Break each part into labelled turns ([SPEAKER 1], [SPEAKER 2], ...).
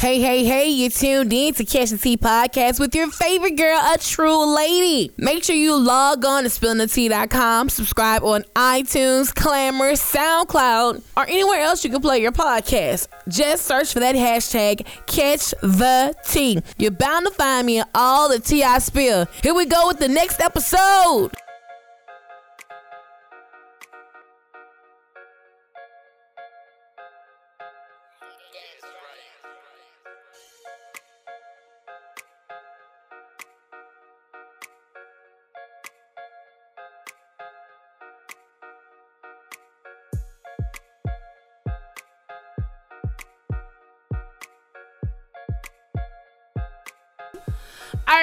[SPEAKER 1] Hey, hey, hey, you tuned in to Catch the Tea podcast with your favorite girl, a true lady. Make sure you log on to spillingthetea.com, subscribe on iTunes, Clamor, SoundCloud, or anywhere else you can play your podcast. Just search for that hashtag, Catch the Tea. You're bound to find me in all the tea I spill. Here we go with the next episode.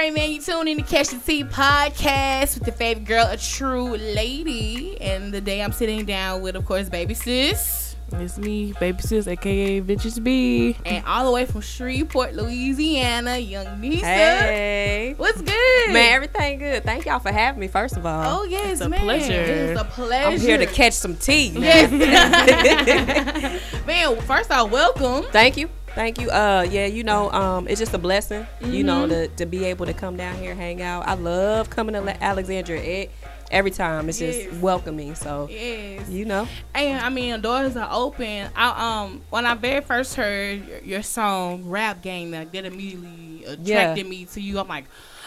[SPEAKER 1] Right, man, you tune in to Catch the Tea podcast with your favorite girl, a true lady. And the day I'm sitting down with, of course, baby sis.
[SPEAKER 2] It's me, baby sis, aka Bitches B.
[SPEAKER 1] And all the way from Shreveport, Louisiana, young Nisa.
[SPEAKER 3] Hey.
[SPEAKER 1] What's good?
[SPEAKER 3] Man, everything good. Thank y'all for having me, first of all.
[SPEAKER 1] Oh, yes,
[SPEAKER 2] It's a
[SPEAKER 1] man.
[SPEAKER 2] pleasure.
[SPEAKER 1] It's a pleasure.
[SPEAKER 3] I'm here to catch some tea.
[SPEAKER 1] Yes. man, first off, welcome.
[SPEAKER 3] Thank you. Thank you. Uh yeah, you know, um, it's just a blessing, you know,
[SPEAKER 1] Mm-hmm.
[SPEAKER 3] to, to be able to come down here, hang out. I love coming to Le- Alexandria it, every time. It's
[SPEAKER 1] Yes.
[SPEAKER 3] just welcoming. So
[SPEAKER 1] Yes.
[SPEAKER 3] you know.
[SPEAKER 1] And I mean, doors are open. I um when I very first heard your, your song "Rap Game," like that immediately attracted me to you. I'm like,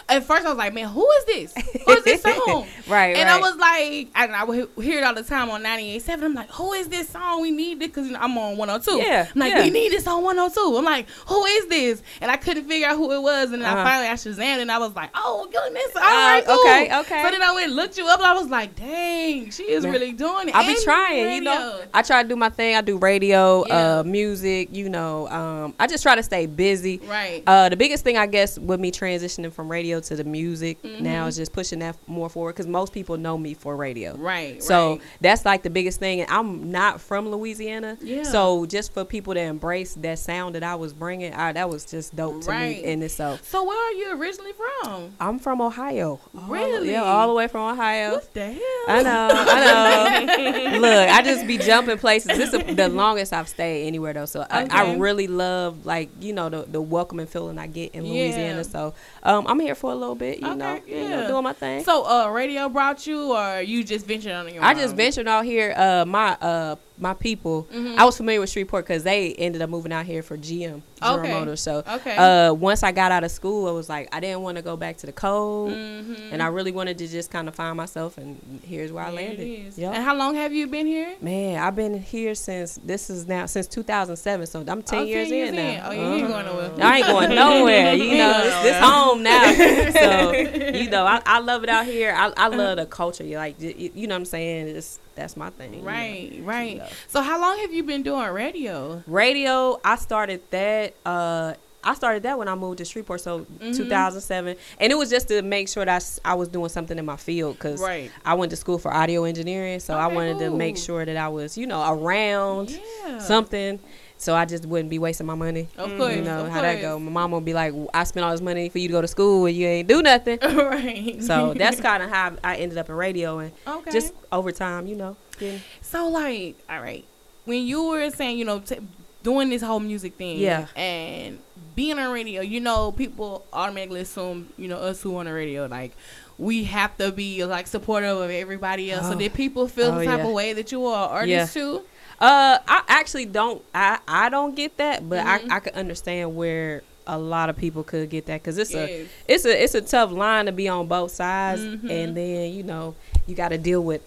[SPEAKER 1] at first I was like, man, who is this? Who is this song?
[SPEAKER 3] Right,
[SPEAKER 1] And I was like, and I would hear it all the time on 98.7. I'm like, who is this song? We need it because you know, I'm on 102.
[SPEAKER 3] Yeah,
[SPEAKER 1] I'm like,
[SPEAKER 3] yeah.
[SPEAKER 1] we need this on 102. I'm like, who is this? And I couldn't figure out who it was. And then I
[SPEAKER 3] Uh-huh.
[SPEAKER 1] finally I Shazam and I was like, oh goodness, all
[SPEAKER 3] Uh,
[SPEAKER 1] right, cool.
[SPEAKER 3] okay, okay.
[SPEAKER 1] So then I went and looked you up and I was like, dang, she is
[SPEAKER 3] Man.
[SPEAKER 1] really doing it.
[SPEAKER 3] I be trying, you know. I try to do my thing. I do radio,
[SPEAKER 1] Yeah.
[SPEAKER 3] uh, music, you know. Um, I just try to stay busy.
[SPEAKER 1] Right.
[SPEAKER 3] Uh, the biggest thing I guess with me transitioning from radio to the music
[SPEAKER 1] Mm-hmm.
[SPEAKER 3] now is just pushing that more forward because most people know me for radio.
[SPEAKER 1] Right.
[SPEAKER 3] So
[SPEAKER 1] right.
[SPEAKER 3] that's like the biggest thing. And I'm not from Louisiana.
[SPEAKER 1] Yeah.
[SPEAKER 3] So just for people to embrace that sound that I was bringing, I, that was just dope to
[SPEAKER 1] Right.
[SPEAKER 3] me. in itself. so
[SPEAKER 1] where are you originally from?
[SPEAKER 3] I'm from Ohio. All-
[SPEAKER 1] Really?
[SPEAKER 3] yeah, all the way from Ohio.
[SPEAKER 1] What the hell?
[SPEAKER 3] I know, I know. Look, I just be jumping places. This is the longest I've stayed anywhere though. So I, I really love like you know the the welcoming feeling I get in
[SPEAKER 1] Yeah.
[SPEAKER 3] Louisiana. So um, I'm here for a little bit. You
[SPEAKER 1] Okay,
[SPEAKER 3] know, you
[SPEAKER 1] yeah.
[SPEAKER 3] know, doing my thing.
[SPEAKER 1] So uh, radio brought you, or you just ventured on your
[SPEAKER 3] I
[SPEAKER 1] own?
[SPEAKER 3] just ventured out here. Uh, my uh, my people.
[SPEAKER 1] Mm-hmm.
[SPEAKER 3] I was familiar with Shreveport because they ended up moving out here for GM General
[SPEAKER 1] Okay.
[SPEAKER 3] Motors. So
[SPEAKER 1] Okay.
[SPEAKER 3] uh, once I got out of school, I was like, I didn't want to go back to the cold,
[SPEAKER 1] Mm-hmm.
[SPEAKER 3] and I really wanted to just kind of find myself. And here's where I
[SPEAKER 1] There it
[SPEAKER 3] landed. Yep.
[SPEAKER 1] And how long have you been here?
[SPEAKER 3] Man, I've been here since this is now since 2007, so I'm 10
[SPEAKER 1] Oh,
[SPEAKER 3] years
[SPEAKER 1] 10
[SPEAKER 3] in now.
[SPEAKER 1] Oh, yeah, you ain't
[SPEAKER 3] Uh-huh.
[SPEAKER 1] going nowhere.
[SPEAKER 3] I ain't going nowhere. You know,
[SPEAKER 1] ain't
[SPEAKER 3] it's, home now. so you know, I, I love it out here. I, I love the culture. You like, you, you know what I'm saying? It's that's my thing. you know.
[SPEAKER 1] Right, right.
[SPEAKER 3] Yeah.
[SPEAKER 1] So how long have you been doing radio?
[SPEAKER 3] Radio, I started that. Uh, I started that when I moved to Shreveport, so
[SPEAKER 1] Mm-hmm.
[SPEAKER 3] 2007, and it was just to make sure that I was doing something in my field because
[SPEAKER 1] Right.
[SPEAKER 3] I went to school for audio engineering, so I
[SPEAKER 1] Okay,
[SPEAKER 3] wanted to make sure that I was, you know, around
[SPEAKER 1] Yeah.
[SPEAKER 3] something, so I just wouldn't be wasting my money.
[SPEAKER 1] Of course.
[SPEAKER 3] you know how that go. My mom would be like, "I spent all this money for you to go to school and you ain't do nothing."
[SPEAKER 1] right.
[SPEAKER 3] So that's kind of how I ended up in radio, and
[SPEAKER 1] okay.
[SPEAKER 3] just over time, you know, getting-
[SPEAKER 1] So like, all right, when you were saying, you know, t- doing this whole music thing,
[SPEAKER 3] Yeah.
[SPEAKER 1] and being on radio, you know, people automatically assume, you know, us who on the radio, like, we have to be like supportive of everybody else. So
[SPEAKER 3] Oh.
[SPEAKER 1] did people feel
[SPEAKER 3] Oh,
[SPEAKER 1] the type
[SPEAKER 3] yeah.
[SPEAKER 1] of way that you are an artist
[SPEAKER 3] Yeah.
[SPEAKER 1] too?
[SPEAKER 3] Uh, I actually don't. I I don't get that, but
[SPEAKER 1] Mhm.
[SPEAKER 3] I I could understand where a lot of people could get that because it's
[SPEAKER 1] Yes.
[SPEAKER 3] a it's a it's a tough line to be on both sides,
[SPEAKER 1] Mhm.
[SPEAKER 3] and then you know you got to deal with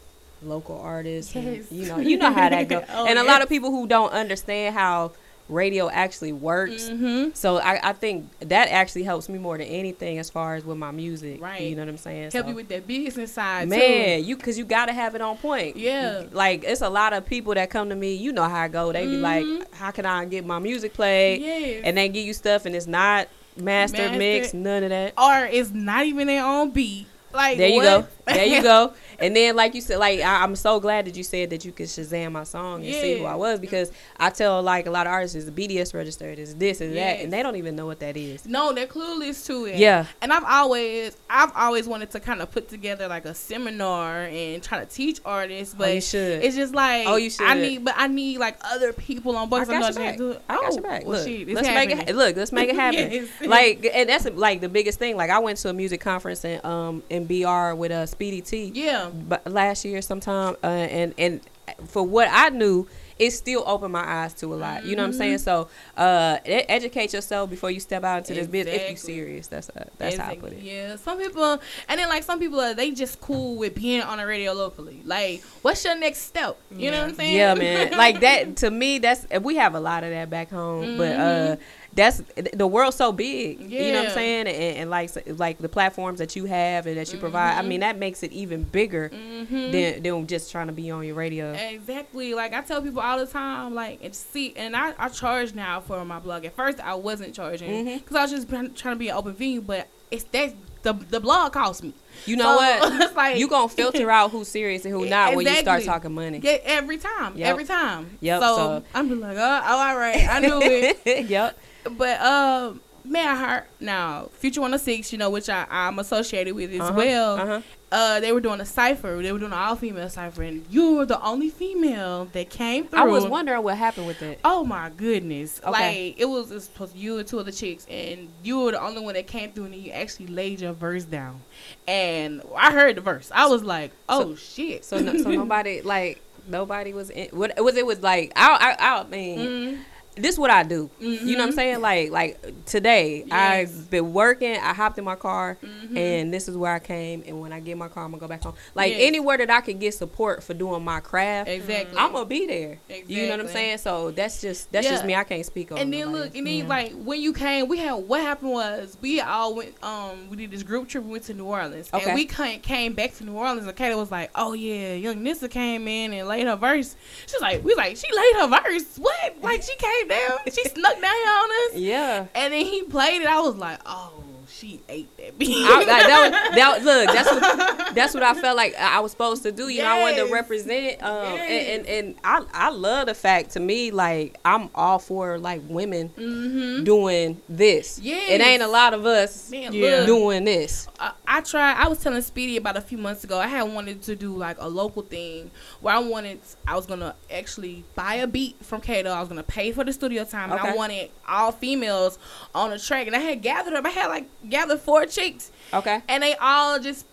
[SPEAKER 3] local artists. and, you know you know how that goes,
[SPEAKER 1] Oh,
[SPEAKER 3] and a lot of people who don't understand how radio actually works.
[SPEAKER 1] Mm-hmm.
[SPEAKER 3] So I, I think that actually helps me more than anything as far as with my music.
[SPEAKER 1] Right.
[SPEAKER 3] You know what I'm saying?
[SPEAKER 1] Help
[SPEAKER 3] So-
[SPEAKER 1] you with that business side
[SPEAKER 3] Man, you cause you gotta have it on point.
[SPEAKER 1] Yeah.
[SPEAKER 3] Like it's a lot of people that come to me, you know how I go. They be
[SPEAKER 1] Mhm.
[SPEAKER 3] like, How can I get my music played?
[SPEAKER 1] Yes.
[SPEAKER 3] And they give you stuff and it's not mastered,
[SPEAKER 1] Mastered.
[SPEAKER 3] mixed, none of that.
[SPEAKER 1] or it's not even their own beat. Like
[SPEAKER 3] There you
[SPEAKER 1] what?
[SPEAKER 3] go. There you go. And then, like you said, like I, I'm so glad that you said that you could Shazam my song and see who I was because I tell like a lot of artists is the BDS registered is this and that, and they don't even know what that is.
[SPEAKER 1] No, they're clueless to it.
[SPEAKER 3] Yeah.
[SPEAKER 1] And I've always I've always wanted to kind of put together like a seminar and try to teach artists, but
[SPEAKER 3] oh, you should.
[SPEAKER 1] it's just like
[SPEAKER 3] Oh, you should.
[SPEAKER 1] I need but I need like other people on board. I'm
[SPEAKER 3] got your
[SPEAKER 1] gonna
[SPEAKER 3] back.
[SPEAKER 1] do.
[SPEAKER 3] I got
[SPEAKER 1] Oh,
[SPEAKER 3] your back.
[SPEAKER 1] well,
[SPEAKER 3] Look,
[SPEAKER 1] shit,
[SPEAKER 3] let's make it look. Let's make it happen.
[SPEAKER 1] Yes.
[SPEAKER 3] Like, and that's like the biggest thing. Like, I went to a music conference in um in BR with uh, Speedy T.
[SPEAKER 1] Yeah.
[SPEAKER 3] but last year sometime uh, and and for what I knew it still opened my eyes to a lot you know what I'm saying so uh educate yourself before you step out into this business if you
[SPEAKER 1] Exactly.
[SPEAKER 3] serious that's uh, that's how I put it
[SPEAKER 1] Yeah, some people, and then like some people, are they just cool with being on the radio locally. Like, what's your next step? You know what I'm saying?
[SPEAKER 3] yeah man like that to me that's we have a lot of that back home but uh that's the world's so big you know what I'm
[SPEAKER 1] Mm-hmm.
[SPEAKER 3] Saying and, and like like the platforms that you have and that you provide I mean that makes it even bigger
[SPEAKER 1] Mhm.
[SPEAKER 3] than than just trying to be on your radio
[SPEAKER 1] Exactly. Like I tell people all the time, like and see, and I, I charge now for my blog. At first, I wasn't charging because I was just trying to be an open venue, but it's that the the blog cost me.
[SPEAKER 3] you know
[SPEAKER 1] So,
[SPEAKER 3] what
[SPEAKER 1] it's like
[SPEAKER 3] you gonna filter out who's serious and who not when you start talking money
[SPEAKER 1] Yeah, every time,
[SPEAKER 3] Yep.
[SPEAKER 1] every time.
[SPEAKER 3] Yep,
[SPEAKER 1] So,
[SPEAKER 3] so-
[SPEAKER 1] I'm just like, oh, oh, all right, I knew it.
[SPEAKER 3] yep.
[SPEAKER 1] But um, man, I heard now Future 106, you know, which I I'm associated with as
[SPEAKER 3] Uh-huh,
[SPEAKER 1] well.
[SPEAKER 3] uh-huh.
[SPEAKER 1] Uh, they were doing a cipher. They were doing an all female cipher, and you were the only female that came through.
[SPEAKER 3] I was wondering what happened with it.
[SPEAKER 1] Oh my goodness!
[SPEAKER 3] Okay.
[SPEAKER 1] Like it was, it was supposed you and two other chicks, and you were the only one that came through, and you actually laid your verse down. And I heard the verse. I was like, "Oh shit!"
[SPEAKER 3] So, no, so nobody like nobody was in. What was it? Was like I I, I mean.
[SPEAKER 1] Mhm.
[SPEAKER 3] This what I do. You know what I'm
[SPEAKER 1] Mhm.
[SPEAKER 3] saying? Like like today
[SPEAKER 1] Yes.
[SPEAKER 3] I've been working. I hopped in my car
[SPEAKER 1] Mhm.
[SPEAKER 3] and this is where I came. And when I get in my car, I'm gonna go back home. Like
[SPEAKER 1] Yes.
[SPEAKER 3] anywhere that I can get support for doing my craft,
[SPEAKER 1] Exactly.
[SPEAKER 3] I'm gonna be there. You know what I'm saying? So that's just that's just me. I can't speak on.
[SPEAKER 1] And then
[SPEAKER 3] nobody
[SPEAKER 1] look, and then like when you came, we had what happened was we all went. Um, we did this group trip. We went to New Orleans,
[SPEAKER 3] Okay.
[SPEAKER 1] and we came, came back to New Orleans. And Kayla was like, "Oh yeah, young Nisa came in and laid her verse." She's like, "We was like she laid her verse. What? Like she came down, she snuck down here on us."
[SPEAKER 3] yeah.
[SPEAKER 1] And then he played it. I was like, "Oh, she ate that beat."
[SPEAKER 3] I, like, that, was, that was- look, that's what that's what I felt like I was supposed to do. You know, I wanted to represent, um,
[SPEAKER 1] Yes.
[SPEAKER 3] and, and and I I love the fact to me like I'm all for like women
[SPEAKER 1] mm-hmm.
[SPEAKER 3] doing this.
[SPEAKER 1] Yes.
[SPEAKER 3] it ain't a lot of us
[SPEAKER 1] Man,
[SPEAKER 2] Yeah.
[SPEAKER 3] doing this.
[SPEAKER 1] I, I tried. I was telling Speedy about a few months ago. I had wanted to do like a local thing where I wanted. I was gonna actually buy a beat from Kato. I was gonna pay for the studio time, and I wanted all females on the track. And I had gathered up. I had like gathered four chicks,
[SPEAKER 3] Okay,
[SPEAKER 1] and they all just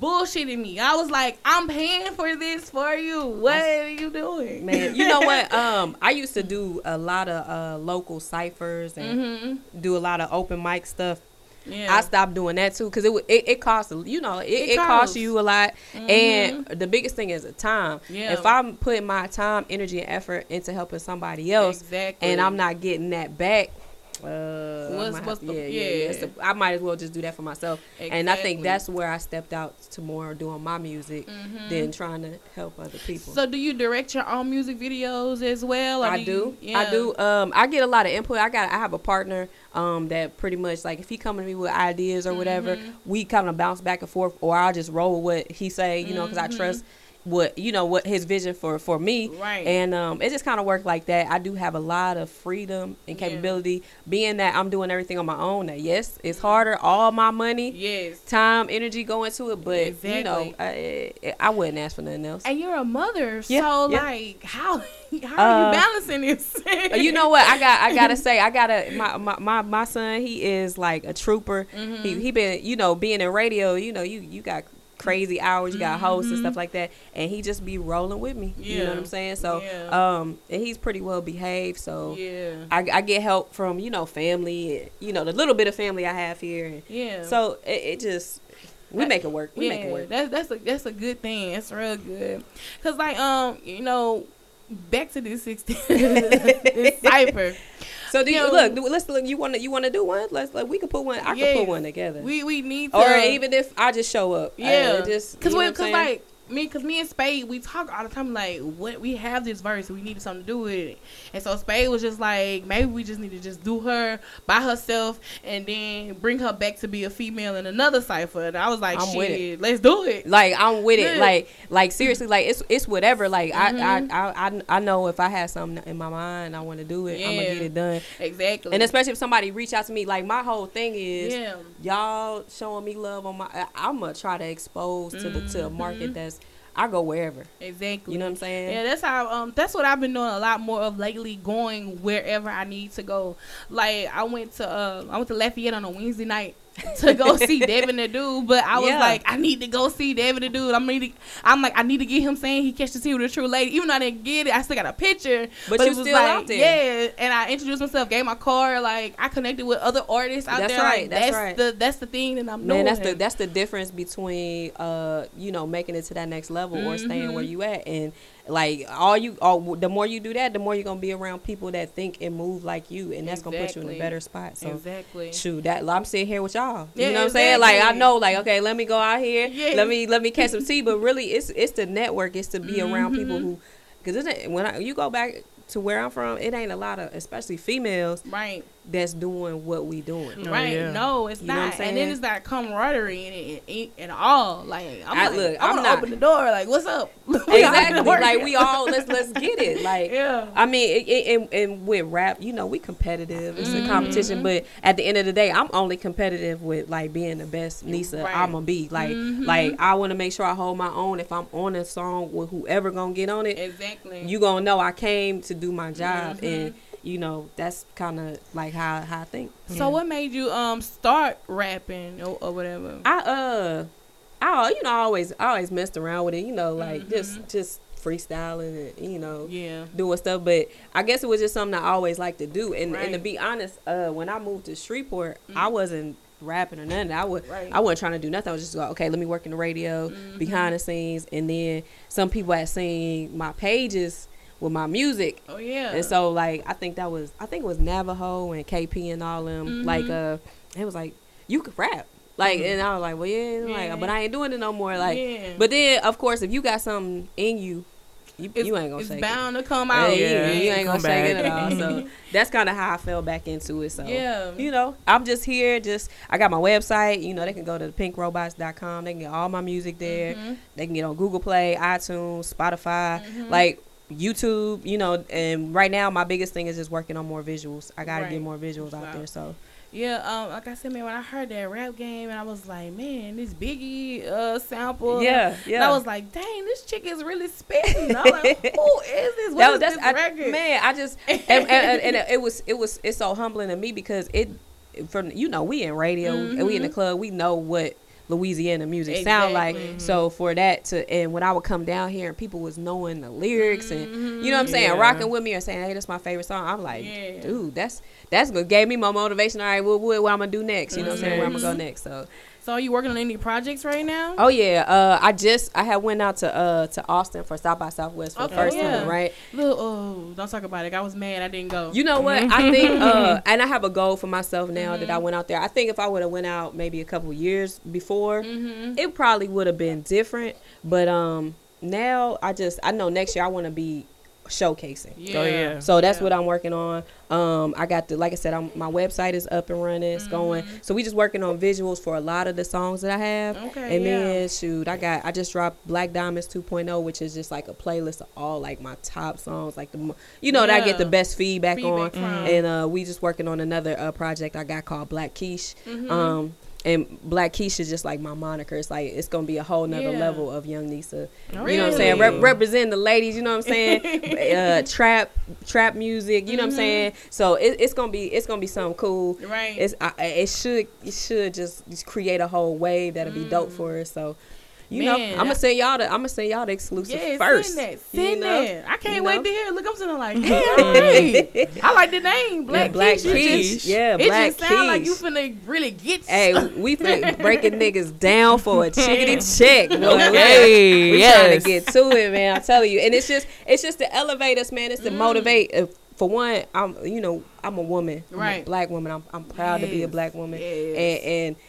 [SPEAKER 1] bullshitted me. I was like, I'm paying for this for you. What are you doing,
[SPEAKER 3] man. You know what? Um, I used to do a lot of uh local ciphers and
[SPEAKER 1] mm-hmm.
[SPEAKER 3] do a lot of open mic stuff.
[SPEAKER 1] Yeah.
[SPEAKER 3] I stopped doing that too because it, it it costs you know it,
[SPEAKER 1] It
[SPEAKER 3] it, costs you a lot
[SPEAKER 1] Mhm.
[SPEAKER 3] and the biggest thing is the time.
[SPEAKER 1] Yeah.
[SPEAKER 3] If I'm putting my time, energy, and effort into helping somebody else,
[SPEAKER 1] exactly.
[SPEAKER 3] and I'm not getting that back, uh, I
[SPEAKER 1] What's-
[SPEAKER 3] might
[SPEAKER 1] what's
[SPEAKER 3] have-
[SPEAKER 1] the-
[SPEAKER 3] yeah, yeah,
[SPEAKER 1] yeah.
[SPEAKER 3] So I might as well just do that for myself. And I think that's where I stepped out to more doing my music
[SPEAKER 1] Mhm.
[SPEAKER 3] than trying to help other people.
[SPEAKER 1] So, do you direct your own music videos as well? or
[SPEAKER 3] I
[SPEAKER 1] you-
[SPEAKER 3] do.
[SPEAKER 1] yeah.
[SPEAKER 3] I do. Um, I get a lot of input. I got. I have a partner. Um, that pretty much like if he coming to me with ideas or whatever,
[SPEAKER 1] Mhm.
[SPEAKER 3] we kind of bounce back and forth, or I'll just roll with what he say. You know, because I
[SPEAKER 1] Mhm.
[SPEAKER 3] trust what you know what his vision for for me.
[SPEAKER 1] Right.
[SPEAKER 3] And um, it just kind of worked like that. I do have a lot of freedom and
[SPEAKER 1] Yeah.
[SPEAKER 3] capability, being that I'm doing everything on my own. Now, yes, it's harder. All my money,
[SPEAKER 1] yes.
[SPEAKER 3] time, energy go into it, but you know, I, I wouldn't ask for nothing else.
[SPEAKER 1] And you're a mother,
[SPEAKER 3] Yeah,
[SPEAKER 1] so
[SPEAKER 3] yeah.
[SPEAKER 1] like, how how are
[SPEAKER 3] Uh,
[SPEAKER 1] you balancing this?
[SPEAKER 3] Uh, you know what I got? I gotta say, I gotta my my my, my son. He is like a trooper.
[SPEAKER 1] Mhm.
[SPEAKER 3] He he been you know being in radio. You know you you got crazy hours. You got hosts and
[SPEAKER 1] Mhm.
[SPEAKER 3] stuff like that, and he just be rolling with me. You know what I'm saying? So
[SPEAKER 1] Yeah.
[SPEAKER 3] um, and he's pretty well behaved. So
[SPEAKER 1] yeah,
[SPEAKER 3] I, I get help from you know family. You know the little bit of family I have here. And
[SPEAKER 1] yeah.
[SPEAKER 3] So it, it just we make it work. We
[SPEAKER 1] yeah,
[SPEAKER 3] make it work.
[SPEAKER 1] That's that's a that's a good thing. It's real good. Cause like um you know back to this sixteen this cipher.
[SPEAKER 3] So do you,
[SPEAKER 1] you know-
[SPEAKER 3] look? Let's look. You want to you want to do one? Let's like we could put one. I could put one together.
[SPEAKER 1] We we need to
[SPEAKER 3] or even if I just show up. Uh,
[SPEAKER 1] yeah
[SPEAKER 3] just
[SPEAKER 1] cause
[SPEAKER 3] you know
[SPEAKER 1] we
[SPEAKER 3] what
[SPEAKER 1] cause like me, cause me and Spade, we talk all the time. Like, what we have this verse, we need something to do with it. And so Spade was just like, maybe we just need to just do her by herself, and then bring her back to be a female in another cipher. And I was like,
[SPEAKER 3] I'm with
[SPEAKER 1] shit, let's do it.
[SPEAKER 3] Like I'm with it. Like like seriously. Like it's it's whatever. Like
[SPEAKER 1] Mhm.
[SPEAKER 3] I, I I I know if I have something in my mind, I want to do it. I'm gonna get it done.
[SPEAKER 1] Exactly.
[SPEAKER 3] And especially if somebody reach out to me, like my whole thing is
[SPEAKER 1] yeah,
[SPEAKER 3] y'all showing me love on my. I, I'm gonna try to expose to the to a market
[SPEAKER 1] Mhm.
[SPEAKER 3] that's. I go wherever.
[SPEAKER 1] exactly.
[SPEAKER 3] You know what I'm saying?
[SPEAKER 1] Yeah, that's how um that's what I've been doing a lot more of lately, going wherever I need to go. Like I went to uh I went to Lafayette on a Wednesday night to go see Devin the dude, but I was
[SPEAKER 3] Yeah.
[SPEAKER 1] like, I need to go see Devin the dude. I'm need to, I'm like I need to get him saying he catches the tea with a true lady. Even though I didn't get it, I still got a picture.
[SPEAKER 3] But
[SPEAKER 1] it
[SPEAKER 3] you
[SPEAKER 1] was
[SPEAKER 3] still
[SPEAKER 1] like,
[SPEAKER 3] out there.
[SPEAKER 1] Yeah, and I introduced myself, gave my card, like I connected with other artists out
[SPEAKER 3] That's
[SPEAKER 1] there.
[SPEAKER 3] right,
[SPEAKER 1] Like,
[SPEAKER 3] that's
[SPEAKER 1] that's
[SPEAKER 3] right.
[SPEAKER 1] the that's the thing that I'm
[SPEAKER 3] Man,
[SPEAKER 1] doing.
[SPEAKER 3] that's the that's the difference between uh you know making it to that next level or staying where you at and like all you all the more you do that the more you're gonna be around people that think and move like you and that's gonna put you in a better spot. So
[SPEAKER 1] exactly.
[SPEAKER 3] shoot that I'm sitting here with y'all.
[SPEAKER 1] Yeah, you
[SPEAKER 3] know what I'm saying? Like I know like okay let me go out here.
[SPEAKER 1] Yeah.
[SPEAKER 3] let me let me catch some tea. But really it's it's the network. It's to be mm-hmm. around people who because isn't when I, you go back to where I'm from it ain't a lot of especially females
[SPEAKER 1] Right.
[SPEAKER 3] That's doing what we doing
[SPEAKER 2] Oh,
[SPEAKER 1] right.
[SPEAKER 2] yeah.
[SPEAKER 1] No, it's
[SPEAKER 3] You know what I'm
[SPEAKER 1] not. and then it's that camaraderie in it and, and all. Like I'm
[SPEAKER 3] I-
[SPEAKER 1] like,
[SPEAKER 3] look,
[SPEAKER 1] I
[SPEAKER 3] I'm
[SPEAKER 1] want to
[SPEAKER 3] not-
[SPEAKER 1] open the door. Like, what's up?
[SPEAKER 3] Exactly like we all let's let's get it like
[SPEAKER 1] Yeah.
[SPEAKER 3] I mean, it, it, and, and with rap, you know, we competitive. It's a
[SPEAKER 1] Mm-hmm.
[SPEAKER 3] competition, but at the end of the day, I'm only competitive with like being the best Nisa
[SPEAKER 1] Right.
[SPEAKER 3] I'm gonna be. Like,
[SPEAKER 1] Mhm.
[SPEAKER 3] like I want to make sure I hold my own. If I'm on a song with whoever gonna get on it,
[SPEAKER 1] Exactly.
[SPEAKER 3] you gonna know I came to do my job,
[SPEAKER 1] Mhm.
[SPEAKER 3] and you know that's kind of like how how I think.
[SPEAKER 1] so what made you um start rapping or, or whatever?
[SPEAKER 3] I uh, I you know I always I always messed around with it. You know, like
[SPEAKER 1] Mhm.
[SPEAKER 3] just just freestyling and you know
[SPEAKER 1] yeah.
[SPEAKER 3] doing stuff. But I guess it was just something I always liked to do. And and to
[SPEAKER 1] Mm-hmm.
[SPEAKER 3] be honest, uh, when I moved to Shreveport, I wasn't rapping or nothing. I would
[SPEAKER 1] Right.
[SPEAKER 3] I wasn't trying to do nothing. I was just like, okay, let me work in the radio,
[SPEAKER 1] Mm-hmm.
[SPEAKER 3] behind the scenes, and then some people had seen my pages with my music.
[SPEAKER 1] Oh yeah.
[SPEAKER 3] And so like I think that was I think it was Navajo and KP and all them
[SPEAKER 1] Mhm.
[SPEAKER 3] like uh it was like you could rap. Like and I was like, well yeah,
[SPEAKER 1] Mm-hmm. Yeah.
[SPEAKER 3] like but I ain't doing it no more. Like
[SPEAKER 1] Yeah.
[SPEAKER 3] but then of course if you got something in you, you, you ain't gonna
[SPEAKER 1] it's
[SPEAKER 3] shake it.
[SPEAKER 1] bound to come out.
[SPEAKER 3] you-
[SPEAKER 2] Yeah,
[SPEAKER 3] you, ain't gonna
[SPEAKER 2] come
[SPEAKER 3] shake it at all. So that's kind of how I fell back into it. So
[SPEAKER 1] Yeah.
[SPEAKER 3] you know, I'm just here. Just I got my website. You know, they can go to pinkrobots.com. They can get all my music there.
[SPEAKER 1] Mhm.
[SPEAKER 3] They can get on Google Play, iTunes, Spotify,
[SPEAKER 1] Mhm.
[SPEAKER 3] like YouTube. You know, and right now my biggest thing is just working on more visuals. I got to
[SPEAKER 1] Right.
[SPEAKER 3] get more visuals out there. So
[SPEAKER 1] Yeah, um, like I said, man, when I heard that rap game, and I was like, man, this Biggie uh sample.
[SPEAKER 3] yeah,
[SPEAKER 1] And
[SPEAKER 3] yeah.
[SPEAKER 1] I was like, dang, this chick is really spitting. I'm like, who is this?
[SPEAKER 3] that
[SPEAKER 1] What
[SPEAKER 3] was that's
[SPEAKER 1] this
[SPEAKER 3] I,
[SPEAKER 1] record?
[SPEAKER 3] man. I just and, and, and, and it was it was it's so humbling to me because it from you know we in radio and we in the
[SPEAKER 1] Mhm.
[SPEAKER 3] club we know what Louisiana music sound like.
[SPEAKER 1] Exactly.
[SPEAKER 3] So for that to and when I would come down here and people was knowing the lyrics and you know what I'm saying,
[SPEAKER 2] Yeah.
[SPEAKER 3] rocking with me or saying, hey, that's my favorite song. I'm like,
[SPEAKER 1] Yeah.
[SPEAKER 3] dude, that's that's good. Gave me my motivation. All right, what, what, what I'm gonna do next? You know what I'm saying? Where I'm gonna go
[SPEAKER 1] Mhm.
[SPEAKER 3] next? So
[SPEAKER 1] So are you working on any projects right now?
[SPEAKER 3] oh yeah, uh, I just I had went out to uh to Austin for South by Southwest for the
[SPEAKER 1] Okay,
[SPEAKER 3] first
[SPEAKER 1] yeah.
[SPEAKER 3] time, right?
[SPEAKER 1] Look, oh, don't talk about it. I was mad. I didn't go.
[SPEAKER 3] You know what? I think, uh, and I have a goal for myself now that I
[SPEAKER 1] Mhm.
[SPEAKER 3] went out there. I think if I would have went out maybe a couple years before,
[SPEAKER 1] mm-hmm.
[SPEAKER 3] it probably would have been different. But um, now I just I know next year I want to be showcasing.
[SPEAKER 1] Yeah.
[SPEAKER 2] Oh, yeah.
[SPEAKER 3] So that's
[SPEAKER 1] Yeah.
[SPEAKER 3] what I'm working on. Um, I got the like I said, I'm, my website is up and running. It's going. So we just working on visuals for a lot of the songs that I have.
[SPEAKER 1] Mm-hmm. Okay,
[SPEAKER 3] And
[SPEAKER 1] yeah.
[SPEAKER 3] then shoot, I got I just dropped Black Diamonds 2.0, which is just like a playlist of all like my top songs, like the you know that I get the best feedback,
[SPEAKER 1] Feedback
[SPEAKER 3] on.
[SPEAKER 1] from.
[SPEAKER 3] And uh, we just working on another uh, project I got called Black Quiche.
[SPEAKER 1] Mhm.
[SPEAKER 3] Um, and Black Quiche is just like my moniker. It's like it's gonna be a whole nother
[SPEAKER 1] Yeah.
[SPEAKER 3] level of Young Nisa.
[SPEAKER 2] Oh,
[SPEAKER 3] You know what I'm saying? Rep-
[SPEAKER 2] really?
[SPEAKER 3] representing the ladies. You know what I'm saying? uh, trap, trap music. You know what I'm
[SPEAKER 1] Mhm.
[SPEAKER 3] saying? So it, it's gonna be it's gonna be something cool.
[SPEAKER 1] Right.
[SPEAKER 3] It's I, it should it should just, just create a whole wave that'll be dope
[SPEAKER 1] Mm.
[SPEAKER 3] for us. So. You know,
[SPEAKER 1] Man,
[SPEAKER 3] I'm gonna send y'all the I'm gonna send y'all the exclusive
[SPEAKER 1] yeah,
[SPEAKER 3] first.
[SPEAKER 1] Send that.
[SPEAKER 3] you
[SPEAKER 1] Send
[SPEAKER 3] know?
[SPEAKER 1] that. I can't
[SPEAKER 3] You
[SPEAKER 1] wait to hear. it. Look, I'm sitting like, hey, I like the name Black,
[SPEAKER 3] Yeah, Black
[SPEAKER 1] Quiche. It
[SPEAKER 3] Quiche.
[SPEAKER 1] just-
[SPEAKER 3] Yeah,
[SPEAKER 1] it
[SPEAKER 3] Black
[SPEAKER 1] just sound like you
[SPEAKER 3] Quiche.
[SPEAKER 1] finna really get.
[SPEAKER 3] Hey, we fin- breaking niggas down for a chickity check. boy.
[SPEAKER 2] Okay,
[SPEAKER 3] we
[SPEAKER 2] yes.
[SPEAKER 3] trying to get to it, man. I'm telling you, and it's just it's just to elevate us, man. It's to
[SPEAKER 1] Mm.
[SPEAKER 3] motivate. Uh, for one, I'm you know I'm a woman, I'm a
[SPEAKER 1] Right.
[SPEAKER 3] black woman. I'm I'm proud to be a black woman,
[SPEAKER 1] yes.
[SPEAKER 3] and and what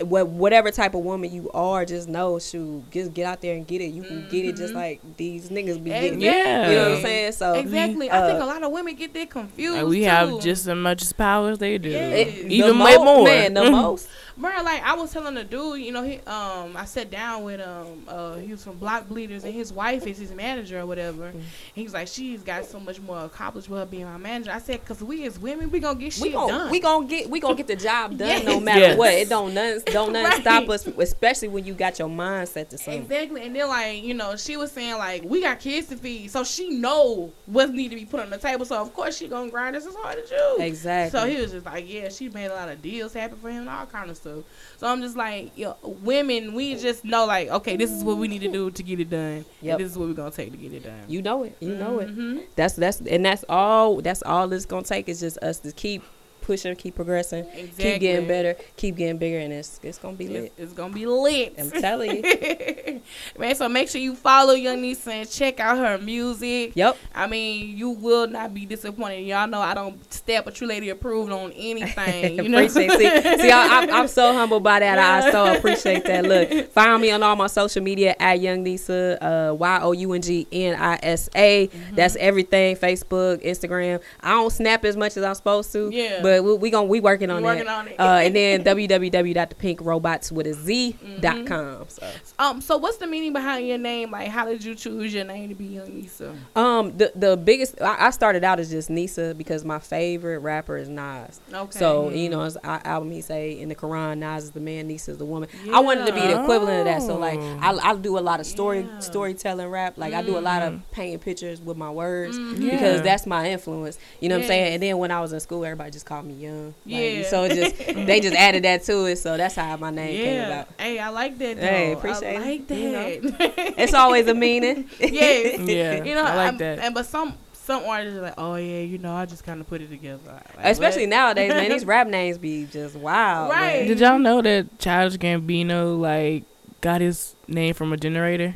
[SPEAKER 3] whatever type of woman you are, just know, shoot, just get out there and get it. You can get it just like these niggas be getting. it.
[SPEAKER 2] Yeah.
[SPEAKER 3] You know what I'm saying? So
[SPEAKER 1] Exactly. I think
[SPEAKER 3] uh,
[SPEAKER 1] a lot of women get that confused.
[SPEAKER 2] Like, we
[SPEAKER 1] too.
[SPEAKER 2] have just as much as power as they do.
[SPEAKER 1] Yeah.
[SPEAKER 3] it-
[SPEAKER 2] Even
[SPEAKER 3] the
[SPEAKER 2] way
[SPEAKER 3] mo-
[SPEAKER 2] more.
[SPEAKER 3] Man, the most.
[SPEAKER 1] Bro, like I was telling the dude, you know, he um I sat down with um uh he was from Block Bleeders and his wife is his manager or whatever.
[SPEAKER 3] Mm-hmm.
[SPEAKER 1] He's like she's got so much more accomplished with her being my manager. I said cuz we as women we going to get shit
[SPEAKER 3] We gon'
[SPEAKER 1] done.
[SPEAKER 3] we gon' get we gon' get the job done
[SPEAKER 1] Yes.
[SPEAKER 3] no matter
[SPEAKER 2] Yes.
[SPEAKER 3] what. It don't none don't nothing
[SPEAKER 1] Right.
[SPEAKER 3] stop us, especially when you got your mindset to something.
[SPEAKER 1] Exactly, and then like you know, she was saying like we got kids to feed, so she know what need to be put on the table. So of course she gonna grind us as hard as you.
[SPEAKER 3] Exactly.
[SPEAKER 1] So he was just like, yeah, she made a lot of deals happen for him and all kind of stuff. So I'm just like, yo, women, we just know like, okay, this is what we need to do to get it done.
[SPEAKER 3] Yep.
[SPEAKER 1] And this is what we're gonna take to get it done.
[SPEAKER 3] You know it. You know it.
[SPEAKER 1] Mhm.
[SPEAKER 3] That's that's and that's all. That's all it's gonna take is just us to keep pushing, keep progressing,
[SPEAKER 1] Exactly.
[SPEAKER 3] keep getting better, keep getting bigger, and it's it's gonna be lit.
[SPEAKER 1] It's, it's gonna be lit.
[SPEAKER 3] I'm telling you.
[SPEAKER 1] Man, so make sure you follow Young Nisa and check out her music.
[SPEAKER 3] Yep.
[SPEAKER 1] I mean, you will not be disappointed. Y'all know I don't step a true lady approved on anything. You know,
[SPEAKER 3] appreciate. See, see I, I'm, I'm so humble by that. I so appreciate that. Look, find me on all my social media at Young Nisa, uh, Y O U N G N I S A.
[SPEAKER 1] Mm-hmm.
[SPEAKER 3] That's everything. Facebook, Instagram. I don't snap as much as I'm supposed to.
[SPEAKER 1] Yeah.
[SPEAKER 3] But we, we gon' we working on
[SPEAKER 1] We working
[SPEAKER 3] that.
[SPEAKER 1] on it.
[SPEAKER 3] Uh, and then www.thepinkrobot with a Z dot com. So.
[SPEAKER 1] um, so what's the meaning behind your name? Like, how did you choose your name to be Young Nisa?
[SPEAKER 3] Um, the the biggest I, I started out as just Nisa because my favorite rapper is Nas.
[SPEAKER 1] Okay.
[SPEAKER 3] So you know, as our album he say in the Quran, Nas is the man, Nisa is the woman. I wanted to be the equivalent of that. So like, I, I do a lot of story
[SPEAKER 1] Yeah.
[SPEAKER 3] storytelling rap. Like I do a lot of painting pictures with my words
[SPEAKER 1] Mhm.
[SPEAKER 3] because
[SPEAKER 2] Yeah.
[SPEAKER 3] that's my influence. You know what I'm saying? And then when I was in school, everybody just called me Young. Like,
[SPEAKER 1] Yeah.
[SPEAKER 3] So it just they just added that to it. So that's how my name came
[SPEAKER 1] yeah.
[SPEAKER 3] about.
[SPEAKER 1] Hey, I like that. Though.
[SPEAKER 3] Hey, appreciate
[SPEAKER 1] I
[SPEAKER 3] it.
[SPEAKER 1] like
[SPEAKER 3] You
[SPEAKER 1] that.
[SPEAKER 3] It's always a meaning.
[SPEAKER 1] yes.
[SPEAKER 2] Yeah,
[SPEAKER 1] You know,
[SPEAKER 2] I like
[SPEAKER 1] I'm-
[SPEAKER 2] that.
[SPEAKER 1] And but some some artists are like, oh yeah, you know, I just kind of put it together. Like,
[SPEAKER 3] Especially
[SPEAKER 1] what?
[SPEAKER 3] nowadays, man. These rap names be just wild. man.
[SPEAKER 1] Right.
[SPEAKER 2] Did y'all know that Childish Gambino like got his name from a generator?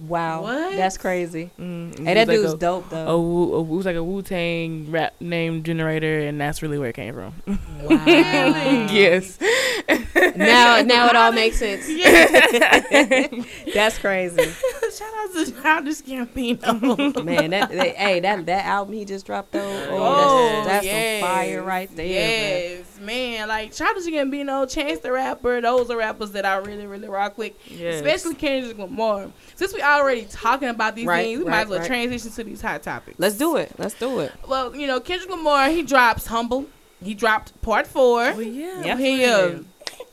[SPEAKER 3] Wow.
[SPEAKER 1] What?
[SPEAKER 3] That's crazy.
[SPEAKER 2] Mm,
[SPEAKER 3] Hey, that
[SPEAKER 2] like
[SPEAKER 3] dude's
[SPEAKER 2] a-
[SPEAKER 3] dope
[SPEAKER 2] A,
[SPEAKER 3] though.
[SPEAKER 2] Wu- a, it was like a Wu Tang rap name generator, and that's really where it came from.
[SPEAKER 3] Wow.
[SPEAKER 2] yes.
[SPEAKER 3] now, now it all makes sense. That's crazy,
[SPEAKER 1] Shout out to Childish Gambino.
[SPEAKER 3] man. That, that hey, that that album he just dropped though. Oh,
[SPEAKER 1] Oh,
[SPEAKER 3] that's, that's
[SPEAKER 1] yes.
[SPEAKER 3] some fire right there. man.
[SPEAKER 1] Yes, man. Like Childish Gambino, Chance the Rapper, those are rappers that I really, really rock with.
[SPEAKER 2] Yes.
[SPEAKER 1] Especially Kendrick Lamar. Since we already talking about these
[SPEAKER 3] Right,
[SPEAKER 1] things, we
[SPEAKER 3] right,
[SPEAKER 1] might as well
[SPEAKER 3] right.
[SPEAKER 1] transition to these hot topics.
[SPEAKER 3] Let's do it. Let's do it.
[SPEAKER 1] Well, you know, Kendrick Lamar, he drops Humble. He dropped Part Four.
[SPEAKER 2] Oh, yeah.
[SPEAKER 3] Yep.
[SPEAKER 1] He, uh,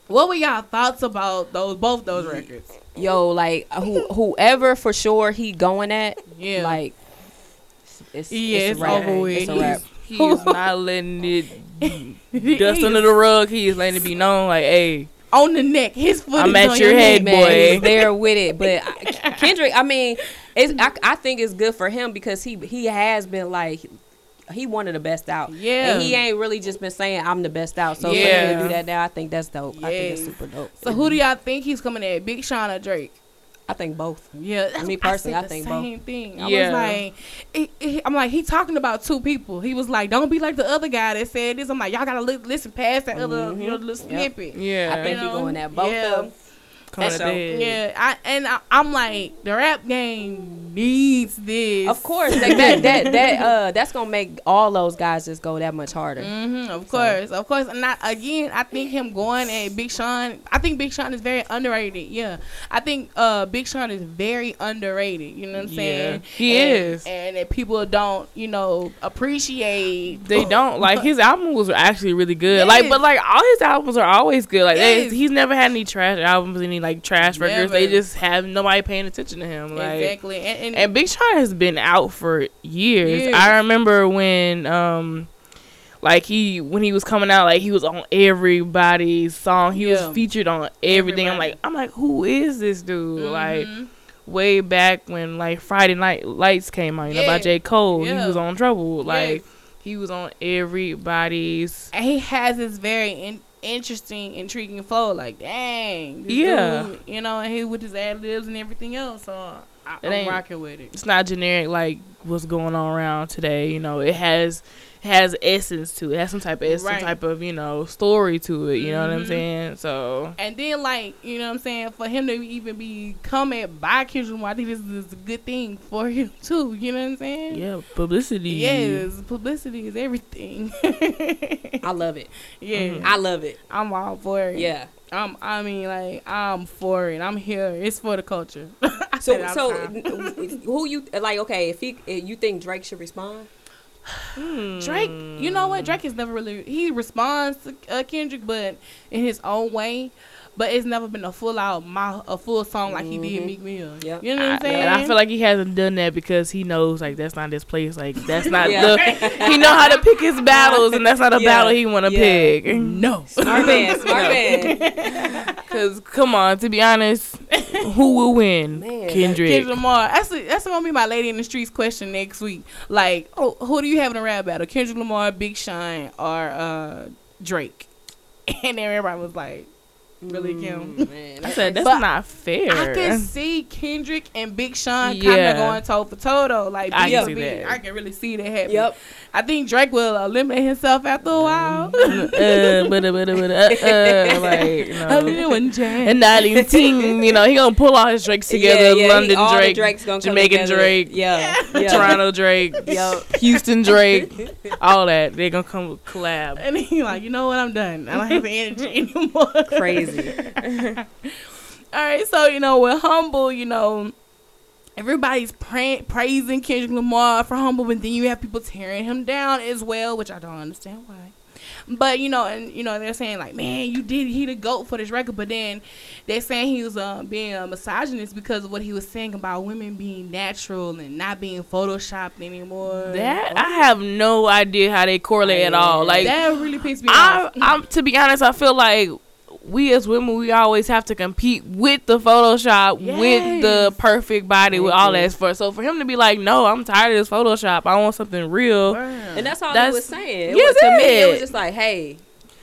[SPEAKER 1] what were y'all thoughts about those both those records?
[SPEAKER 3] Yo, like who, whoever for sure he going at,
[SPEAKER 1] Yeah.
[SPEAKER 3] like it's,
[SPEAKER 1] Yeah,
[SPEAKER 3] it's,
[SPEAKER 1] it's
[SPEAKER 3] a
[SPEAKER 1] over with.
[SPEAKER 3] It's a wrap.
[SPEAKER 2] He is not letting it dust under the rug. He is letting it be known, like, hey,
[SPEAKER 1] on the neck. His foot
[SPEAKER 2] I'm
[SPEAKER 1] is
[SPEAKER 2] at
[SPEAKER 1] on
[SPEAKER 2] your
[SPEAKER 1] your
[SPEAKER 2] head,
[SPEAKER 1] neck.
[SPEAKER 2] boy.
[SPEAKER 3] he's there with it. But I- Kendrick, I mean, it's I, I think it's good for him because he he has been like he one of the best out.
[SPEAKER 1] Yeah.
[SPEAKER 3] and he ain't really just been saying I'm the best out. So for him to do that now, I think that's dope. I think it's super dope.
[SPEAKER 1] So who do y'all think he's coming at? Big Sean or Drake?
[SPEAKER 3] I think both.
[SPEAKER 1] Yeah,
[SPEAKER 3] Me personally, I
[SPEAKER 1] the
[SPEAKER 3] think both.
[SPEAKER 1] same thing. I
[SPEAKER 2] Yeah.
[SPEAKER 1] was like, it, it- I'm like, he talking about two people. He was like, don't be like the other guy that said this. I'm like, y'all gotta li- listen past that other, you mm-hmm. know, little
[SPEAKER 3] Yep.
[SPEAKER 1] snippet.
[SPEAKER 2] yeah,
[SPEAKER 3] I think
[SPEAKER 1] You
[SPEAKER 3] he going at both
[SPEAKER 1] Yeah.
[SPEAKER 3] of them.
[SPEAKER 2] Coming
[SPEAKER 3] That's so-
[SPEAKER 2] that.
[SPEAKER 1] Yeah, I and I, I'm like, the rap game needs this.
[SPEAKER 3] Of course, like that that that uh that's gonna make all those guys just go that much harder.
[SPEAKER 1] Mm-hmm, of course, of course. And I, again, I think him going at Big Sean. I think Big Sean is very underrated. Yeah, I think uh Big Sean is very underrated. You know what I'm saying?
[SPEAKER 2] Yeah,
[SPEAKER 1] saying?
[SPEAKER 2] he
[SPEAKER 1] And-
[SPEAKER 2] is.
[SPEAKER 1] and that people don't, you know, appreciate.
[SPEAKER 2] They don't like his album was actually really good.
[SPEAKER 1] Yes.
[SPEAKER 2] Like, but like all his albums are always good. Like, they, he's never had any trash albums, any like trash records. They just have nobody paying attention to him. Like,
[SPEAKER 1] exactly. And, and,
[SPEAKER 2] and Big Sean has been out for years.
[SPEAKER 1] Years.
[SPEAKER 2] I remember when um like he when he was coming out like he was on everybody's song. He
[SPEAKER 1] Yeah.
[SPEAKER 2] was featured on everything. I'm like I'm like who is this dude? Like
[SPEAKER 1] Mhm.
[SPEAKER 2] way back when like Friday Night Lights came out, you know, by
[SPEAKER 1] Yeah.
[SPEAKER 2] J. Cole.
[SPEAKER 1] Yeah.
[SPEAKER 2] He was on Trouble.
[SPEAKER 1] Yes.
[SPEAKER 2] Like he was on everybody's
[SPEAKER 1] and he has this very in, interesting, intriguing flow. Like, dang,
[SPEAKER 2] Yeah.
[SPEAKER 1] dude, you know, and he with his ad libs and everything else. So I, I'm rocking with it.
[SPEAKER 2] it's not generic like what's going on around today. You know, it has has essence to it, has some type of essence,
[SPEAKER 1] Right.
[SPEAKER 2] some type of you know story to it. You know what I'm
[SPEAKER 1] Mhm.
[SPEAKER 2] saying? So
[SPEAKER 1] And then, like, you know what I'm saying? For him to even be commented by Kendrick Lamar, I think this is a good thing for him, too. You know what I'm saying?
[SPEAKER 2] yeah, publicity.
[SPEAKER 1] Yes, publicity is everything.
[SPEAKER 3] I love it.
[SPEAKER 1] yeah,
[SPEAKER 2] Mhm.
[SPEAKER 3] I love it.
[SPEAKER 1] I'm all for it.
[SPEAKER 3] Yeah.
[SPEAKER 1] I'm, I mean, like, I'm for it. I'm here. It's for the culture.
[SPEAKER 3] So so
[SPEAKER 1] all the time.
[SPEAKER 3] n- who you like? Okay, if he if you think Drake should respond?
[SPEAKER 1] Drake, you know what? Drake has never really he responds to uh, Kendrick, but in his own way. But it's never been a full out my a full song like he did
[SPEAKER 3] Mhm.
[SPEAKER 1] Meek Mill.
[SPEAKER 3] Yep.
[SPEAKER 1] You know what I'm saying?
[SPEAKER 2] and I feel like he hasn't done that because he knows like that's not his place. Like that's not
[SPEAKER 3] Yeah.
[SPEAKER 2] the he know how to pick his battles, and that's not a
[SPEAKER 3] Yeah.
[SPEAKER 2] battle he want to
[SPEAKER 3] Yeah.
[SPEAKER 2] pick.
[SPEAKER 1] no.
[SPEAKER 3] Smart man, smart man.
[SPEAKER 2] Cause come on, to be honest, who will win?
[SPEAKER 3] Man,
[SPEAKER 2] Kendrick.
[SPEAKER 1] Kendrick Lamar. That's a, that's gonna be my lady in the streets question next week. Like, oh, who do you have in a rap battle? Kendrick Lamar, Big Sean, or uh, Drake? And everybody was like, really, Kim?
[SPEAKER 3] Mm, man,
[SPEAKER 2] I said that's
[SPEAKER 1] But
[SPEAKER 2] not fair.
[SPEAKER 1] I can see Kendrick and Big Sean kind
[SPEAKER 2] Yeah.
[SPEAKER 1] of going toe for toe though. Like,
[SPEAKER 2] I
[SPEAKER 3] can
[SPEAKER 1] B
[SPEAKER 2] see that.
[SPEAKER 1] I can really see that happening.
[SPEAKER 3] Yep.
[SPEAKER 1] I think Drake will eliminate himself after a while.
[SPEAKER 2] uh, but, but, but, uh, uh, like,
[SPEAKER 1] How you
[SPEAKER 2] no.
[SPEAKER 1] doing,
[SPEAKER 2] And not even ting, you know, he gonna pull all his Drakes together.
[SPEAKER 3] Yeah, yeah, he-
[SPEAKER 2] London
[SPEAKER 3] all
[SPEAKER 2] Drake,
[SPEAKER 3] Drakes gonna come
[SPEAKER 2] Jamaican
[SPEAKER 3] together.
[SPEAKER 2] Drake,
[SPEAKER 3] Yeah. yeah.
[SPEAKER 2] Toronto Drake, yep. Houston Drake, all that. They gonna come collab.
[SPEAKER 1] And he like, you know what? I'm done. I don't have the energy anymore.
[SPEAKER 3] Crazy.
[SPEAKER 1] All right, so you know, with humble, you know, everybody's pra- praising Kendrick Lamar for humble, but then you have people tearing him down as well, which I don't understand why. But you know, and you know, they're saying like, man, you did he the goat for this record, but then they're saying he was uh, being a misogynist because of what he was saying about women being natural and not being photoshopped anymore.
[SPEAKER 2] That I have no idea how they correlate at all. Like
[SPEAKER 1] that really pissed me
[SPEAKER 2] I,
[SPEAKER 1] off.
[SPEAKER 2] I'm to be honest, I feel like we as women we always have to compete with the Photoshop, with the perfect body, with all that for. So for him to be like, no, I'm tired of this Photoshop. I want something real.
[SPEAKER 3] And that's all
[SPEAKER 2] That's-
[SPEAKER 3] he was saying. It
[SPEAKER 2] Yeah,
[SPEAKER 3] was, to me, it
[SPEAKER 2] it.
[SPEAKER 3] was just like, hey,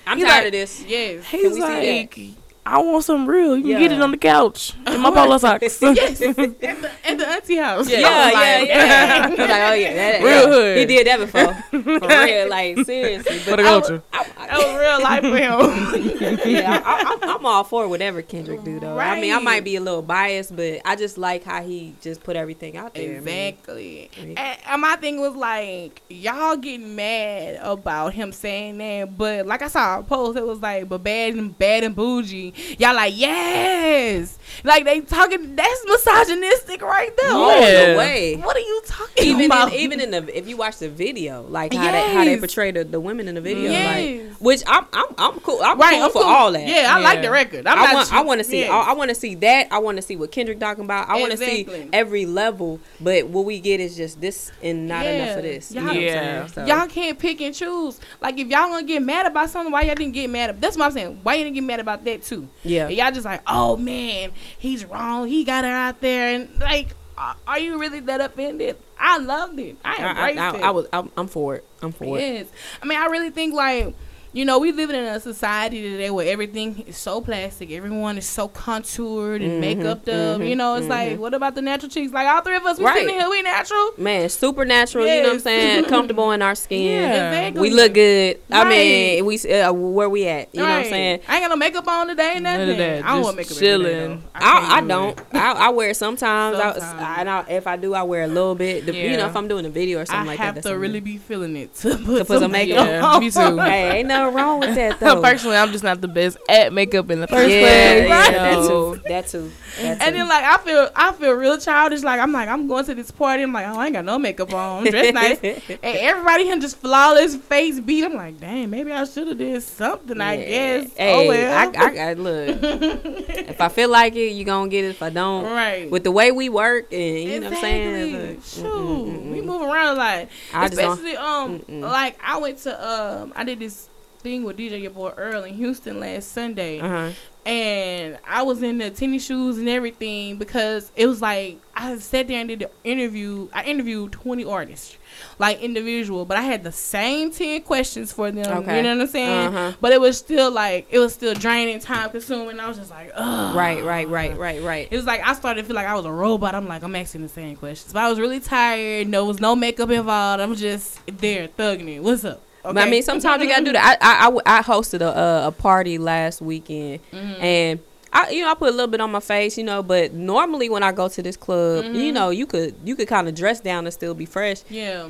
[SPEAKER 3] I'm
[SPEAKER 2] He's
[SPEAKER 3] tired
[SPEAKER 2] like-
[SPEAKER 3] of this.
[SPEAKER 1] yes.
[SPEAKER 2] He's
[SPEAKER 3] we see that?
[SPEAKER 2] like, I want something real. You can get it on the couch in my polo socks.
[SPEAKER 1] yes. at, the, at the auntie house.
[SPEAKER 2] Yeah.
[SPEAKER 3] Oh yeah,
[SPEAKER 2] I
[SPEAKER 3] yeah,
[SPEAKER 2] like-
[SPEAKER 3] yeah. I was like, oh yeah, that,
[SPEAKER 2] Real
[SPEAKER 3] yeah.
[SPEAKER 2] hood.
[SPEAKER 3] He did that before, for real, like seriously.
[SPEAKER 2] For the
[SPEAKER 3] I was-
[SPEAKER 2] culture.
[SPEAKER 3] I,
[SPEAKER 1] That was real life for him.
[SPEAKER 3] yeah, I, I, I'm all for whatever Kendrick do though. Right. I mean, I might be a little biased, but I just like how he just put everything out there. man.
[SPEAKER 1] Exactly.
[SPEAKER 3] Right.
[SPEAKER 1] And, and my thing was like, y'all getting mad about him saying that, but like I saw a post, it was like, but bad and bad and bougie. Y'all like, yes, like they talking. That's misogynistic right there.
[SPEAKER 3] No,
[SPEAKER 2] Yeah.
[SPEAKER 3] way.
[SPEAKER 1] What are you talking
[SPEAKER 3] Even
[SPEAKER 1] about?
[SPEAKER 3] in, even in the if you watch the video, like how they how they portray the, the women in the video,
[SPEAKER 1] Yes.
[SPEAKER 3] like which I'm I'm I'm cool. I'm
[SPEAKER 1] right,
[SPEAKER 3] cool
[SPEAKER 1] I'm
[SPEAKER 3] for
[SPEAKER 1] cool.
[SPEAKER 3] all that.
[SPEAKER 1] Yeah, I like the record. I'm
[SPEAKER 3] I
[SPEAKER 1] not
[SPEAKER 3] want I want to see
[SPEAKER 1] yes.
[SPEAKER 3] I, I want to see that I want to see what Kendrick talking about I want to
[SPEAKER 1] Exactly.
[SPEAKER 3] see every level but what we get is just this and not enough of this you
[SPEAKER 1] Y'all-
[SPEAKER 3] know what I'm
[SPEAKER 2] Yeah.
[SPEAKER 3] saying? So-
[SPEAKER 1] Y'all can't pick and choose. Like if y'all gonna get mad about something, why y'all didn't get mad? Ab- That's what I'm saying. Why you didn't get mad about that too?
[SPEAKER 3] Yeah
[SPEAKER 1] And y'all just like, oh man, he's wrong. He got her out there, and like, are- you really that offended? I loved it. I
[SPEAKER 3] I, I, I,
[SPEAKER 1] it.
[SPEAKER 3] I was I'm, I'm for it I'm for it
[SPEAKER 1] Yes. I mean, I really think like, you know, we living in a society today where everything is so plastic. Everyone is so contoured and
[SPEAKER 3] Mhm,
[SPEAKER 1] makeup up.
[SPEAKER 3] mhm,
[SPEAKER 1] You know, it's like, what about the natural cheeks? Like all three of us, we
[SPEAKER 3] Right.
[SPEAKER 1] sitting here, we natural.
[SPEAKER 3] man supernatural you know what I'm saying comfortable in our skin
[SPEAKER 2] Yeah.
[SPEAKER 1] Exactly.
[SPEAKER 3] we look good I mean we uh, where we at you know what I'm saying
[SPEAKER 1] I ain't got no makeup on today,
[SPEAKER 2] None
[SPEAKER 1] nothing.
[SPEAKER 2] of that.
[SPEAKER 1] I don't want makeup
[SPEAKER 2] chilling.
[SPEAKER 3] I, I
[SPEAKER 1] do
[SPEAKER 3] don't. I, I wear it sometimes. I,
[SPEAKER 1] Sometimes.
[SPEAKER 3] I, and I, if I do, I wear a little bit. The, You know, if I'm doing a video or something
[SPEAKER 1] I
[SPEAKER 3] like
[SPEAKER 1] have
[SPEAKER 3] that.
[SPEAKER 1] to really be feeling it to put,
[SPEAKER 3] put some makeup
[SPEAKER 2] Yeah,
[SPEAKER 1] on.
[SPEAKER 2] me too.
[SPEAKER 3] Hey, ain't nothing wrong with that though.
[SPEAKER 2] Personally, I'm just not the best at makeup in the first
[SPEAKER 3] yeah,
[SPEAKER 2] place.
[SPEAKER 3] yeah,
[SPEAKER 1] Right.
[SPEAKER 3] that too. That too. That too.
[SPEAKER 1] And then like I feel I feel real childish. Like I'm like I'm going to this party. I'm like oh I ain't got no makeup on. I'm dressed nice. and everybody here just flawless face beat. I'm like dang maybe I should have did something. I guess.
[SPEAKER 3] Hey,
[SPEAKER 1] oh well.
[SPEAKER 3] I, I, I look. if I feel like it, you gonna get it. If I don't,
[SPEAKER 1] right.
[SPEAKER 3] with the way we work, and you know what I'm
[SPEAKER 1] Exactly.
[SPEAKER 3] saying.
[SPEAKER 1] Shoot,
[SPEAKER 3] like, mm,
[SPEAKER 1] we move around a lot.
[SPEAKER 3] I.
[SPEAKER 1] Especially um
[SPEAKER 3] Mm-mm.
[SPEAKER 1] like I went to um I did this thing with DJ your boy Earl in Houston last Sunday.
[SPEAKER 3] Uh-huh.
[SPEAKER 1] and I was in the tennis shoes and everything because it was like I sat there and did the interview. I interviewed twenty artists, like individual, but I had the same ten questions for them.
[SPEAKER 3] Okay.
[SPEAKER 1] You know what I'm saying?
[SPEAKER 3] Uh-huh.
[SPEAKER 1] But it was still like it was still draining, time consuming. I was just like, ugh.
[SPEAKER 3] Right, right, right, right, right.
[SPEAKER 1] It was like I started to feel like I was a robot. I'm like, I'm asking the same questions. But I was really tired. There was no makeup involved. I'm just there thugging it. What's up?
[SPEAKER 3] But I mean, sometimes you gotta do that. I I, I, I hosted a uh, a party last weekend,
[SPEAKER 1] Mm-hmm.
[SPEAKER 3] and I you know I put a little bit on my face, you know. But normally when I go to this club,
[SPEAKER 1] Mm-hmm.
[SPEAKER 3] you know, you could you could kind of dress down and still be fresh.
[SPEAKER 1] Yeah.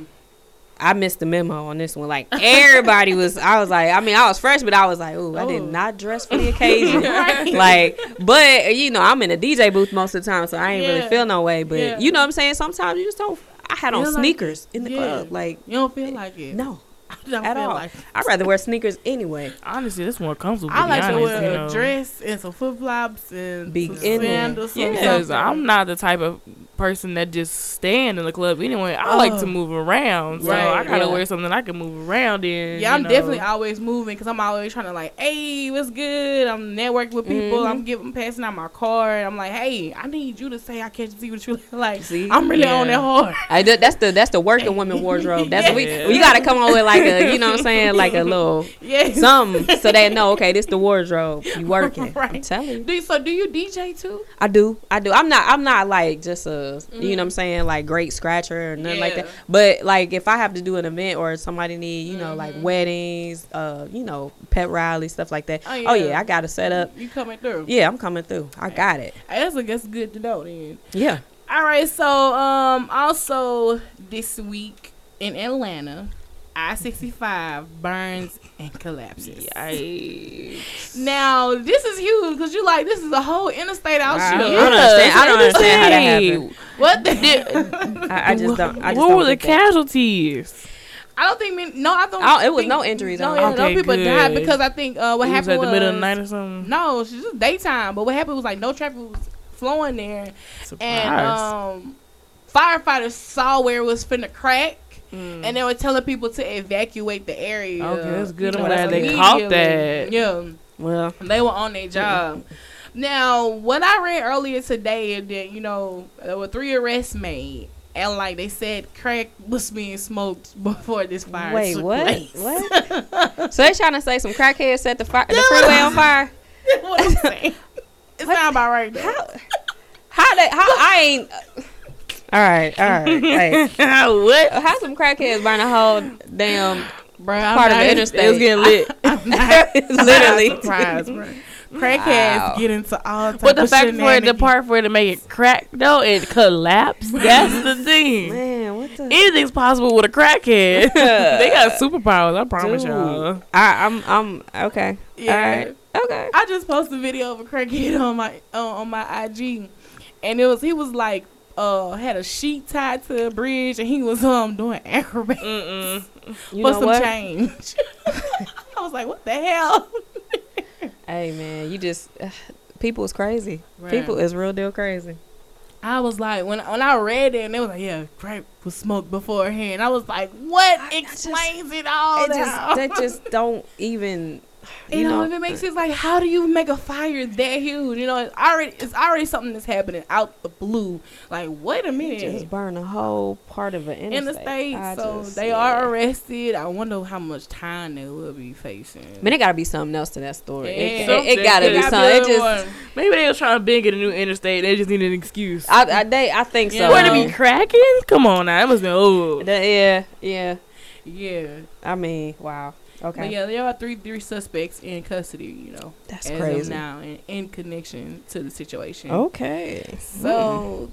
[SPEAKER 3] I missed the memo on this one. Like everybody was, I was like, I mean, I was fresh, but I was like, ooh, I did
[SPEAKER 1] Oh.
[SPEAKER 3] not dress for the occasion.
[SPEAKER 1] Right.
[SPEAKER 3] like, but you know, I'm in a DJ booth most of the time, so I ain't
[SPEAKER 1] Yeah.
[SPEAKER 3] really feel no way. But
[SPEAKER 1] Yeah.
[SPEAKER 3] you know what I'm saying? Sometimes you just don't. I had on
[SPEAKER 1] Feel like-
[SPEAKER 3] sneakers in the
[SPEAKER 1] Yeah.
[SPEAKER 3] club, like
[SPEAKER 1] You don't feel like it.
[SPEAKER 3] no, at
[SPEAKER 1] feel
[SPEAKER 3] all.
[SPEAKER 1] like
[SPEAKER 3] I'd rather wear sneakers anyway.
[SPEAKER 2] Honestly, that's more comfortable.
[SPEAKER 1] I
[SPEAKER 2] be
[SPEAKER 1] like to wear
[SPEAKER 2] you
[SPEAKER 1] a
[SPEAKER 2] know.
[SPEAKER 1] dress and some flip flops and
[SPEAKER 3] Be
[SPEAKER 1] some
[SPEAKER 3] in there.
[SPEAKER 1] sandals. some
[SPEAKER 2] Yes,
[SPEAKER 1] something.
[SPEAKER 2] I'm not the type of person that just stand in the club anyway. I like to
[SPEAKER 1] Oh.
[SPEAKER 2] move around, so
[SPEAKER 1] Right,
[SPEAKER 2] I gotta
[SPEAKER 3] yeah.
[SPEAKER 2] wear something I can move around in.
[SPEAKER 1] Yeah, I'm
[SPEAKER 2] know.
[SPEAKER 1] definitely always moving because I'm always trying to like, hey, what's good? I'm networking with people.
[SPEAKER 3] Mhm.
[SPEAKER 1] I'm giving, passing out my card. I'm like, hey, I need you to say I can't see what you look like.
[SPEAKER 3] See?
[SPEAKER 1] I'm really on
[SPEAKER 2] Yeah.
[SPEAKER 1] that hard.
[SPEAKER 3] I, that- that's the that's the working woman wardrobe. That's we
[SPEAKER 2] Yeah.
[SPEAKER 3] we gotta come on with like a you know what I'm saying like a little
[SPEAKER 1] Yeah.
[SPEAKER 3] something so they know okay this the wardrobe you working. I'm
[SPEAKER 1] Right.
[SPEAKER 3] telling you.
[SPEAKER 1] Do you, so do you DJ too?
[SPEAKER 3] I do. I do. I'm not I'm not like just a you know what I'm saying like great scratcher or nothing like that. But like if I have to do an event or somebody need, you know, like
[SPEAKER 1] Mhm.
[SPEAKER 3] weddings, uh, you know, pet rally, stuff like that.
[SPEAKER 1] Oh,
[SPEAKER 3] Oh
[SPEAKER 1] yeah.
[SPEAKER 3] yeah, I got to set up.
[SPEAKER 1] You coming through?
[SPEAKER 3] Yeah, I'm coming through. I got it.
[SPEAKER 1] That's, that's good to know then.
[SPEAKER 3] Yeah.
[SPEAKER 1] All right, so um, also this week in Atlanta, I sixty five burns and collapses.
[SPEAKER 2] Yikes.
[SPEAKER 1] Now this is huge because you like this is a whole interstate out
[SPEAKER 3] I
[SPEAKER 1] shit.
[SPEAKER 3] don't- I don't understand. I don't understand how that happened.
[SPEAKER 1] What the?
[SPEAKER 3] I, I just don't. I just
[SPEAKER 2] what
[SPEAKER 3] don't
[SPEAKER 2] were the
[SPEAKER 3] get that.
[SPEAKER 2] casualties?
[SPEAKER 1] I don't think. Many, no, I don't.
[SPEAKER 3] Oh, it was
[SPEAKER 1] think-
[SPEAKER 3] no injuries,
[SPEAKER 1] No, yeah,
[SPEAKER 3] don't
[SPEAKER 1] no
[SPEAKER 2] Okay,
[SPEAKER 1] people died because I think uh, what
[SPEAKER 2] it was
[SPEAKER 1] happened
[SPEAKER 2] at the middle of the
[SPEAKER 1] was-
[SPEAKER 2] night or something.
[SPEAKER 1] No, it's just daytime. But what happened was like no traffic was flowing there,
[SPEAKER 2] Surprise.
[SPEAKER 1] and um, firefighters saw where it was finna crack.
[SPEAKER 2] Mm.
[SPEAKER 1] and they were telling people to evacuate the area.
[SPEAKER 2] Okay, that's good.
[SPEAKER 1] you
[SPEAKER 2] I'm
[SPEAKER 1] know,
[SPEAKER 2] glad they
[SPEAKER 1] immediately.
[SPEAKER 2] caught that.
[SPEAKER 1] Yeah,
[SPEAKER 3] Well,
[SPEAKER 1] they were on their job. Now, what I read earlier today is that you know there were three arrests made, and like they said, crack was being smoked before this fire.
[SPEAKER 3] wait,
[SPEAKER 1] took
[SPEAKER 3] what?
[SPEAKER 1] place.
[SPEAKER 3] What? so they trying to say some crackheads set the fire, the freeway on fire?
[SPEAKER 1] what I'm saying. It sound about right. Though.
[SPEAKER 3] How? How they? How I ain't? All right, all right. Hey,
[SPEAKER 2] what?
[SPEAKER 3] how some crackheads burn a whole damn
[SPEAKER 1] Bro, I'm
[SPEAKER 3] part of the interstate?
[SPEAKER 2] It was getting lit.
[SPEAKER 1] I'm not,
[SPEAKER 3] Literally.
[SPEAKER 1] I'm not surprised, bro. Crackheads
[SPEAKER 3] Wow.
[SPEAKER 1] get into all type
[SPEAKER 2] But the
[SPEAKER 1] of
[SPEAKER 2] fact for it, the part for it to make it crack though, it collapse. That's the thing.
[SPEAKER 3] Man, what the?
[SPEAKER 2] Anything's possible with a crackhead. they got superpowers. I promise
[SPEAKER 3] Dude.
[SPEAKER 2] y'all.
[SPEAKER 3] I, I'm, I'm okay.
[SPEAKER 1] Yeah.
[SPEAKER 3] All right. Okay.
[SPEAKER 1] I just posted a video of a crackhead on my uh, on my IG, and it was he was like uh had a sheet tied to a bridge, and he was um doing.
[SPEAKER 3] You
[SPEAKER 1] for some
[SPEAKER 3] what?
[SPEAKER 1] change. I was like, what the hell?
[SPEAKER 3] Hey man, you just people is crazy.
[SPEAKER 1] Right.
[SPEAKER 3] People is real deal crazy.
[SPEAKER 1] I was like, when when I read it, and they was like, yeah, crack was smoked beforehand. I was like, what
[SPEAKER 3] I- I just-
[SPEAKER 1] explains it all?
[SPEAKER 3] It just that just don't even.
[SPEAKER 1] You, know, if it makes sense, like how do you make a fire that huge? You know, it's already it's already something that's happening out the blue. Like, wait a minute,
[SPEAKER 3] just burn a whole part of an
[SPEAKER 1] in
[SPEAKER 3] interstate.
[SPEAKER 1] the state,
[SPEAKER 3] I
[SPEAKER 1] so
[SPEAKER 3] just-
[SPEAKER 1] they
[SPEAKER 3] yeah.
[SPEAKER 1] are arrested. I wonder how much time they will be facing.
[SPEAKER 3] I mean, it gotta be something else to that story. It,
[SPEAKER 1] Yeah.
[SPEAKER 3] it, it gotta be
[SPEAKER 2] Something.
[SPEAKER 3] something. It
[SPEAKER 1] Gotta be
[SPEAKER 3] just,
[SPEAKER 1] one.
[SPEAKER 2] Maybe they was trying to big get a new interstate. They just needed an excuse.
[SPEAKER 3] I, I, they, I think so.
[SPEAKER 1] Yeah.
[SPEAKER 2] Where to be cracking? Come on now, it must be old.
[SPEAKER 3] The- yeah, yeah.
[SPEAKER 1] yeah.
[SPEAKER 3] I mean, wow. Okay,
[SPEAKER 1] But yeah, there are three three suspects in custody. You know,
[SPEAKER 3] that's
[SPEAKER 1] as of now, in, in connection to the situation.
[SPEAKER 3] Okay,
[SPEAKER 1] So,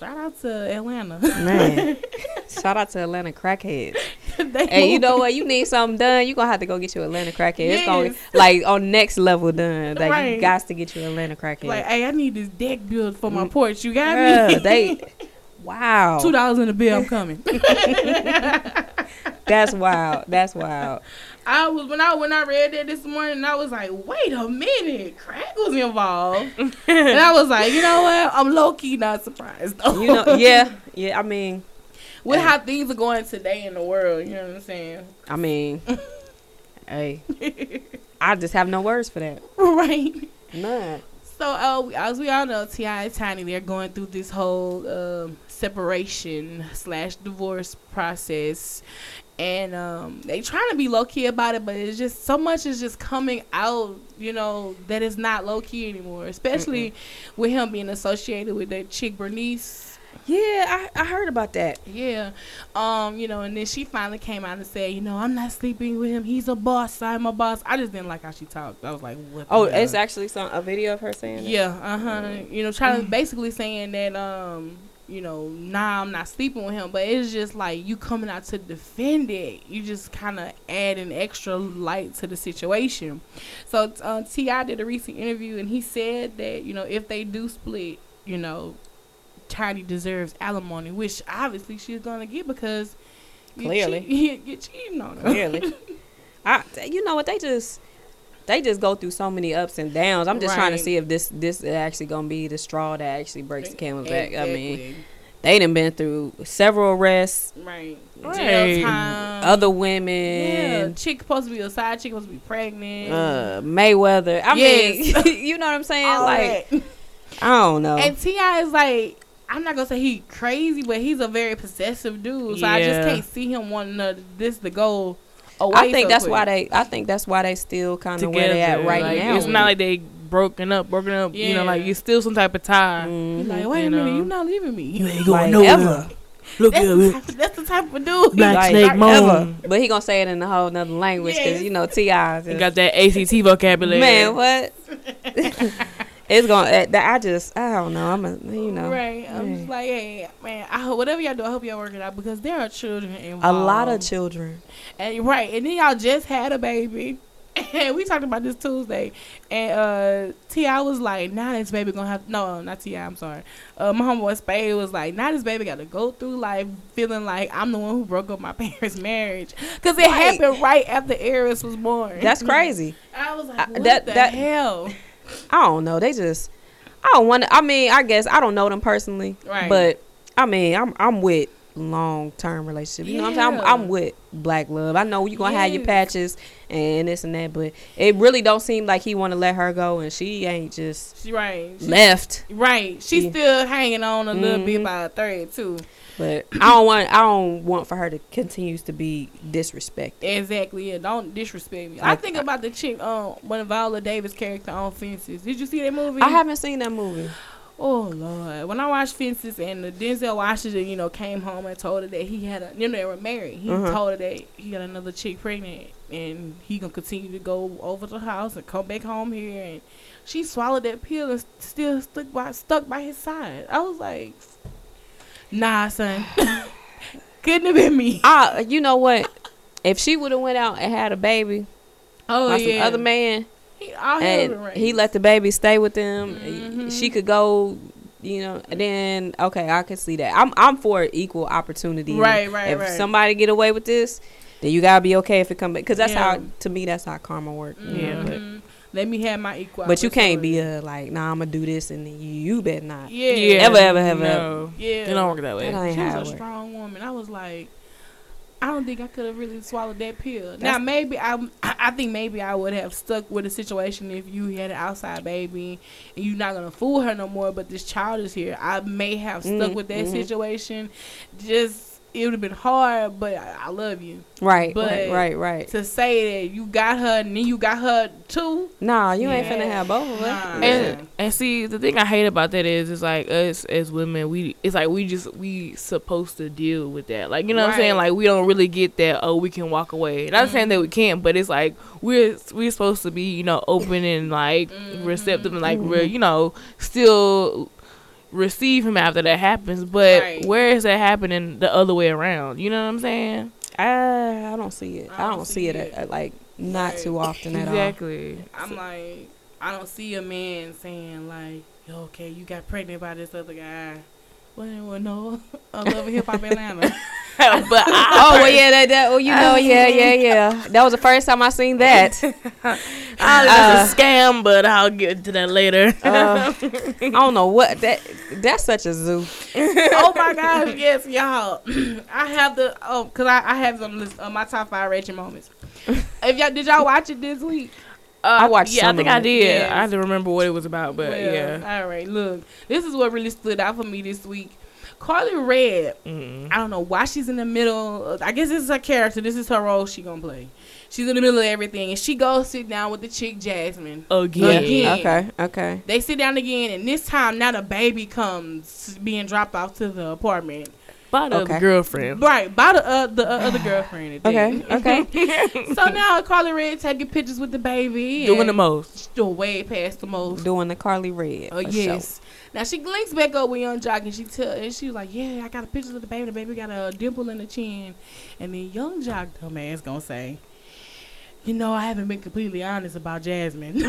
[SPEAKER 1] shout out to Atlanta.
[SPEAKER 3] man. Shout out to Atlanta crackheads. Hey, you know what? You need something done. You're gonna have to go get you Atlanta crackhead. It's gonna like on next level done. Like
[SPEAKER 1] Right.
[SPEAKER 3] you got to get you Atlanta crackhead.
[SPEAKER 1] Like, hey, I need this deck built for my
[SPEAKER 3] Mm.
[SPEAKER 1] porch. You got
[SPEAKER 3] Bruh,
[SPEAKER 1] me?
[SPEAKER 3] they, wow.
[SPEAKER 1] Two dollars in the bill. I'm coming.
[SPEAKER 3] That's wild. That's wild.
[SPEAKER 1] I was when I when I read that this morning, I was like, wait a minute, crack was involved, and I was like, you know what? I'm low key not surprised though.
[SPEAKER 3] You know, yeah, yeah. I mean,
[SPEAKER 1] with how things are going today in the world, you know what I'm saying?
[SPEAKER 3] I mean, hey, I just have no words for that.
[SPEAKER 1] right.
[SPEAKER 3] None.
[SPEAKER 1] So, uh, as we all know, T.I. and Tiny they're going through this whole um, separation slash divorce process, and um, they trying to be low key about it, but it's just so much is just coming out, you know, that it's not low key anymore. Especially with him being associated with that chick Bernice.
[SPEAKER 3] Yeah, I, I heard about that.
[SPEAKER 1] Yeah. Um, you know, and then she finally came out and said, you know, I'm not sleeping with him. He's a boss. I'm a boss. I just didn't like how she talked. I was like, what?
[SPEAKER 3] Oh,
[SPEAKER 1] hell?
[SPEAKER 3] it's actually some a video of her saying?
[SPEAKER 1] Yeah, uh huh. You know, trying to basically saying that, um, you know, nah, I'm not sleeping with him, but it's just like you coming out to defend it. You just kind of add an extra light to the situation. So uh, T.I. did a recent interview, and he said that you know if they do split, you know, Tiny deserves alimony, which obviously she's gonna get because you
[SPEAKER 3] Clearly.
[SPEAKER 1] cheat- you're cheating on her.
[SPEAKER 3] Clearly. I, you know what? They just they just go through so many ups and downs. I'm just trying to see if this this is actually gonna be the straw that actually breaks the camel's back. I mean,
[SPEAKER 1] Exactly.
[SPEAKER 3] they done been through several arrests,
[SPEAKER 1] right,
[SPEAKER 2] Right.
[SPEAKER 3] other
[SPEAKER 1] Yeah,
[SPEAKER 3] women.
[SPEAKER 1] chick supposed to be a side chick supposed to be pregnant.
[SPEAKER 3] Uh, Mayweather. I
[SPEAKER 1] Yes.
[SPEAKER 3] mean, you know what I'm saying?
[SPEAKER 1] all
[SPEAKER 3] like,
[SPEAKER 1] that.
[SPEAKER 3] I don't know.
[SPEAKER 1] and T.I. is like, I'm not gonna say he crazy, but he's a very possessive dude. So I just can't see him wanting to, this to go away.
[SPEAKER 3] I think
[SPEAKER 1] so
[SPEAKER 3] that's
[SPEAKER 1] quick.
[SPEAKER 3] why they. I think that's why they still kind of where
[SPEAKER 2] Together,
[SPEAKER 3] they at right
[SPEAKER 2] like,
[SPEAKER 3] now.
[SPEAKER 2] It's not like they broken up, broken up. You know, like
[SPEAKER 1] Yeah.
[SPEAKER 2] it's still some type of tie.
[SPEAKER 3] Mhm.
[SPEAKER 1] Like, wait
[SPEAKER 2] You
[SPEAKER 1] a minute,
[SPEAKER 2] know.
[SPEAKER 1] you not leaving me.
[SPEAKER 4] You ain't
[SPEAKER 3] Like,
[SPEAKER 4] going nowhere.
[SPEAKER 3] ever.
[SPEAKER 4] Look
[SPEAKER 1] That's
[SPEAKER 4] at
[SPEAKER 1] the,
[SPEAKER 4] it.
[SPEAKER 1] type, that's the type of dude.
[SPEAKER 4] Black
[SPEAKER 3] Like,
[SPEAKER 4] Snake
[SPEAKER 3] like,
[SPEAKER 4] Moan.
[SPEAKER 3] But he gonna say it in a whole nother language because
[SPEAKER 1] Yes.
[SPEAKER 3] you know T.I.
[SPEAKER 2] You got that ACT vocabulary.
[SPEAKER 3] Man, what? it's gonna. uh, that- I just. I don't know. I'm a. You know.
[SPEAKER 1] Right. I'm just like, hey, man, I hope whatever y'all do, I hope y'all work it out because there are children involved.
[SPEAKER 3] A lot of children.
[SPEAKER 1] And right, and then y'all just had a baby. And we talked about this Tuesday, and uh, T.I was like, "Now this baby gonna have no, not T.I. I'm sorry. Uh, my homeboy Spade was like, "Now this baby got to go through life feeling like I'm the one who broke up my parents' marriage because it
[SPEAKER 3] Right.
[SPEAKER 1] happened right after Heiress was born."
[SPEAKER 3] That's crazy.
[SPEAKER 1] I was like,
[SPEAKER 3] I-
[SPEAKER 1] "What
[SPEAKER 3] that-
[SPEAKER 1] the
[SPEAKER 3] that-
[SPEAKER 1] hell?"
[SPEAKER 3] I don't know. They just. I don't want to. I mean, I guess I don't know them personally,
[SPEAKER 1] Right.
[SPEAKER 3] but I mean, I'm I'm with long term relationship. You know what I'm saying? I'm, I'm with black love. I know you're gonna have your patches and this and that, but it really don't seem like he want to let her go, and she ain't just
[SPEAKER 1] She right. She,
[SPEAKER 3] left.
[SPEAKER 1] right. She's
[SPEAKER 3] Yeah.
[SPEAKER 1] still hanging on a little bit
[SPEAKER 3] Mhm.
[SPEAKER 1] by a thread too.
[SPEAKER 3] But I don't want. I don't want for her to continues to be disrespected.
[SPEAKER 1] Exactly. Yeah. Don't disrespect me. I
[SPEAKER 3] Like,
[SPEAKER 1] think about the chick um when Viola Davis character on Fences. Did you see that movie?
[SPEAKER 3] I haven't seen that movie.
[SPEAKER 1] Oh Lord! When I watched Fences and the Denzel Washington, you know, came home and told her that he had a, you know, they were married. He
[SPEAKER 3] Mhm.
[SPEAKER 1] told her that he got another chick pregnant, and he gonna continue to go over to the house and come back home here. And she swallowed that pill and still stuck by stuck by his side. I was like, Nah, son, couldn't have been me.
[SPEAKER 3] I, you know what? If she would have went out and had a baby
[SPEAKER 1] Oh
[SPEAKER 3] by
[SPEAKER 1] yeah,
[SPEAKER 3] some other man,
[SPEAKER 1] He,
[SPEAKER 3] and he let the baby stay with them,
[SPEAKER 1] Mhm.
[SPEAKER 3] she could go. You know, and then okay, I can see that. I'm I'm for equal opportunity.
[SPEAKER 1] Right, right,
[SPEAKER 3] If
[SPEAKER 1] right.
[SPEAKER 3] somebody get away with this, then you gotta be okay if it come back. Cause that's
[SPEAKER 1] Yeah.
[SPEAKER 3] how to me that's how karma works. you know, but-.
[SPEAKER 1] Let me have my equal.
[SPEAKER 3] But you can't be a like, nah, I'm gonna do this, and then you, you better not.
[SPEAKER 1] yeah,
[SPEAKER 2] Yeah,
[SPEAKER 3] Ever, ever, ever,
[SPEAKER 2] no.
[SPEAKER 1] yeah.
[SPEAKER 2] It don't work that way.
[SPEAKER 3] That ain't
[SPEAKER 1] She was a
[SPEAKER 3] work.
[SPEAKER 1] strong woman. I was like, I don't think I could have really swallowed that pill. now maybe I, I think maybe I would have stuck with the situation if you had an outside baby and you're not gonna fool her no more. But this child is here. I may have stuck
[SPEAKER 3] Mhm,
[SPEAKER 1] with that
[SPEAKER 3] mhm.
[SPEAKER 1] situation. Just it would have been hard, but I, I love you.
[SPEAKER 3] Right,
[SPEAKER 1] But-
[SPEAKER 3] right, right, right.
[SPEAKER 1] To say that you got her and then you got her too.
[SPEAKER 3] Nah, you ain't finna have both of
[SPEAKER 1] Nah.
[SPEAKER 3] us.
[SPEAKER 2] And and see the thing I hate about that is it's like us as women we it's like we just we supposed to deal with that like you know what I'm saying like we don't really get that oh we can walk away not saying mm-hmm. that we can't but it's like we're we're supposed to be you know open and like mm-hmm. receptive and like we're mm-hmm. you know still receive him after that happens but
[SPEAKER 1] Right.
[SPEAKER 2] where is that happening the other way around you know what I'm saying
[SPEAKER 3] I, I don't see it. I don't, see, it,
[SPEAKER 1] it.
[SPEAKER 3] uh, like not
[SPEAKER 1] Right.
[SPEAKER 3] too often at all.
[SPEAKER 2] exactly
[SPEAKER 1] I'm like, I don't see a man saying like, okay, you got pregnant by this other guy." Well, well no, I love hip hop Atlanta.
[SPEAKER 2] but I,
[SPEAKER 3] Oh well, yeah, that, that oh, you know, yeah, yeah, yeah. That was the first time I seen that.
[SPEAKER 2] I
[SPEAKER 3] Uh,
[SPEAKER 2] it's a scam but I'll get to that later
[SPEAKER 3] Uh, I don't know what that. That's such a zoo.
[SPEAKER 1] oh my gosh, yes, y'all. I have the oh, cause I, I have some list of my top five ratchet moments. if y'all did y'all watch it this week?
[SPEAKER 2] Uh,
[SPEAKER 3] I watched
[SPEAKER 2] Yeah,
[SPEAKER 3] some
[SPEAKER 2] I think
[SPEAKER 3] of
[SPEAKER 2] I did.
[SPEAKER 1] Yes.
[SPEAKER 2] I didn't remember what it was about, but
[SPEAKER 1] Well,
[SPEAKER 2] yeah.
[SPEAKER 1] All right, look. This is what really stood out for me this week. Karlie Redd.
[SPEAKER 2] Mm.
[SPEAKER 1] I don't know why she's in the middle. I guess this is her character. This is her role she gonna play. She's in the middle of everything, and she goes sit down with the chick Jasmine.
[SPEAKER 2] Again.
[SPEAKER 1] Again.
[SPEAKER 3] Okay. Okay.
[SPEAKER 1] They sit down again, and this time now the baby comes being dropped off to the apartment.
[SPEAKER 2] By the
[SPEAKER 3] Okay.
[SPEAKER 2] girlfriend.
[SPEAKER 1] Right by the uh, the uh, other girlfriend. at
[SPEAKER 3] Okay. Okay.
[SPEAKER 1] so now Karlie Redd taking pictures with the baby,
[SPEAKER 2] Doing the most.
[SPEAKER 1] Still way past the most.
[SPEAKER 3] Doing the Karlie Redd.
[SPEAKER 1] Oh
[SPEAKER 3] for
[SPEAKER 1] yes. Now she links back up with Yung Joc and she tell and she was like, "Yeah, I got a picture of the baby. The baby got a dimple in the chin." And then Yung Joc dumbass gonna say, "You know, I haven't been completely honest about Jasmine."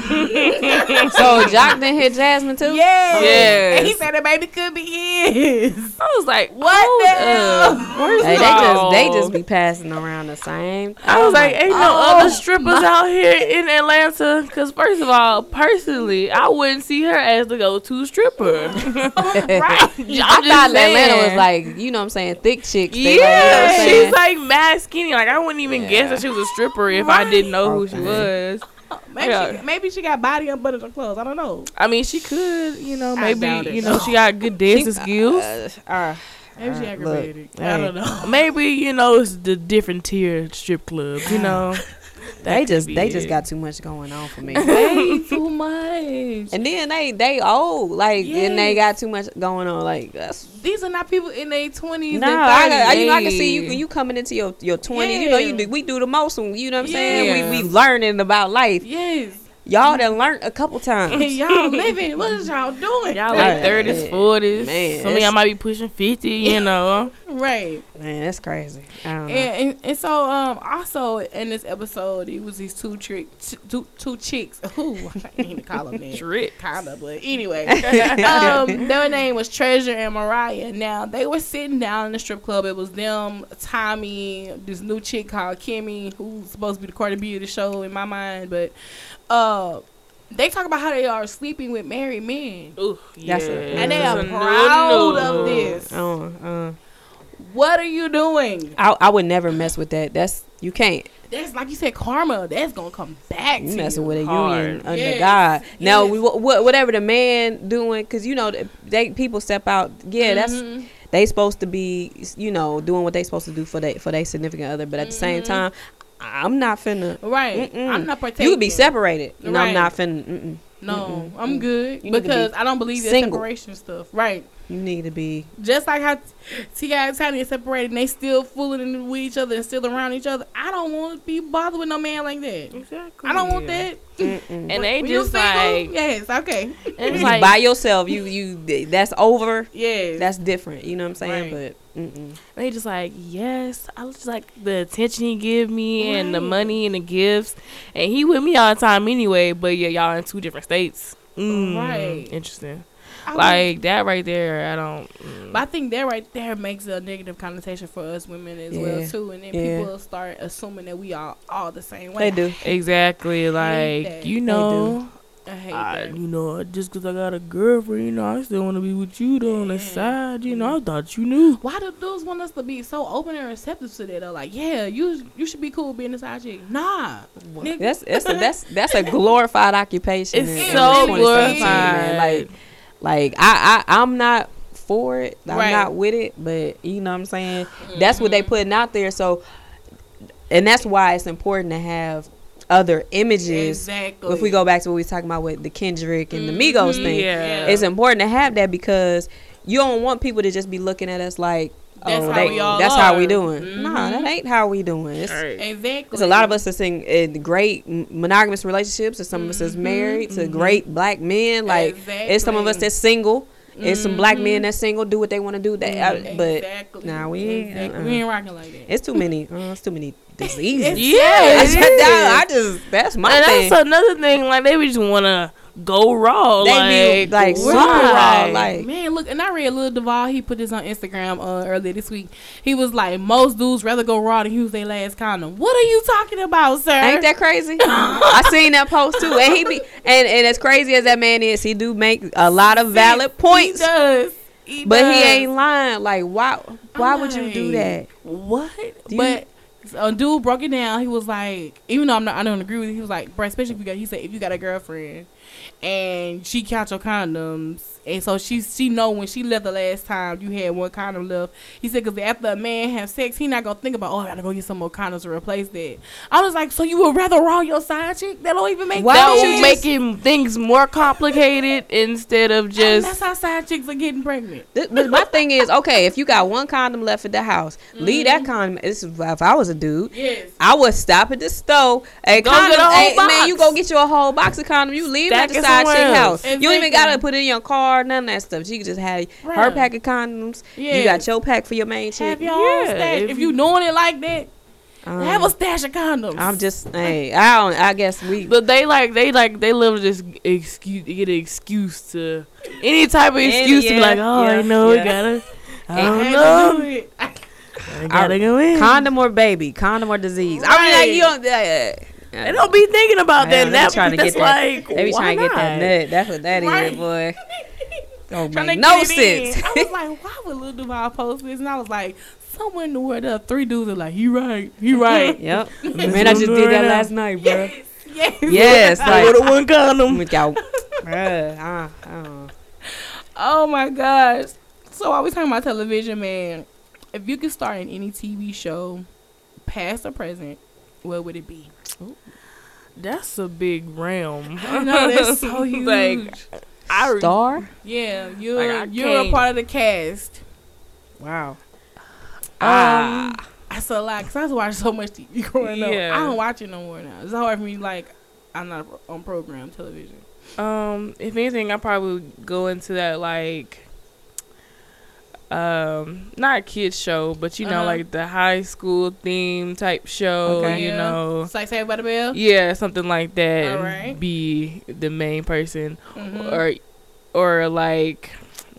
[SPEAKER 3] So Joc done hit Jasmine too.
[SPEAKER 1] yes.
[SPEAKER 2] Yes.
[SPEAKER 1] And he said the baby could be his.
[SPEAKER 2] I was like,
[SPEAKER 1] What
[SPEAKER 2] hold
[SPEAKER 1] the hell?
[SPEAKER 3] Hey, they just they just be passing around the same.
[SPEAKER 2] I was like, ain't no
[SPEAKER 1] Oh,
[SPEAKER 2] other strippers out here in Atlanta. Because, first of all, personally, I wouldn't see her as the go to stripper.
[SPEAKER 1] right.
[SPEAKER 3] I thought Atlanta was like, you know what I'm saying, thick chicks. They like, you know
[SPEAKER 2] Yeah, she's like mad skinny. Like, I wouldn't even guess that she was a stripper if I didn't know who she was.
[SPEAKER 1] Maybe,
[SPEAKER 2] Yeah.
[SPEAKER 1] she, maybe she got body up under the clothes. I don't know.
[SPEAKER 2] I mean, she could, you know, maybe, you know, she got good dancing skills.
[SPEAKER 3] Uh, uh,
[SPEAKER 1] Maybe she
[SPEAKER 3] uh,
[SPEAKER 1] aggravated.
[SPEAKER 3] look,
[SPEAKER 1] I
[SPEAKER 3] hey.
[SPEAKER 1] don't know.
[SPEAKER 2] Maybe, you know, it's the different tier strip clubs, you know.
[SPEAKER 3] They just they just got too much going on for me.
[SPEAKER 1] Way too much.
[SPEAKER 3] and then they they old like and they got too much going on like that's
[SPEAKER 1] These are not people in their twenties and
[SPEAKER 3] I. I, you know, I can see you you coming into your your twenties. You know, you do, we do the most. When, you know what I'm saying? We we learning about life.
[SPEAKER 1] Yes.
[SPEAKER 3] Y'all done learned a couple times.
[SPEAKER 1] And y'all living. What is y'all doing?
[SPEAKER 2] Y'all
[SPEAKER 3] Right.
[SPEAKER 2] like 30s, 40s.
[SPEAKER 3] Man,
[SPEAKER 2] Some of y'all might be pushing 50, you know.
[SPEAKER 1] right.
[SPEAKER 3] Man, that's crazy. I don't know.
[SPEAKER 1] And, and and so um also in this episode it was these two trick two two chicks. Ooh, I didn't mean to call them that.
[SPEAKER 2] Trick.
[SPEAKER 1] Kinda, but anyway. um, their name was Treasure and Mariah. Now they were sitting down in the strip club. It was them, Tommie, this new chick called Kimmy, who's supposed to be the Cardi B of the show in my mind, but uh they talk about how they are sleeping with married men.
[SPEAKER 2] Ooh,
[SPEAKER 3] That's
[SPEAKER 2] yeah.
[SPEAKER 3] a-
[SPEAKER 1] And they
[SPEAKER 3] That's
[SPEAKER 1] are
[SPEAKER 3] a
[SPEAKER 1] proud of this.
[SPEAKER 3] Uh, uh,
[SPEAKER 1] What are you doing?
[SPEAKER 3] I I would never mess with that. That's you can't.
[SPEAKER 1] That's like you said, karma. That's gonna come back
[SPEAKER 3] You
[SPEAKER 1] to
[SPEAKER 3] messing
[SPEAKER 1] you.
[SPEAKER 3] with a
[SPEAKER 2] Hard.
[SPEAKER 3] union under
[SPEAKER 1] Yes,
[SPEAKER 3] God. Now,
[SPEAKER 1] yes.
[SPEAKER 3] we, wh- wh- whatever the man doing, because you know they people step out. Yeah, that's
[SPEAKER 1] Mhm.
[SPEAKER 3] they supposed to be, you know, doing what they supposed to do for they for their significant other. But at the same
[SPEAKER 1] Mhm.
[SPEAKER 3] time, I'm not finna.
[SPEAKER 1] right.
[SPEAKER 3] Mm-mm.
[SPEAKER 1] I'm not partaking.
[SPEAKER 3] You could be separated, and
[SPEAKER 1] Right.
[SPEAKER 3] I'm not finna. Mm-mm.
[SPEAKER 1] No,
[SPEAKER 3] Mm-mm.
[SPEAKER 1] I'm good because
[SPEAKER 3] be
[SPEAKER 1] I don't believe in separation stuff. Right.
[SPEAKER 3] You need to be.
[SPEAKER 1] Just like how T.I and Tiny are separated and they still fooling with each other and still around each other. I don't want to be bothered with no man like that.
[SPEAKER 2] Exactly.
[SPEAKER 1] I don't want that.
[SPEAKER 3] Mm-mm.
[SPEAKER 2] And they just
[SPEAKER 1] single,
[SPEAKER 2] like,
[SPEAKER 1] yes, okay,
[SPEAKER 2] it's like,
[SPEAKER 3] by yourself, you you that's over.
[SPEAKER 1] Yeah,
[SPEAKER 3] That's different. You know what I'm saying?
[SPEAKER 1] Right.
[SPEAKER 3] But mm-mm.
[SPEAKER 2] they just like, yes, I was just like the attention he give me and the money and the gifts. And he with me all the time anyway, but yeah, y'all in two different states. Mm,
[SPEAKER 1] Right.
[SPEAKER 2] Interesting.
[SPEAKER 1] I would-
[SPEAKER 2] Like that right there, I don't. mm.
[SPEAKER 1] But I think that right there makes a negative connotation for us women as well too, and then
[SPEAKER 3] Yeah.
[SPEAKER 1] people start assuming that we are all the same way.
[SPEAKER 3] they do.
[SPEAKER 2] Exactly. Like you know,
[SPEAKER 1] I hate
[SPEAKER 2] I,
[SPEAKER 1] that.
[SPEAKER 2] you know, just because I got a girlfriend, you know, I still want to be with you though on the side. You know, I thought you knew.
[SPEAKER 1] Why do dudes want us to be so open and receptive to that? They're like, yeah, you you should be cool being a side chick. Nah, nigga.
[SPEAKER 3] That's that's a, that's that's a glorified occupation.
[SPEAKER 2] It's
[SPEAKER 3] in- in
[SPEAKER 2] so
[SPEAKER 3] 2017,
[SPEAKER 2] glorified.
[SPEAKER 3] man. Like like I, I I'm not for it. I'm
[SPEAKER 1] Right.
[SPEAKER 3] not with it. But you know what I'm saying. That's what they mm-hmm. putting out there. So, and that's why it's important to have other images.
[SPEAKER 1] exactly.
[SPEAKER 3] If we go back to what we was talking about with the Kendrick and the mm-hmm,
[SPEAKER 1] Migos
[SPEAKER 3] thing,
[SPEAKER 2] Yeah.
[SPEAKER 3] it's important to have that because you don't want people to just be looking at us like,
[SPEAKER 1] That's
[SPEAKER 3] oh,
[SPEAKER 1] how
[SPEAKER 3] they-
[SPEAKER 1] we all
[SPEAKER 3] that's how we doing.
[SPEAKER 1] Mhm.
[SPEAKER 3] Nah, that ain't how we doing. It's,
[SPEAKER 2] Right.
[SPEAKER 1] exactly.
[SPEAKER 3] there's a lot of us that's in, in great monogamous relationships, and some of us is
[SPEAKER 1] Mhm.
[SPEAKER 3] married to
[SPEAKER 2] Mhm.
[SPEAKER 3] great black men. Like it's some of us that's single. It's some black men that's single, do what they want to do. That, I-
[SPEAKER 1] Mhm.
[SPEAKER 3] but
[SPEAKER 1] exactly.
[SPEAKER 3] nah, we ain't-
[SPEAKER 1] Exactly.
[SPEAKER 3] uh-uh.
[SPEAKER 1] we ain't rocking like that.
[SPEAKER 3] it's too many. Uh, it's too many diseases.
[SPEAKER 1] It's-
[SPEAKER 2] Yeah,
[SPEAKER 3] I just. I just that's my
[SPEAKER 2] and
[SPEAKER 3] thing.
[SPEAKER 2] that's another thing. Like they just want to go raw.
[SPEAKER 3] They
[SPEAKER 2] like,
[SPEAKER 3] be, like,
[SPEAKER 2] why?
[SPEAKER 3] super raw, like-
[SPEAKER 1] Man, look, and I read Lil Duval. He put this on Instagram uh, earlier this week. He was like, most dudes rather go raw than use their last condom. What are you talking about, sir?
[SPEAKER 3] Ain't that crazy? I seen that post too, and he be and, and as crazy as that man is, he do make a lot of valid points,
[SPEAKER 1] He does. He
[SPEAKER 3] but
[SPEAKER 1] does.
[SPEAKER 3] he ain't lying. Like why? Why would you do that?
[SPEAKER 1] What?
[SPEAKER 3] Do
[SPEAKER 1] but a dude broke it down. He was like, even though I'm not, I don't agree with it. He was like, bro, especially if you got, he said, if you got a girlfriend and she count your condoms, and so she she know when she left the last time you had one condom left. He said, because after a man have sex, he not gonna think about, oh, I gotta go get some more condoms to replace that. I was like, so you would rather roll your side chick? That don't even make sense.
[SPEAKER 3] Why
[SPEAKER 2] that
[SPEAKER 3] don't you
[SPEAKER 2] make
[SPEAKER 3] just-
[SPEAKER 2] things more complicated instead of
[SPEAKER 1] And
[SPEAKER 2] just
[SPEAKER 1] that's how side chicks are getting pregnant.
[SPEAKER 3] Th- But my thing is, okay, if you got one condom left at the house, leave
[SPEAKER 2] Mm-hmm.
[SPEAKER 3] that condom. This if I was a dude.
[SPEAKER 1] Yes.
[SPEAKER 3] I would stop at the store. Hey,
[SPEAKER 2] Go
[SPEAKER 3] condom,
[SPEAKER 2] get a whole
[SPEAKER 3] hey, man,
[SPEAKER 2] box.
[SPEAKER 3] you go get you a whole box of condom. You leave that at the
[SPEAKER 2] it
[SPEAKER 3] side chick house.
[SPEAKER 2] else.
[SPEAKER 3] You don't even gotta put it in your car, none of that stuff. She could just have her pack of condoms. Yeah.
[SPEAKER 1] You
[SPEAKER 3] got your pack for your main chick.
[SPEAKER 1] Have your own
[SPEAKER 2] Yeah,
[SPEAKER 1] stash.
[SPEAKER 2] if
[SPEAKER 1] If you doing it like that,
[SPEAKER 3] Um,
[SPEAKER 1] have a stash of condoms.
[SPEAKER 3] I'm just, hey, I don't. I guess we.
[SPEAKER 2] But they like they like they love to just excuse get an excuse to any type of
[SPEAKER 3] Any-
[SPEAKER 2] excuse to be like, oh,
[SPEAKER 3] yeah,
[SPEAKER 2] I know
[SPEAKER 3] yeah.
[SPEAKER 2] we gotta, I
[SPEAKER 1] I
[SPEAKER 2] don't know,
[SPEAKER 1] to do it.
[SPEAKER 2] I gotta go in.
[SPEAKER 3] Condom or baby, condom or disease. I mean, like you don't. Uh,
[SPEAKER 2] they don't be thinking about that.
[SPEAKER 3] they
[SPEAKER 2] That
[SPEAKER 3] trying to
[SPEAKER 2] that's
[SPEAKER 3] get that-
[SPEAKER 2] like
[SPEAKER 3] They be trying to get that nut. That's what that is,
[SPEAKER 1] Right.
[SPEAKER 3] boy. Don't make
[SPEAKER 1] to
[SPEAKER 3] no sense.
[SPEAKER 1] I was like, why would Lil Duval post this? And I was like, somewhere in the world, are three dudes are like, he right, he right.
[SPEAKER 3] Yep. Man, I just did that last night, bro.
[SPEAKER 1] yes.
[SPEAKER 3] Yes, like
[SPEAKER 2] With a one condom.
[SPEAKER 3] with y'all. Bruh, uh, uh.
[SPEAKER 1] Oh my gosh. So while we talking about television, man, if you could star in any TV show, past or present, what would it be?
[SPEAKER 2] That's a big realm.
[SPEAKER 1] I know that's so huge.
[SPEAKER 2] Like, I
[SPEAKER 3] Star?
[SPEAKER 1] yeah, you're
[SPEAKER 2] Like, I
[SPEAKER 1] you're a
[SPEAKER 2] can't-
[SPEAKER 1] part of the cast.
[SPEAKER 3] Wow.
[SPEAKER 2] um,
[SPEAKER 1] I saw a lot because I was watching so much TV growing up. I don't watch it no more now. It's hard for me. Like I'm not on program television.
[SPEAKER 2] Um, if anything, I probably would go into that like, um, not a kids show, but you know,
[SPEAKER 1] Uh-huh.
[SPEAKER 2] like the high school theme type show.
[SPEAKER 3] Okay.
[SPEAKER 2] You
[SPEAKER 1] Yeah.
[SPEAKER 2] know,
[SPEAKER 1] It's like Saved by the Bell.
[SPEAKER 2] yeah, something like that.
[SPEAKER 1] Alright.
[SPEAKER 2] Be the main person,
[SPEAKER 1] Mhm.
[SPEAKER 2] or or like.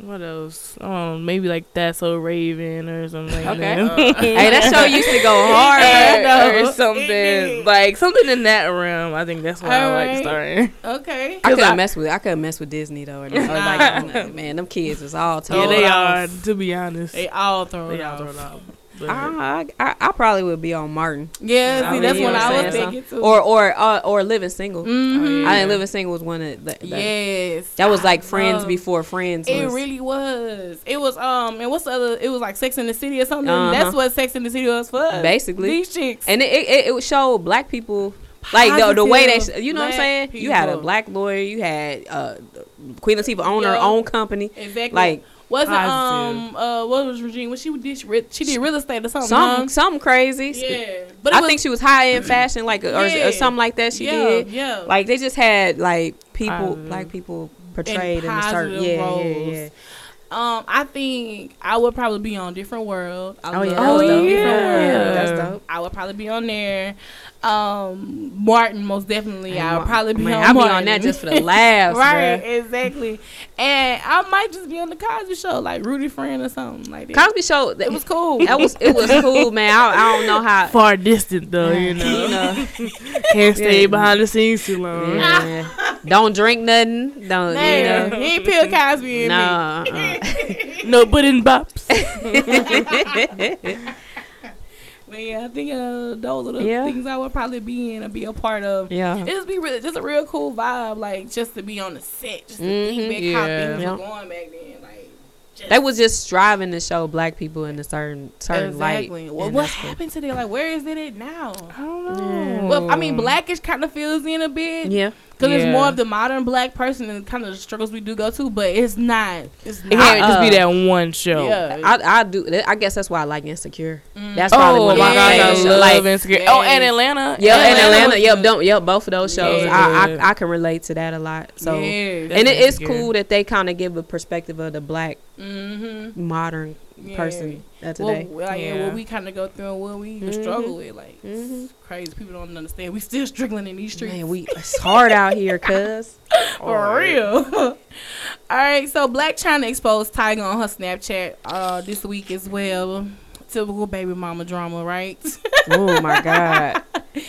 [SPEAKER 2] What else? Oh, maybe like that's so Raven or something. Like
[SPEAKER 3] Okay.
[SPEAKER 2] that. Uh, uh.
[SPEAKER 3] Hey, that show used to go hard.
[SPEAKER 1] Yeah.
[SPEAKER 2] or, or something like something in that realm. I think that's what I like
[SPEAKER 1] Alright.
[SPEAKER 2] starting.
[SPEAKER 1] Okay.
[SPEAKER 3] I couldn't
[SPEAKER 2] I-
[SPEAKER 3] mess with. I couldn't mess with Disney though. Or, or
[SPEAKER 1] Nah.
[SPEAKER 3] like, man, them kids is all
[SPEAKER 2] Yeah, they
[SPEAKER 1] Throw it
[SPEAKER 2] are. To be honest,
[SPEAKER 1] They all throw
[SPEAKER 2] they
[SPEAKER 1] it
[SPEAKER 2] all
[SPEAKER 1] off.
[SPEAKER 2] throw off. But-
[SPEAKER 3] I, I, I probably would be on Martin,
[SPEAKER 1] Yeah,
[SPEAKER 3] I
[SPEAKER 1] see, that's
[SPEAKER 3] mean,
[SPEAKER 1] what
[SPEAKER 3] you
[SPEAKER 1] I was
[SPEAKER 3] I'm saying?
[SPEAKER 1] thinking too.
[SPEAKER 3] or or uh, or Living Single.
[SPEAKER 1] Mhm.
[SPEAKER 3] I
[SPEAKER 2] Yeah.
[SPEAKER 3] think Living Single was one of the, the-
[SPEAKER 1] yes,
[SPEAKER 3] that was like
[SPEAKER 1] I
[SPEAKER 3] Friends
[SPEAKER 1] love-
[SPEAKER 3] before Friends.
[SPEAKER 1] It
[SPEAKER 3] was.
[SPEAKER 1] really was. It was um, and what's the other? It was like Sex in the City or something.
[SPEAKER 3] Uh-huh.
[SPEAKER 1] That's what Sex in the City was for. us.
[SPEAKER 3] Basically.
[SPEAKER 1] these chicks.
[SPEAKER 3] and it, it, it would show black people like the, the way they you know what I'm
[SPEAKER 1] black
[SPEAKER 3] saying you had a black lawyer you had uh Queen Latifah own her
[SPEAKER 1] Yeah.
[SPEAKER 3] own company
[SPEAKER 1] exactly.
[SPEAKER 3] like
[SPEAKER 1] wasn't
[SPEAKER 2] Positive.
[SPEAKER 1] um uh what was Regine? What she did? She, re- she did real estate or something.
[SPEAKER 3] something
[SPEAKER 1] huh?
[SPEAKER 3] something crazy
[SPEAKER 1] Yeah, but
[SPEAKER 3] I
[SPEAKER 1] was,
[SPEAKER 3] think she was high end fashion like or,
[SPEAKER 1] Yeah.
[SPEAKER 3] or something like that she
[SPEAKER 1] yeah,
[SPEAKER 3] did
[SPEAKER 1] Yeah,
[SPEAKER 3] like they just had like people
[SPEAKER 2] Positive.
[SPEAKER 3] black people portrayed in, a certain
[SPEAKER 1] positive
[SPEAKER 3] yeah,
[SPEAKER 1] roles.
[SPEAKER 3] yeah yeah
[SPEAKER 1] Um, I think I would probably be on Different World. I
[SPEAKER 3] oh yeah
[SPEAKER 1] love
[SPEAKER 3] that
[SPEAKER 2] Oh,
[SPEAKER 3] dope.
[SPEAKER 1] Different
[SPEAKER 2] yeah.
[SPEAKER 1] World.
[SPEAKER 3] that's dope
[SPEAKER 1] I would probably be on there. Um, Martin, most definitely.
[SPEAKER 3] Hey,
[SPEAKER 1] I would
[SPEAKER 3] Mar-
[SPEAKER 1] probably be
[SPEAKER 3] man,
[SPEAKER 1] on
[SPEAKER 3] I'll be on that just for the laughs
[SPEAKER 1] right,
[SPEAKER 3] bruh.
[SPEAKER 1] exactly. And I might just be on the Cosby Show, like Rudy Friend or something like that.
[SPEAKER 3] Cosby Show
[SPEAKER 1] it was cool.
[SPEAKER 3] that was it was cool man I, I don't know how
[SPEAKER 2] far distant though, you know.
[SPEAKER 3] you know
[SPEAKER 2] Can't stay
[SPEAKER 3] Yeah.
[SPEAKER 2] behind the scenes too long.
[SPEAKER 3] Yeah. Don't drink nothing. Don't
[SPEAKER 1] Man,
[SPEAKER 3] you know.
[SPEAKER 1] he ain't Bill Cosby in
[SPEAKER 3] No.
[SPEAKER 1] me.
[SPEAKER 3] uh-uh.
[SPEAKER 2] No pudding pops.
[SPEAKER 1] But yeah, I think uh, those are the
[SPEAKER 3] Yeah.
[SPEAKER 1] things I would probably be in and be a part of.
[SPEAKER 3] yeah.
[SPEAKER 1] It just be really, just a real cool vibe, like just to be on the set, just to
[SPEAKER 3] Mhm.
[SPEAKER 1] think back how things
[SPEAKER 3] Yeah.
[SPEAKER 1] were going back then, like. Just
[SPEAKER 3] They was just striving to show black people in a certain certain
[SPEAKER 1] exactly.
[SPEAKER 3] light.
[SPEAKER 1] Well,
[SPEAKER 3] and
[SPEAKER 1] what
[SPEAKER 3] that's cool.
[SPEAKER 1] happened to them? Like, where is it at now?
[SPEAKER 2] I don't
[SPEAKER 3] know.
[SPEAKER 1] Well, I mean, blackish kind of fills in a bit.
[SPEAKER 3] Yeah.
[SPEAKER 1] Because it's more of the modern black person and kind of the struggles we do go to, but it's not. It's
[SPEAKER 2] It can't just be
[SPEAKER 3] uh,
[SPEAKER 2] that one show.
[SPEAKER 1] yeah.
[SPEAKER 3] I I do. I guess that's why I like Insecure.
[SPEAKER 1] Mm.
[SPEAKER 3] That's probably
[SPEAKER 2] Oh
[SPEAKER 3] one of
[SPEAKER 2] my
[SPEAKER 3] my
[SPEAKER 2] gosh, I
[SPEAKER 3] favorite shows.
[SPEAKER 2] love
[SPEAKER 3] Like,
[SPEAKER 2] Insecure.
[SPEAKER 1] yes.
[SPEAKER 2] Oh, and Atlanta.
[SPEAKER 3] yeah, and
[SPEAKER 1] Atlanta
[SPEAKER 3] Atlanta. Yep,
[SPEAKER 1] good.
[SPEAKER 3] don't. Yep, both of those shows.
[SPEAKER 2] Yeah.
[SPEAKER 3] I, I I can relate to that a lot. So.
[SPEAKER 1] yeah.
[SPEAKER 3] And it is cool that they kind of give a perspective of the black
[SPEAKER 1] mm-hmm.
[SPEAKER 3] modern person of today.
[SPEAKER 1] Well, like, yeah.
[SPEAKER 2] Yeah.
[SPEAKER 1] what we kind of go through and what we even
[SPEAKER 3] Mhm.
[SPEAKER 1] struggle with, like
[SPEAKER 3] Mhm.
[SPEAKER 1] it's crazy. People don't understand. We still struggling in these streets
[SPEAKER 3] Man, we it's hard out here, cuz.
[SPEAKER 1] for real. All right, so Blac Chyna exposed Tyga on her Snapchat uh, this week as well. Typical baby mama drama, right?
[SPEAKER 3] oh my god.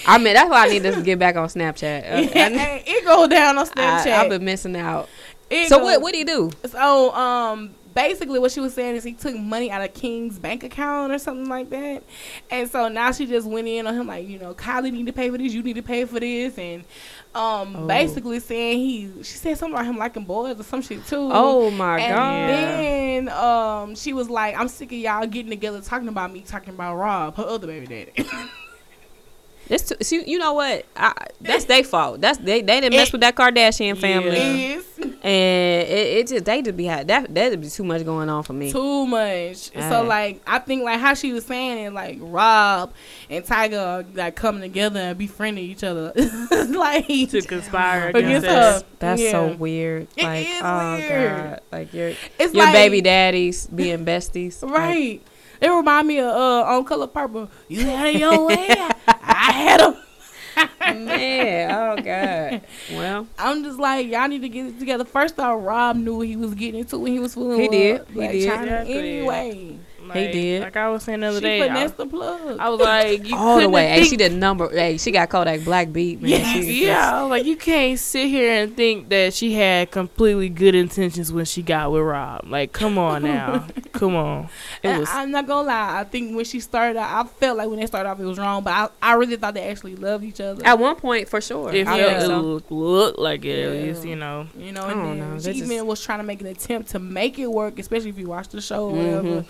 [SPEAKER 3] I mean, that's why I need to get back on Snapchat. Uh, I,
[SPEAKER 1] it go down on Snapchat.
[SPEAKER 3] I,
[SPEAKER 1] Snapchat.
[SPEAKER 3] have been missing out.
[SPEAKER 1] It
[SPEAKER 3] So
[SPEAKER 1] go-
[SPEAKER 3] what? What do you do?
[SPEAKER 1] So um, basically what she was saying is he took money out of King's bank account or something like that. And so now she just went in on him like, you know, Kylie need to pay for this, you need to pay for this and um
[SPEAKER 3] Oh.
[SPEAKER 1] basically saying he she said something about him liking boys or some shit too.
[SPEAKER 3] Oh my god.
[SPEAKER 1] and
[SPEAKER 3] god.
[SPEAKER 1] then um she was like, I'm sick of y'all getting together talking about me, talking about Rob, her other baby daddy.
[SPEAKER 3] This too, see, you know what? I, that's their fault. That's they. They didn't mess
[SPEAKER 1] It-
[SPEAKER 3] with that Kardashian family,
[SPEAKER 2] Yeah.
[SPEAKER 1] is
[SPEAKER 3] and it, it just they just be had that. That'd be too much going on for me.
[SPEAKER 1] too much.
[SPEAKER 3] Ah.
[SPEAKER 1] So like I think like how she was saying it, like Rob and Tyga are, like coming together and befriending each other. like
[SPEAKER 2] to conspire
[SPEAKER 1] Against
[SPEAKER 2] against
[SPEAKER 1] her.
[SPEAKER 2] us.
[SPEAKER 3] That's so weird.
[SPEAKER 1] It
[SPEAKER 3] like,
[SPEAKER 1] is
[SPEAKER 3] oh
[SPEAKER 1] weird.
[SPEAKER 3] god, like your
[SPEAKER 1] it's
[SPEAKER 3] your
[SPEAKER 1] like,
[SPEAKER 3] baby daddies being besties, Like,
[SPEAKER 1] Right. It remind me of uh, on Color Purple. You had it your way. I had them.
[SPEAKER 3] man, oh god. Well,
[SPEAKER 1] I'm just like y'all need to get it together. First off, Rob knew what he was getting into when he was fooling
[SPEAKER 3] He
[SPEAKER 1] with
[SPEAKER 3] did. He did.
[SPEAKER 1] Chyna
[SPEAKER 2] Exactly.
[SPEAKER 1] anyway.
[SPEAKER 2] Like,
[SPEAKER 3] did.
[SPEAKER 2] Like I was saying the other
[SPEAKER 1] She
[SPEAKER 2] day, I,
[SPEAKER 1] the plug.
[SPEAKER 2] I was like, you
[SPEAKER 3] all the
[SPEAKER 2] couldn't
[SPEAKER 3] way. Hey, she did number. Hey, she got called Kodak Black beat, man.
[SPEAKER 1] Yes.
[SPEAKER 3] She-
[SPEAKER 2] Yeah, I was like you can't sit here and think that she had completely good intentions when she got with Rob. Like, come on now, come on. It was
[SPEAKER 1] I'm not gonna lie. I think when she started out, I felt like when they started off, it was wrong. But I, I really thought they actually loved each other.
[SPEAKER 3] At one point, for sure.
[SPEAKER 2] it
[SPEAKER 3] I
[SPEAKER 2] felt
[SPEAKER 3] think
[SPEAKER 2] it
[SPEAKER 3] so.
[SPEAKER 2] looked, looked like it at
[SPEAKER 1] Yeah.
[SPEAKER 2] least, you know.
[SPEAKER 1] You know,
[SPEAKER 3] I
[SPEAKER 1] and
[SPEAKER 3] don't
[SPEAKER 1] then
[SPEAKER 3] know.
[SPEAKER 1] she
[SPEAKER 3] That
[SPEAKER 1] even
[SPEAKER 3] just-
[SPEAKER 1] was trying to make an attempt to make it work, especially if you watch the show or
[SPEAKER 3] Mhm.
[SPEAKER 1] whatever.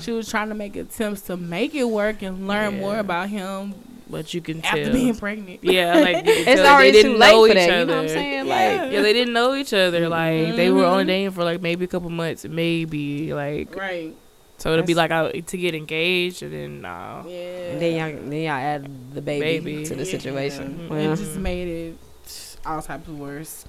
[SPEAKER 1] She was trying to make attempts to make it work and learn more about him
[SPEAKER 2] But you can tell.
[SPEAKER 1] after
[SPEAKER 2] tell.
[SPEAKER 1] being pregnant.
[SPEAKER 2] yeah, like
[SPEAKER 3] It's already
[SPEAKER 2] they didn't
[SPEAKER 3] too late
[SPEAKER 2] know
[SPEAKER 3] for
[SPEAKER 2] each
[SPEAKER 3] that.
[SPEAKER 2] other.
[SPEAKER 3] You know what I'm saying?
[SPEAKER 1] Yeah.
[SPEAKER 3] Like,
[SPEAKER 2] Yeah, they didn't know each other. Like they were only dating for like maybe a couple months, maybe like
[SPEAKER 1] right.
[SPEAKER 2] so to be
[SPEAKER 3] That's-
[SPEAKER 2] like out to get engaged and then nah.
[SPEAKER 1] Yeah.
[SPEAKER 3] and then y'all, then y'all add the baby,
[SPEAKER 2] Baby.
[SPEAKER 3] to the
[SPEAKER 1] Yeah.
[SPEAKER 3] situation.
[SPEAKER 2] Mhm.
[SPEAKER 3] Well,
[SPEAKER 1] It just made it all types of worse.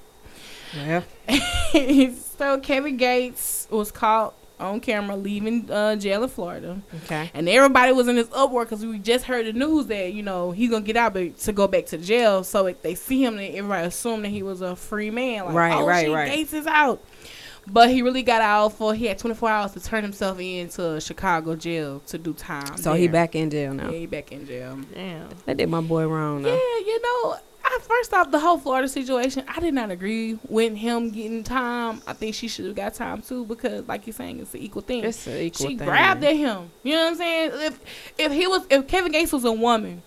[SPEAKER 3] yeah.
[SPEAKER 1] so Kevin Gates was caught on camera leaving uh, jail in Florida,
[SPEAKER 3] Okay.
[SPEAKER 1] and everybody was in this uproar because we just heard the news that you know he's gonna get out, but to go back to jail. So if they see him, then everybody assumed that he was a free man. Like,
[SPEAKER 3] Right,
[SPEAKER 1] oh,
[SPEAKER 3] right,
[SPEAKER 1] shit,
[SPEAKER 3] right.
[SPEAKER 1] Gates is out. But he really got out for he had 24 hours to turn himself into Chicago jail to do time.
[SPEAKER 3] So he back in jail
[SPEAKER 1] Yeah,
[SPEAKER 3] now.
[SPEAKER 1] he back in jail.
[SPEAKER 2] Damn.
[SPEAKER 3] They did my boy wrong
[SPEAKER 1] Yeah, you know, I, first off, the whole Florida situation, I did not agree with him getting time. I think she should have got time too because, like you're saying, it's an equal thing.
[SPEAKER 3] It's an equal
[SPEAKER 1] she
[SPEAKER 3] thing.
[SPEAKER 1] grabbed at him. You know what I'm saying? If if he was, if Kevin Gates was a woman.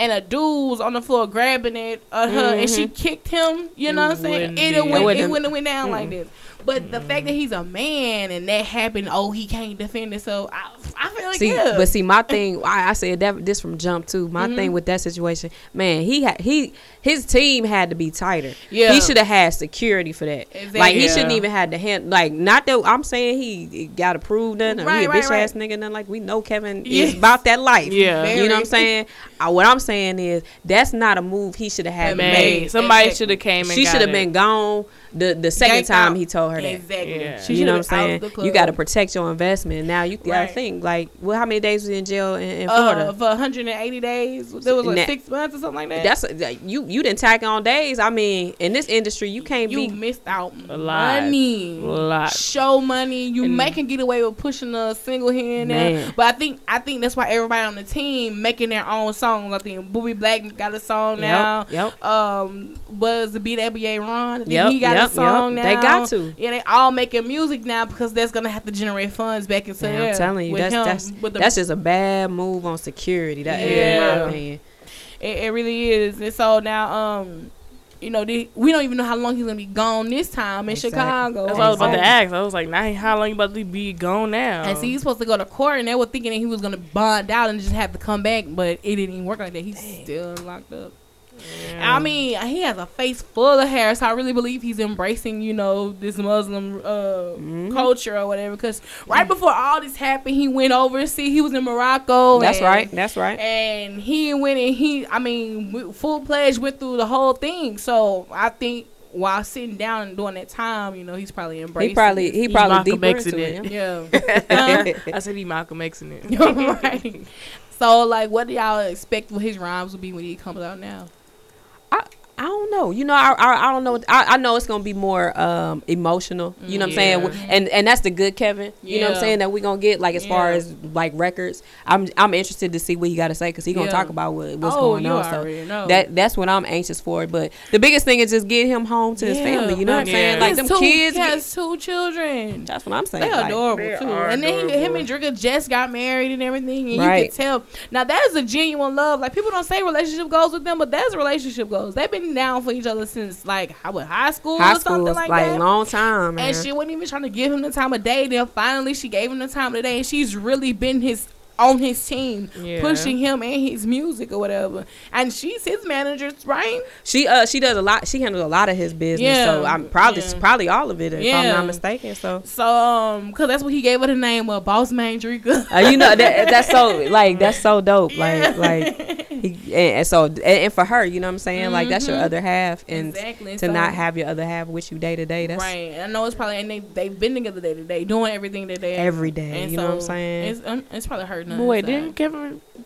[SPEAKER 1] And a dude was on the floor grabbing it at her, and she kicked him. You know what I'm saying?
[SPEAKER 2] wouldn't
[SPEAKER 1] It
[SPEAKER 2] be-
[SPEAKER 1] went,
[SPEAKER 3] It
[SPEAKER 1] it
[SPEAKER 3] wouldn't-
[SPEAKER 1] wouldn't have went down like
[SPEAKER 3] Mm.
[SPEAKER 1] this. But the fact that he's a man and that happened, oh, he can't defend himself. I, I feel like
[SPEAKER 3] See,
[SPEAKER 1] yeah.
[SPEAKER 3] but see, my thing, I, I said that this from jump too. My
[SPEAKER 1] Mhm.
[SPEAKER 3] thing with that situation, man, he had he his team had to be tighter.
[SPEAKER 1] Yeah.
[SPEAKER 3] he should have had security for that.
[SPEAKER 1] Exactly.
[SPEAKER 3] Like he
[SPEAKER 2] Yeah.
[SPEAKER 3] shouldn't even had to hand like not that I'm saying he got approved prove nothing. or he a
[SPEAKER 1] Right, right,
[SPEAKER 3] bitch
[SPEAKER 1] right.
[SPEAKER 3] ass nigga. Nothing like we know Kevin
[SPEAKER 1] Yes.
[SPEAKER 3] is about that life.
[SPEAKER 2] Yeah.
[SPEAKER 3] you know what I'm saying. Uh, what I'm saying is that's not a move he should have had
[SPEAKER 1] Man,
[SPEAKER 3] made.
[SPEAKER 2] Somebody
[SPEAKER 1] Exactly.
[SPEAKER 2] should have came and
[SPEAKER 3] She should have been gone the the second
[SPEAKER 1] Yanked
[SPEAKER 3] time
[SPEAKER 1] out.
[SPEAKER 3] he told her that.
[SPEAKER 1] Exactly.
[SPEAKER 2] Yeah.
[SPEAKER 1] She
[SPEAKER 3] you know what I'm saying? You got to protect your investment. Now you got to
[SPEAKER 1] Right.
[SPEAKER 3] Think like, well, how many days was he in jail in, in Florida?
[SPEAKER 1] Uh, for 180 days. There was like
[SPEAKER 3] Nah.
[SPEAKER 1] six months or something like that.
[SPEAKER 3] That's like, you. You didn't tack on days. I mean, in this industry, you can't
[SPEAKER 1] you
[SPEAKER 3] be.
[SPEAKER 1] missed out
[SPEAKER 2] A lot.
[SPEAKER 1] money,
[SPEAKER 2] A lot.
[SPEAKER 1] show money. You make
[SPEAKER 2] And-
[SPEAKER 1] making get away with pushing a single here and
[SPEAKER 3] Man.
[SPEAKER 1] there. But I think I think that's why everybody on the team making their own songs. I think Booby Black got a song now.
[SPEAKER 3] Yep. Yep.
[SPEAKER 1] Um, was the BWA Ron? I think
[SPEAKER 3] Yep,
[SPEAKER 1] he got
[SPEAKER 3] yep,
[SPEAKER 1] a song
[SPEAKER 3] yep.
[SPEAKER 1] now.
[SPEAKER 3] They got to.
[SPEAKER 1] Yeah, they all making music now because that's gonna have to generate funds back into
[SPEAKER 3] Man,
[SPEAKER 1] there.
[SPEAKER 3] I'm telling you,
[SPEAKER 1] with
[SPEAKER 3] that's
[SPEAKER 1] him,
[SPEAKER 3] that's
[SPEAKER 1] with the
[SPEAKER 3] that's just a bad move on security. That is
[SPEAKER 1] Yeah.
[SPEAKER 3] in my opinion.
[SPEAKER 1] It, it really is. And so now, um, you know, the, we don't even know how long he's gonna be gone this time in
[SPEAKER 3] Exactly.
[SPEAKER 1] Chicago.
[SPEAKER 2] That's what I was about to ask. I was like, now how long you about to be gone now?
[SPEAKER 1] And see, he's supposed to go to court, and they were thinking that he was gonna bond out and just have to come back, but it didn't even work like that. He's still locked up.
[SPEAKER 2] Yeah.
[SPEAKER 1] I mean, he has a face full of hair, so I really believe he's embracing, you know, this Muslim uh,
[SPEAKER 3] Mhm.
[SPEAKER 1] culture or whatever. Because right before all this happened, he went overseas. He was in Morocco.
[SPEAKER 3] That's
[SPEAKER 1] and-
[SPEAKER 3] right. That's right.
[SPEAKER 1] and he went and he i mean full pledge went through the whole thing so i think while sitting down and during that time you know he's probably embracing
[SPEAKER 3] He probably he
[SPEAKER 2] He's
[SPEAKER 3] probably
[SPEAKER 2] Malcolm
[SPEAKER 3] deeper
[SPEAKER 2] X
[SPEAKER 3] into it.
[SPEAKER 2] it.
[SPEAKER 1] yeah
[SPEAKER 2] I said he Malcolm X in it.
[SPEAKER 1] Right so like what do y'all expect what his rhymes will be when he comes out now
[SPEAKER 3] I don't know. You know, I I, I don't know. I, I know it's gonna be more um emotional. You know what I'm saying? And and that's the good Kevin. You know what I'm saying that we gonna get like as far as like records. I'm I'm interested to see what he got to say because he gonna
[SPEAKER 1] Yeah.
[SPEAKER 3] talk about what, what's
[SPEAKER 1] Oh,
[SPEAKER 3] going
[SPEAKER 1] you
[SPEAKER 3] on.
[SPEAKER 1] already
[SPEAKER 3] So
[SPEAKER 1] know.
[SPEAKER 3] that that's what I'm anxious for. But the biggest thing is just get him home to his family. You know what I'm
[SPEAKER 2] but-
[SPEAKER 3] saying? Like
[SPEAKER 1] He
[SPEAKER 3] them
[SPEAKER 1] two,
[SPEAKER 3] kids.
[SPEAKER 1] He
[SPEAKER 3] get-
[SPEAKER 1] has two children.
[SPEAKER 3] that's what I'm saying.
[SPEAKER 1] They
[SPEAKER 3] like,
[SPEAKER 1] adorable
[SPEAKER 2] they
[SPEAKER 1] too.
[SPEAKER 2] are
[SPEAKER 1] And then he, him and Dreka just got married and everything, and
[SPEAKER 3] Right.
[SPEAKER 1] you can tell. Now that is a genuine love. Like people don't say relationship goes with them, but that's relationship goes. They've been down for each other since like how what high school
[SPEAKER 3] high
[SPEAKER 1] or something
[SPEAKER 3] school
[SPEAKER 1] like,
[SPEAKER 3] like,
[SPEAKER 1] that.
[SPEAKER 3] long time. Man.
[SPEAKER 1] and she wasn't even trying to give him the time of day. Then finally, she gave him the time of the day, and she's really been his on his team,
[SPEAKER 2] Yeah.
[SPEAKER 1] pushing him and his music or whatever. And she's his manager, right?
[SPEAKER 3] She uh she does a lot. She handles a lot of his business.
[SPEAKER 1] Yeah,
[SPEAKER 3] So I'm probably
[SPEAKER 1] yeah.
[SPEAKER 3] probably all of it if I'm not mistaken. So
[SPEAKER 1] So, um, cause that's what he gave her the name of Boss Man Dreka.
[SPEAKER 3] uh, you know that that's so like that's so dope.
[SPEAKER 1] Yeah.
[SPEAKER 3] Like like he, and, and so and, and for her, you know what I'm saying? Like that's your
[SPEAKER 1] Mhm.
[SPEAKER 3] other half, and
[SPEAKER 1] exactly.
[SPEAKER 3] to
[SPEAKER 1] so-
[SPEAKER 3] not have your other half with you day to day. That's
[SPEAKER 1] right. And I know it's probably and they they've been together day to day, doing everything that they
[SPEAKER 3] every day.
[SPEAKER 1] And
[SPEAKER 3] you know what I'm saying?
[SPEAKER 1] It's, um, it's probably hurting.
[SPEAKER 2] But wait, didn't Kevin G-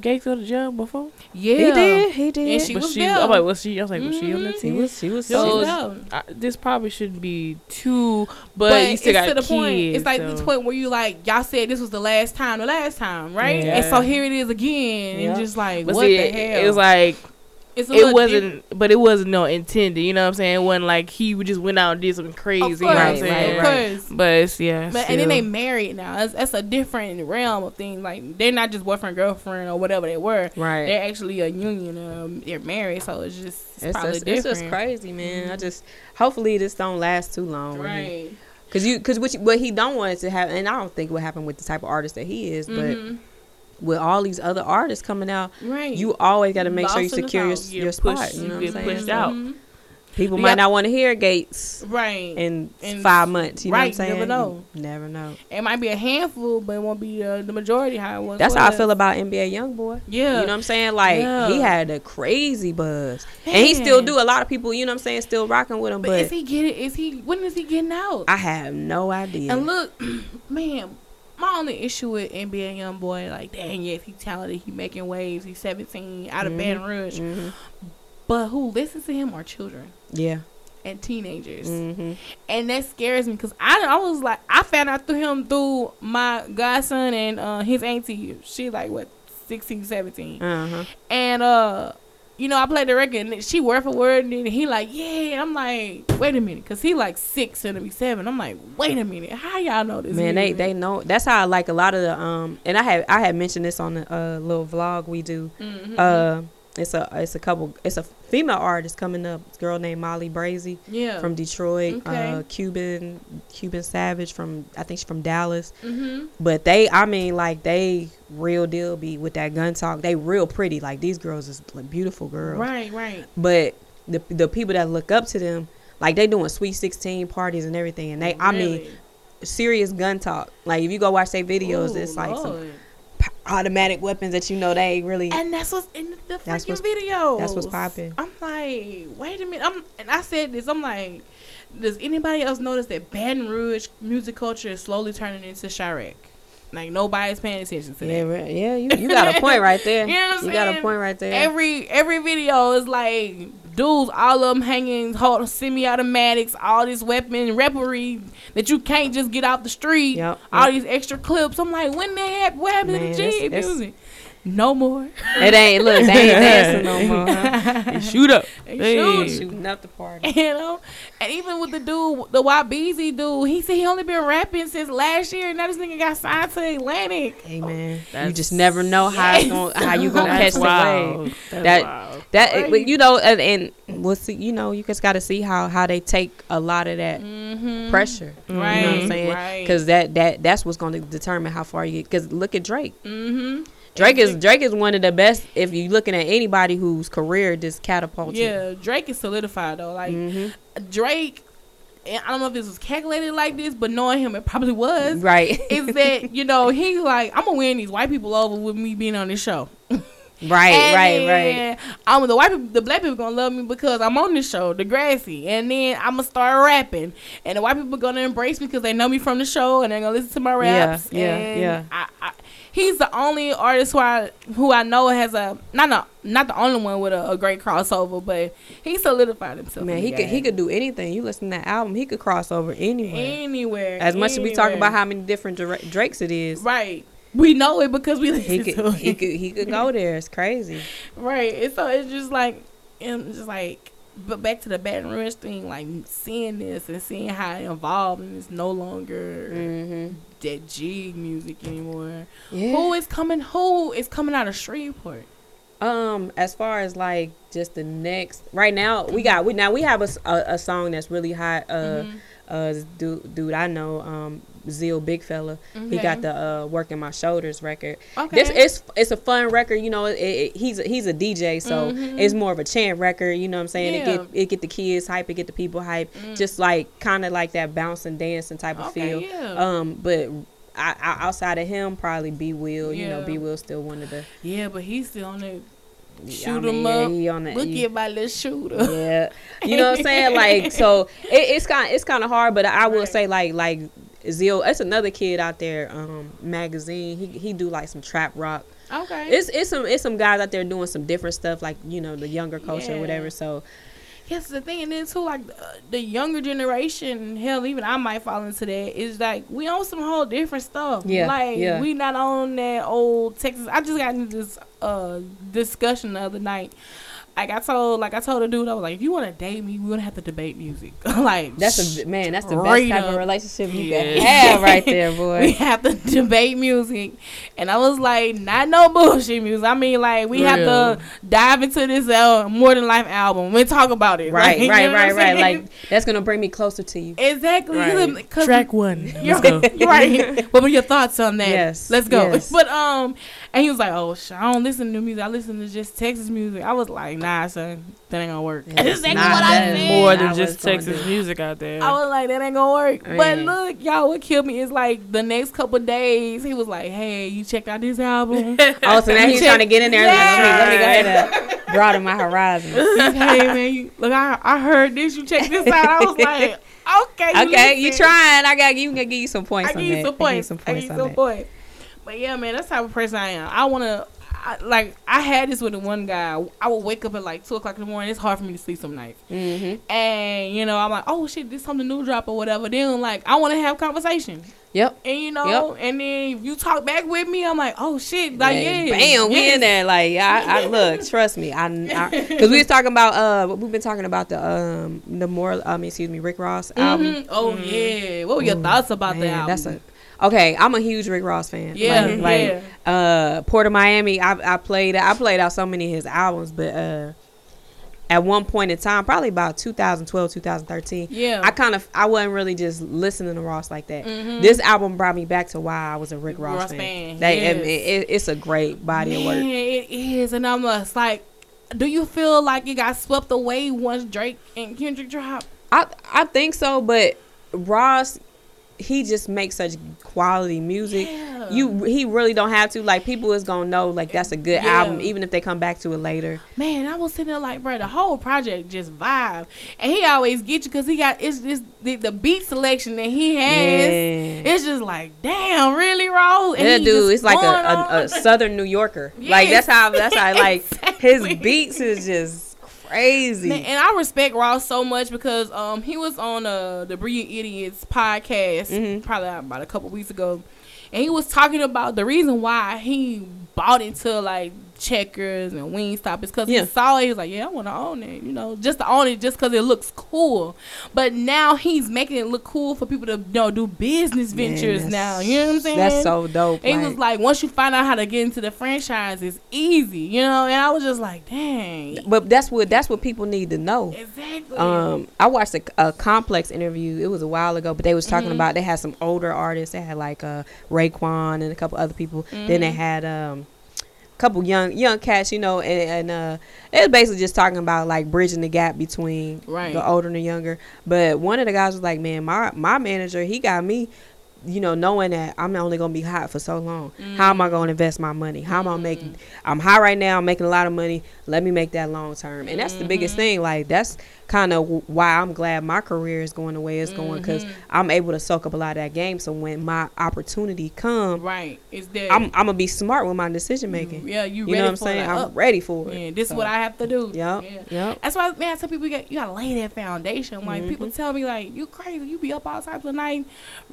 [SPEAKER 2] Gates go to jail before?
[SPEAKER 1] yeah,
[SPEAKER 3] He did. He did.
[SPEAKER 1] And she
[SPEAKER 2] But
[SPEAKER 1] was
[SPEAKER 2] she,
[SPEAKER 1] there.
[SPEAKER 2] I'm like, was she? I was like, was she on the
[SPEAKER 1] Mhm.
[SPEAKER 3] she
[SPEAKER 2] team?
[SPEAKER 3] was. She was.
[SPEAKER 2] So-
[SPEAKER 3] she
[SPEAKER 1] She
[SPEAKER 3] was-
[SPEAKER 1] was
[SPEAKER 2] I, this probably shouldn't be too, but,
[SPEAKER 1] But,
[SPEAKER 2] you
[SPEAKER 1] it's
[SPEAKER 2] still got
[SPEAKER 1] to the
[SPEAKER 2] kids.
[SPEAKER 1] point. It's like
[SPEAKER 2] so.
[SPEAKER 1] this point where you like y'all said this was the last time, the last time, right?
[SPEAKER 2] Yeah.
[SPEAKER 1] And so here it is again,
[SPEAKER 3] Yeah.
[SPEAKER 1] and just like
[SPEAKER 2] But
[SPEAKER 1] what
[SPEAKER 2] see,
[SPEAKER 1] the hell?
[SPEAKER 2] it was like
[SPEAKER 1] it's a
[SPEAKER 2] it wasn't, but it wasn't no intended. You know what I'm saying? It wasn't like he just went out and did something crazy.
[SPEAKER 1] different.
[SPEAKER 2] You know what I'm
[SPEAKER 3] Right,
[SPEAKER 2] saying?
[SPEAKER 1] of
[SPEAKER 3] right,
[SPEAKER 1] course.
[SPEAKER 2] But it's, yeah,
[SPEAKER 1] But and then they married now. That's, that's a different realm of things. Like they're not just boyfriend girlfriend or whatever they were.
[SPEAKER 3] Right.
[SPEAKER 1] They're actually a union. Um, they're married, so it's just it's,
[SPEAKER 3] It's
[SPEAKER 1] probably
[SPEAKER 3] just, it's
[SPEAKER 1] different.
[SPEAKER 3] just crazy, man. I just hopefully this don't last too long.
[SPEAKER 1] Right.
[SPEAKER 3] Cause you, cause what, you, what he don't want it to happen, and I don't think what happened with the type of artist that he is, but
[SPEAKER 1] Mhm.
[SPEAKER 3] With all these other artists coming out,
[SPEAKER 1] right.
[SPEAKER 3] you always got to make sure you
[SPEAKER 1] Lost in the
[SPEAKER 3] secure your, your spot.
[SPEAKER 2] pushed-
[SPEAKER 3] You
[SPEAKER 2] you
[SPEAKER 3] know what
[SPEAKER 2] get
[SPEAKER 3] I'm saying?
[SPEAKER 2] pushed out.
[SPEAKER 1] Mhm.
[SPEAKER 3] People
[SPEAKER 1] You
[SPEAKER 3] might
[SPEAKER 1] got-
[SPEAKER 3] not want to hear Gates
[SPEAKER 1] Right.
[SPEAKER 3] in
[SPEAKER 1] In
[SPEAKER 3] five months. You know what I'm saying?
[SPEAKER 1] never know.
[SPEAKER 3] You never know.
[SPEAKER 1] it might be a handful, but it won't be uh, the majority. How it was.
[SPEAKER 3] That's how I feel about NBA YoungBoy.
[SPEAKER 1] Yeah.
[SPEAKER 3] You know what I'm saying? Like
[SPEAKER 1] Yeah.
[SPEAKER 3] he had a crazy buzz, and he still do. A lot of people, you know what I'm saying, still rocking with him.
[SPEAKER 1] But,
[SPEAKER 3] But,
[SPEAKER 1] is he getting? Is he? When is he getting out?
[SPEAKER 3] I have no idea.
[SPEAKER 1] And look, man, my only issue with NBA young boy, like, dang, yes, he's talented, he making waves, he's 17, out of
[SPEAKER 3] Mhm.
[SPEAKER 1] Baton Rouge.
[SPEAKER 3] hmm
[SPEAKER 1] But who listens to him are children
[SPEAKER 3] Yeah.
[SPEAKER 1] and teenagers,
[SPEAKER 3] hmm
[SPEAKER 1] and that scares me because I, I was like, I found out through him through my godson and uh, his auntie. She like what 16, 17.
[SPEAKER 3] Uh huh.
[SPEAKER 1] and uh. You know, I played the record and she word for word, and then he like, yeah. I'm like, wait a minute, cause he like six and be seven. I'm like, wait a minute, how y'all know this?
[SPEAKER 3] Man, they
[SPEAKER 1] music?
[SPEAKER 3] they know. That's how I like a lot of the um. And I had I had mentioned this on the uh, little vlog we do.
[SPEAKER 1] Mhm.
[SPEAKER 3] Uh, it's a it's a couple. It's a female artist coming up. This girl named Molly Brazy
[SPEAKER 1] yeah.
[SPEAKER 3] from Detroit.
[SPEAKER 1] Okay.
[SPEAKER 3] Uh, Cuban Cuban Savage from I think she's from Dallas.
[SPEAKER 1] mm-hmm.
[SPEAKER 3] But they, I mean, like they real deal be with that gun talk. They real pretty. Like these girls is like beautiful girls.
[SPEAKER 1] Right, right.
[SPEAKER 3] But the the people that look up to them, like they doing sweet sixteen parties and everything. And they, I mean, serious gun talk. Like if you go watch their videos,
[SPEAKER 1] Ooh,
[SPEAKER 3] it's like some automatic weapons that you know they ain't really.
[SPEAKER 1] And that's what's in the freaking video.
[SPEAKER 3] that's what's popping.
[SPEAKER 1] I'm like, wait a minute. I'm and I said this. I'm like, does anybody else notice that Baton Rouge music culture is slowly turning into Chiraq? Like nobody's paying attention to
[SPEAKER 3] Yeah,
[SPEAKER 1] that.
[SPEAKER 3] yeah, you, you got a point right there.
[SPEAKER 1] You know
[SPEAKER 3] You got a point right there.
[SPEAKER 1] Every every video is like dudes, all of them hanging, semi-automatics, all this weapon repertory that you can't just get off the street.
[SPEAKER 3] Yep,
[SPEAKER 1] All
[SPEAKER 3] yep.
[SPEAKER 1] these extra clips. I'm like, when they happened? What happened
[SPEAKER 3] Man,
[SPEAKER 1] to G music? No more.
[SPEAKER 3] it ain't look, they ain't dancing no more. Huh?
[SPEAKER 2] They shoot up.
[SPEAKER 1] They
[SPEAKER 2] Hey.
[SPEAKER 1] shoot.
[SPEAKER 3] Shooting up the party.
[SPEAKER 1] You know, and even with the dude, the YBZ dude, he said he only been rapping since last year, and now this nigga got signed to Atlantic.
[SPEAKER 3] Hey man, you just never know how it's going how you gonna catch
[SPEAKER 2] That's
[SPEAKER 3] the wave.
[SPEAKER 2] That's
[SPEAKER 3] That-
[SPEAKER 2] wild.
[SPEAKER 3] That
[SPEAKER 1] Right.
[SPEAKER 3] but you know, and, and we'll see. You know, you just got to see how how they take a lot of that
[SPEAKER 1] Mm-hmm.
[SPEAKER 3] pressure.
[SPEAKER 1] Right,
[SPEAKER 3] You know what I'm saying?
[SPEAKER 1] right.
[SPEAKER 3] Because that that that's what's going to determine how far you get. Because look at Drake.
[SPEAKER 1] Mm-hmm.
[SPEAKER 3] Drake is Drake is one of the best. If you're looking at anybody whose career just catapulted.
[SPEAKER 1] Yeah, Drake is solidified though. Like
[SPEAKER 3] hmm
[SPEAKER 1] Drake, and I don't know if this was calculated like this, but knowing him, it probably was.
[SPEAKER 3] Right.
[SPEAKER 1] Is that you know he's like I'm gonna win these white people over with me being on this show.
[SPEAKER 3] Right.
[SPEAKER 1] And
[SPEAKER 3] right. Right.
[SPEAKER 1] I'm um, the white people, the black people gonna love me because I'm on this show, Degrassi, and then I'm gonna start rapping, and the white people gonna embrace me because they know me from the show and they're gonna listen to my raps.
[SPEAKER 3] yeah,
[SPEAKER 1] and
[SPEAKER 3] yeah.
[SPEAKER 1] I, I, he's the only artist who I who I know has a not a, not the only one with a, a great crossover, but he solidified himself.
[SPEAKER 3] Man, he
[SPEAKER 1] the
[SPEAKER 3] could he could do anything. You listen to that album, he could cross over anywhere.
[SPEAKER 1] anywhere.
[SPEAKER 3] As much as we talk about how many different Dra- Drakes it is,
[SPEAKER 1] right. We know it because we listen
[SPEAKER 3] he could
[SPEAKER 1] to
[SPEAKER 3] he
[SPEAKER 1] it.
[SPEAKER 3] could he could go there. It's crazy.
[SPEAKER 1] Right. And so it's just like, and just like, but back to the Baton Rouge thing, like seeing this and seeing how it evolved, and it's no longer
[SPEAKER 3] Mm-hmm.
[SPEAKER 1] that jig music anymore.
[SPEAKER 3] Yeah.
[SPEAKER 1] Who is coming? Who is coming out of Shreveport?
[SPEAKER 3] Um, as far as like just the next, right now we got we now we have a a song that's really hot. Uh,
[SPEAKER 1] Mhm.
[SPEAKER 3] Uh, dude, dude I know, um, Zeal Big Fella. He got the uh, "Working My Shoulders" record.
[SPEAKER 1] Okay.
[SPEAKER 3] This it's it's a fun record. You know, it, it, he's a, he's a DJ, so
[SPEAKER 1] Mhm.
[SPEAKER 3] it's more of a chant record. You know what I'm saying? It
[SPEAKER 1] Yeah. Mm.
[SPEAKER 3] get it get the kids hype, it get the people hype, just like kind of like that bouncing, dancing type of
[SPEAKER 1] Okay,
[SPEAKER 3] feel.
[SPEAKER 1] yeah.
[SPEAKER 3] Um, but. I, I, outside of him, probably B Will. You know, B Will still one of the
[SPEAKER 1] yeah, but he's still on it. Shoot
[SPEAKER 3] I mean,
[SPEAKER 1] him
[SPEAKER 3] yeah,
[SPEAKER 1] up.
[SPEAKER 3] he on
[SPEAKER 1] Look at my little shooter.
[SPEAKER 3] yeah you know what i'm saying like so it, it's kind it's kind of hard but i will
[SPEAKER 1] Right.
[SPEAKER 3] say like like Zio, it's another kid out there. Um, magazine. He he do like some trap rock.
[SPEAKER 1] Okay.
[SPEAKER 3] It's it's some it's some guys out there doing some different stuff, like you know the younger culture
[SPEAKER 1] Yeah.
[SPEAKER 3] or whatever. So
[SPEAKER 1] Yes, the thing and then too, like uh, the younger generation, hell, even I might fall into that. Is like we on some whole different stuff.
[SPEAKER 3] Yeah,
[SPEAKER 1] like
[SPEAKER 3] yeah.
[SPEAKER 1] we not on that old Texas. I just got into this uh discussion the other night. Like I told, like I told a dude, I was like, if you want to date me, we're gonna have to debate music. like
[SPEAKER 3] that's a man. That's the best
[SPEAKER 1] straight
[SPEAKER 3] type of relationship you
[SPEAKER 2] Yeah.
[SPEAKER 3] can have right there, boy.
[SPEAKER 1] we have to debate music. And I was like, not no bullshit music. I mean, like, we have to dive into this uh, More Than Life album. We talk about it.
[SPEAKER 3] Right,
[SPEAKER 1] Like, you
[SPEAKER 3] right,
[SPEAKER 1] know
[SPEAKER 3] right, right. Like that's gonna bring me closer to you.
[SPEAKER 1] exactly.
[SPEAKER 2] Right.
[SPEAKER 1] Cause
[SPEAKER 2] Track one.
[SPEAKER 1] You're,
[SPEAKER 2] Let's go.
[SPEAKER 1] you're right. What were your thoughts on that?
[SPEAKER 3] Yes,
[SPEAKER 1] Let's go.
[SPEAKER 3] yes.
[SPEAKER 1] But um, and he was like, "Oh, sh- I don't listen to new music. I listen to just Texas music." I was like, "Nah, son, that ain't gonna work."
[SPEAKER 3] Yeah,
[SPEAKER 1] That's exactly
[SPEAKER 3] nah,
[SPEAKER 1] what I
[SPEAKER 3] that is
[SPEAKER 1] said.
[SPEAKER 2] More than
[SPEAKER 3] was
[SPEAKER 2] just Texas music out there.
[SPEAKER 1] I was like, that ain't gonna work. But look, y'all, what killed me is like the next couple days, he was like, hey, you checked out this album?
[SPEAKER 3] Oh, so now he's
[SPEAKER 1] Check-
[SPEAKER 3] trying to get in there. and Like, let me let me go ahead and broaden my horizon.
[SPEAKER 1] hey, man, you, look, I, I heard this. You check this out. I was like, okay.
[SPEAKER 3] Okay, you trying? I got you. Can give you some points
[SPEAKER 1] I
[SPEAKER 3] on
[SPEAKER 1] give you
[SPEAKER 3] that.
[SPEAKER 1] some
[SPEAKER 3] I give you
[SPEAKER 1] points.
[SPEAKER 3] some
[SPEAKER 1] I give
[SPEAKER 3] points
[SPEAKER 1] you
[SPEAKER 3] on
[SPEAKER 1] some
[SPEAKER 3] that.
[SPEAKER 1] points. But yeah, man, that's the type of person I am. I wanna, I, like, I had this with the one guy. I would wake up at like two o'clock in the morning. It's hard for me to sleep some nights.
[SPEAKER 3] Mm-hmm.
[SPEAKER 1] And you know, I'm like, oh shit, this something new drop or whatever. Then like, I want to have conversation.
[SPEAKER 3] Yep.
[SPEAKER 1] And you know, and then if you talk back with me, I'm like, oh shit, like yeah,
[SPEAKER 3] bam, we in there. Like, I, I look, trust me, I, because we was talking about, uh, we've been talking about the, um, the more, mean, excuse me, Rick Ross album.
[SPEAKER 1] Mhm. Oh yeah, what were your thoughts about the
[SPEAKER 3] Man,
[SPEAKER 1] album?
[SPEAKER 3] that's a, okay. I'm a huge Rick Ross fan.
[SPEAKER 1] Yeah,
[SPEAKER 3] like, like
[SPEAKER 1] yeah.
[SPEAKER 3] uh, Port of Miami. I, I played, I played out so many of his albums, but uh, at one point in time, probably about 2012, 2013.
[SPEAKER 1] yeah.
[SPEAKER 3] I kind of I wasn't really just listening to Ross like that.
[SPEAKER 1] Mhm.
[SPEAKER 3] This album brought me back to why I was a Rick Ross,
[SPEAKER 1] Ross
[SPEAKER 3] fan.
[SPEAKER 1] fan,
[SPEAKER 3] They-
[SPEAKER 1] yes.
[SPEAKER 3] it- it- it's a great body
[SPEAKER 1] Man,
[SPEAKER 3] of work.
[SPEAKER 1] Yeah, it is, and I'm just like, do you feel like it got swept away once Drake and Kendrick dropped?
[SPEAKER 3] I I think so, but Ross, he just makes such quality music.
[SPEAKER 1] Yeah.
[SPEAKER 3] You he really don't have to like people is gonna know like that's a good
[SPEAKER 1] Yeah.
[SPEAKER 3] album even if they come back to it later.
[SPEAKER 1] Man, I was sitting there like, bro, the whole project just vibe, and he always get you because he got it's just the, the beat selection that he has.
[SPEAKER 3] Yeah.
[SPEAKER 1] It's just like, damn, really, Ross? And
[SPEAKER 3] dude, it's like a, a, a. Southern New Yorker. Like that's how that's how like his beats is just crazy.
[SPEAKER 1] Man, and I respect Ross so much because um he was on uh the Brilliant Idiots podcast
[SPEAKER 3] Mhm.
[SPEAKER 1] probably about a couple weeks ago, and he was talking about the reason why he bought into like checkers and Wingstop is because
[SPEAKER 3] Yeah.
[SPEAKER 1] he saw it. He was like, yeah, I want to own it, you know, just to own it just because it looks cool. But now he's making it look cool for people to you know do business ventures
[SPEAKER 3] that's-
[SPEAKER 1] now. You know what I'm saying?
[SPEAKER 3] That's so dope.
[SPEAKER 1] It was like once you find out how to get into the franchise, it's easy, you know. And I was just like, dang,
[SPEAKER 3] but that's what that's what people need to know.
[SPEAKER 1] exactly.
[SPEAKER 3] Um, I watched a, a complex interview. It was a while ago, but they was talking
[SPEAKER 1] Mhm.
[SPEAKER 3] about they had some older artists. They had like uh Raekwon and a couple other people. Then they
[SPEAKER 1] Mhm.
[SPEAKER 3] had um couple young young cats, you know, and, and uh it was basically just talking about like bridging the gap between
[SPEAKER 1] Right.
[SPEAKER 3] the older and the younger. But one of the guys was like, "Man, my my manager, he got me." you know, knowing that I'm only gonna be hot for so long. How am I gonna invest my money? How am I making? I'm high right now. I'm making a lot of money. Let me make that long term, and that's the biggest thing. Like that's kind of why I'm glad my career is going the way it's going because I'm able to soak up a lot of that game. So when my opportunity comes,
[SPEAKER 1] Right. It's there.
[SPEAKER 3] I'm I'm gonna be smart with my decision making.
[SPEAKER 1] yeah, you,
[SPEAKER 3] You know what I'm saying? I'm
[SPEAKER 1] Up.
[SPEAKER 3] ready for it.
[SPEAKER 1] Yeah, this is what I have to do.
[SPEAKER 3] Yep.
[SPEAKER 1] Yeah.
[SPEAKER 3] Yep.
[SPEAKER 1] That's why, man, I tell people you got you gotta lay that foundation. Like
[SPEAKER 3] Mm-hmm.
[SPEAKER 1] people tell me, like you crazy, you be up all types of night,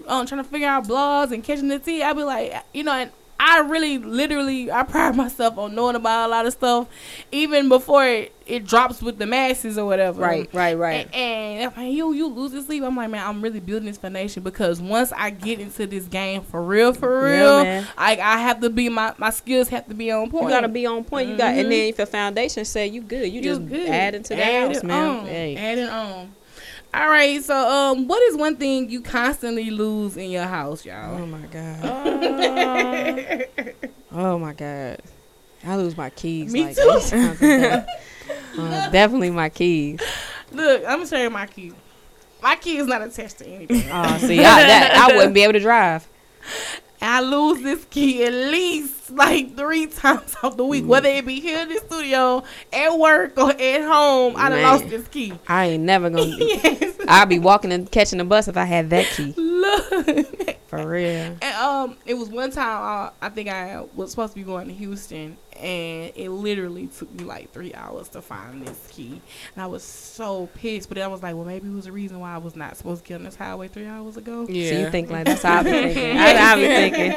[SPEAKER 1] um, trying to figure out blogs and catching the tea. I be like, you know, and I really, literally, I pride myself on knowing about a lot of stuff, even before it, it drops with the masses or whatever.
[SPEAKER 3] Right. Right. Right.
[SPEAKER 1] And, and if I- you you lose this sleep, I'm like, man, I'm really building this foundation because once I get into this game for real, for real,
[SPEAKER 3] man.
[SPEAKER 1] I I have to be my my skills have to be on point.
[SPEAKER 3] You gotta be on point. You got, and
[SPEAKER 1] Mhm.
[SPEAKER 3] then if your foundation say you good, you, just
[SPEAKER 1] good.
[SPEAKER 3] add into the
[SPEAKER 1] Add
[SPEAKER 3] house, man.
[SPEAKER 1] on.
[SPEAKER 3] Hey.
[SPEAKER 1] Add it on. All right, so um, what is one thing you constantly lose in your house, y'all?
[SPEAKER 3] Oh my god. oh my god. I lose my keys.
[SPEAKER 1] Me
[SPEAKER 3] like,
[SPEAKER 1] too.
[SPEAKER 3] these times of day. Uh, definitely my keys.
[SPEAKER 1] Look, I'm gonna show you my key. My key is not attached to anything.
[SPEAKER 3] Oh, see, I, that, I wouldn't be able to drive.
[SPEAKER 1] I lose this key at least like three times off the week, whether it be here in the studio, at work, or at home. I done
[SPEAKER 3] Man.
[SPEAKER 1] lost this key.
[SPEAKER 3] I ain't never gonna.
[SPEAKER 1] yes.
[SPEAKER 3] I'd be walking and catching the bus if I had that key.
[SPEAKER 1] Look.
[SPEAKER 3] For real.
[SPEAKER 1] And um, it was one time uh, I think I was supposed to be going to Houston, and it literally took me like three hours to find this key, and I was so pissed. But then I was like, well, maybe it was the reason why I was not supposed to get on this highway three hours ago.
[SPEAKER 2] Yeah.
[SPEAKER 3] So you think like that's how I be thinking. I, I be thinking.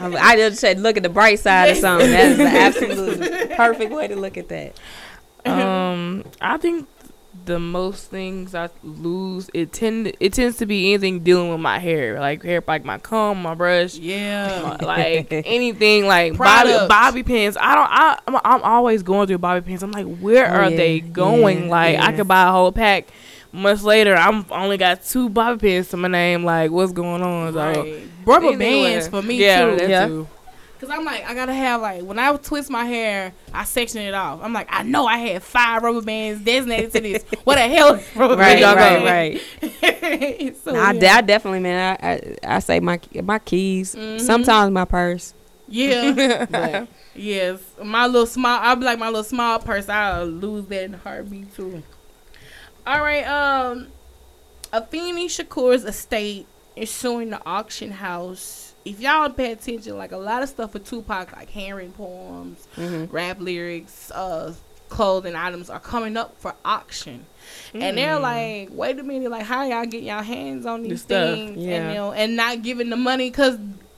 [SPEAKER 3] I, I just said look at the bright side of something. That is the absolute perfect way to look at that.
[SPEAKER 2] um, I think the most things I lose it tend it tends to be anything dealing with my hair, like hair, like my comb, my brush,
[SPEAKER 1] Yeah.
[SPEAKER 2] my- like anything like bobby,
[SPEAKER 1] Products.
[SPEAKER 2] bobby pins. I don't. I I'm, I'm always going through bobby pins. I'm like, where
[SPEAKER 3] Oh,
[SPEAKER 2] are
[SPEAKER 3] yeah,
[SPEAKER 2] they going?
[SPEAKER 3] yeah,
[SPEAKER 2] like I could buy a whole pack. Months later, I'm only got two bobby pins to my name. Like, what's going on? So,
[SPEAKER 1] Right. Rubber
[SPEAKER 2] anyway,
[SPEAKER 1] bands for me
[SPEAKER 2] yeah,
[SPEAKER 1] too.
[SPEAKER 2] that
[SPEAKER 3] Yeah.
[SPEAKER 2] too.
[SPEAKER 1] Cause I'm like, I gotta have like when I twist my hair, I section it off. I'm like, I know I had five rubber bands designated to this. What the hell? is rubber
[SPEAKER 3] Right,
[SPEAKER 1] band?
[SPEAKER 3] right, right.
[SPEAKER 1] so,
[SPEAKER 3] Nah, I,
[SPEAKER 1] yeah.
[SPEAKER 3] I definitely, man. I, I, I say my my keys.
[SPEAKER 1] Mhm.
[SPEAKER 3] Sometimes my purse.
[SPEAKER 1] Yeah.
[SPEAKER 3] But
[SPEAKER 1] yes. My little small I'll be like my little small purse, I'll lose that in a heartbeat too. All right, um Afeni Shakur's estate is suing the auction house. If y'all pay attention, like a lot of stuff with Tupac, like handwritten poems,
[SPEAKER 3] mhm.
[SPEAKER 1] rap lyrics, uh, clothing items are coming up for auction. And they're
[SPEAKER 2] Mm.
[SPEAKER 1] like, wait a minute, like how y'all get y'all hands on these
[SPEAKER 2] stuff,
[SPEAKER 1] things,
[SPEAKER 3] yeah.
[SPEAKER 1] and you know, and not giving the money because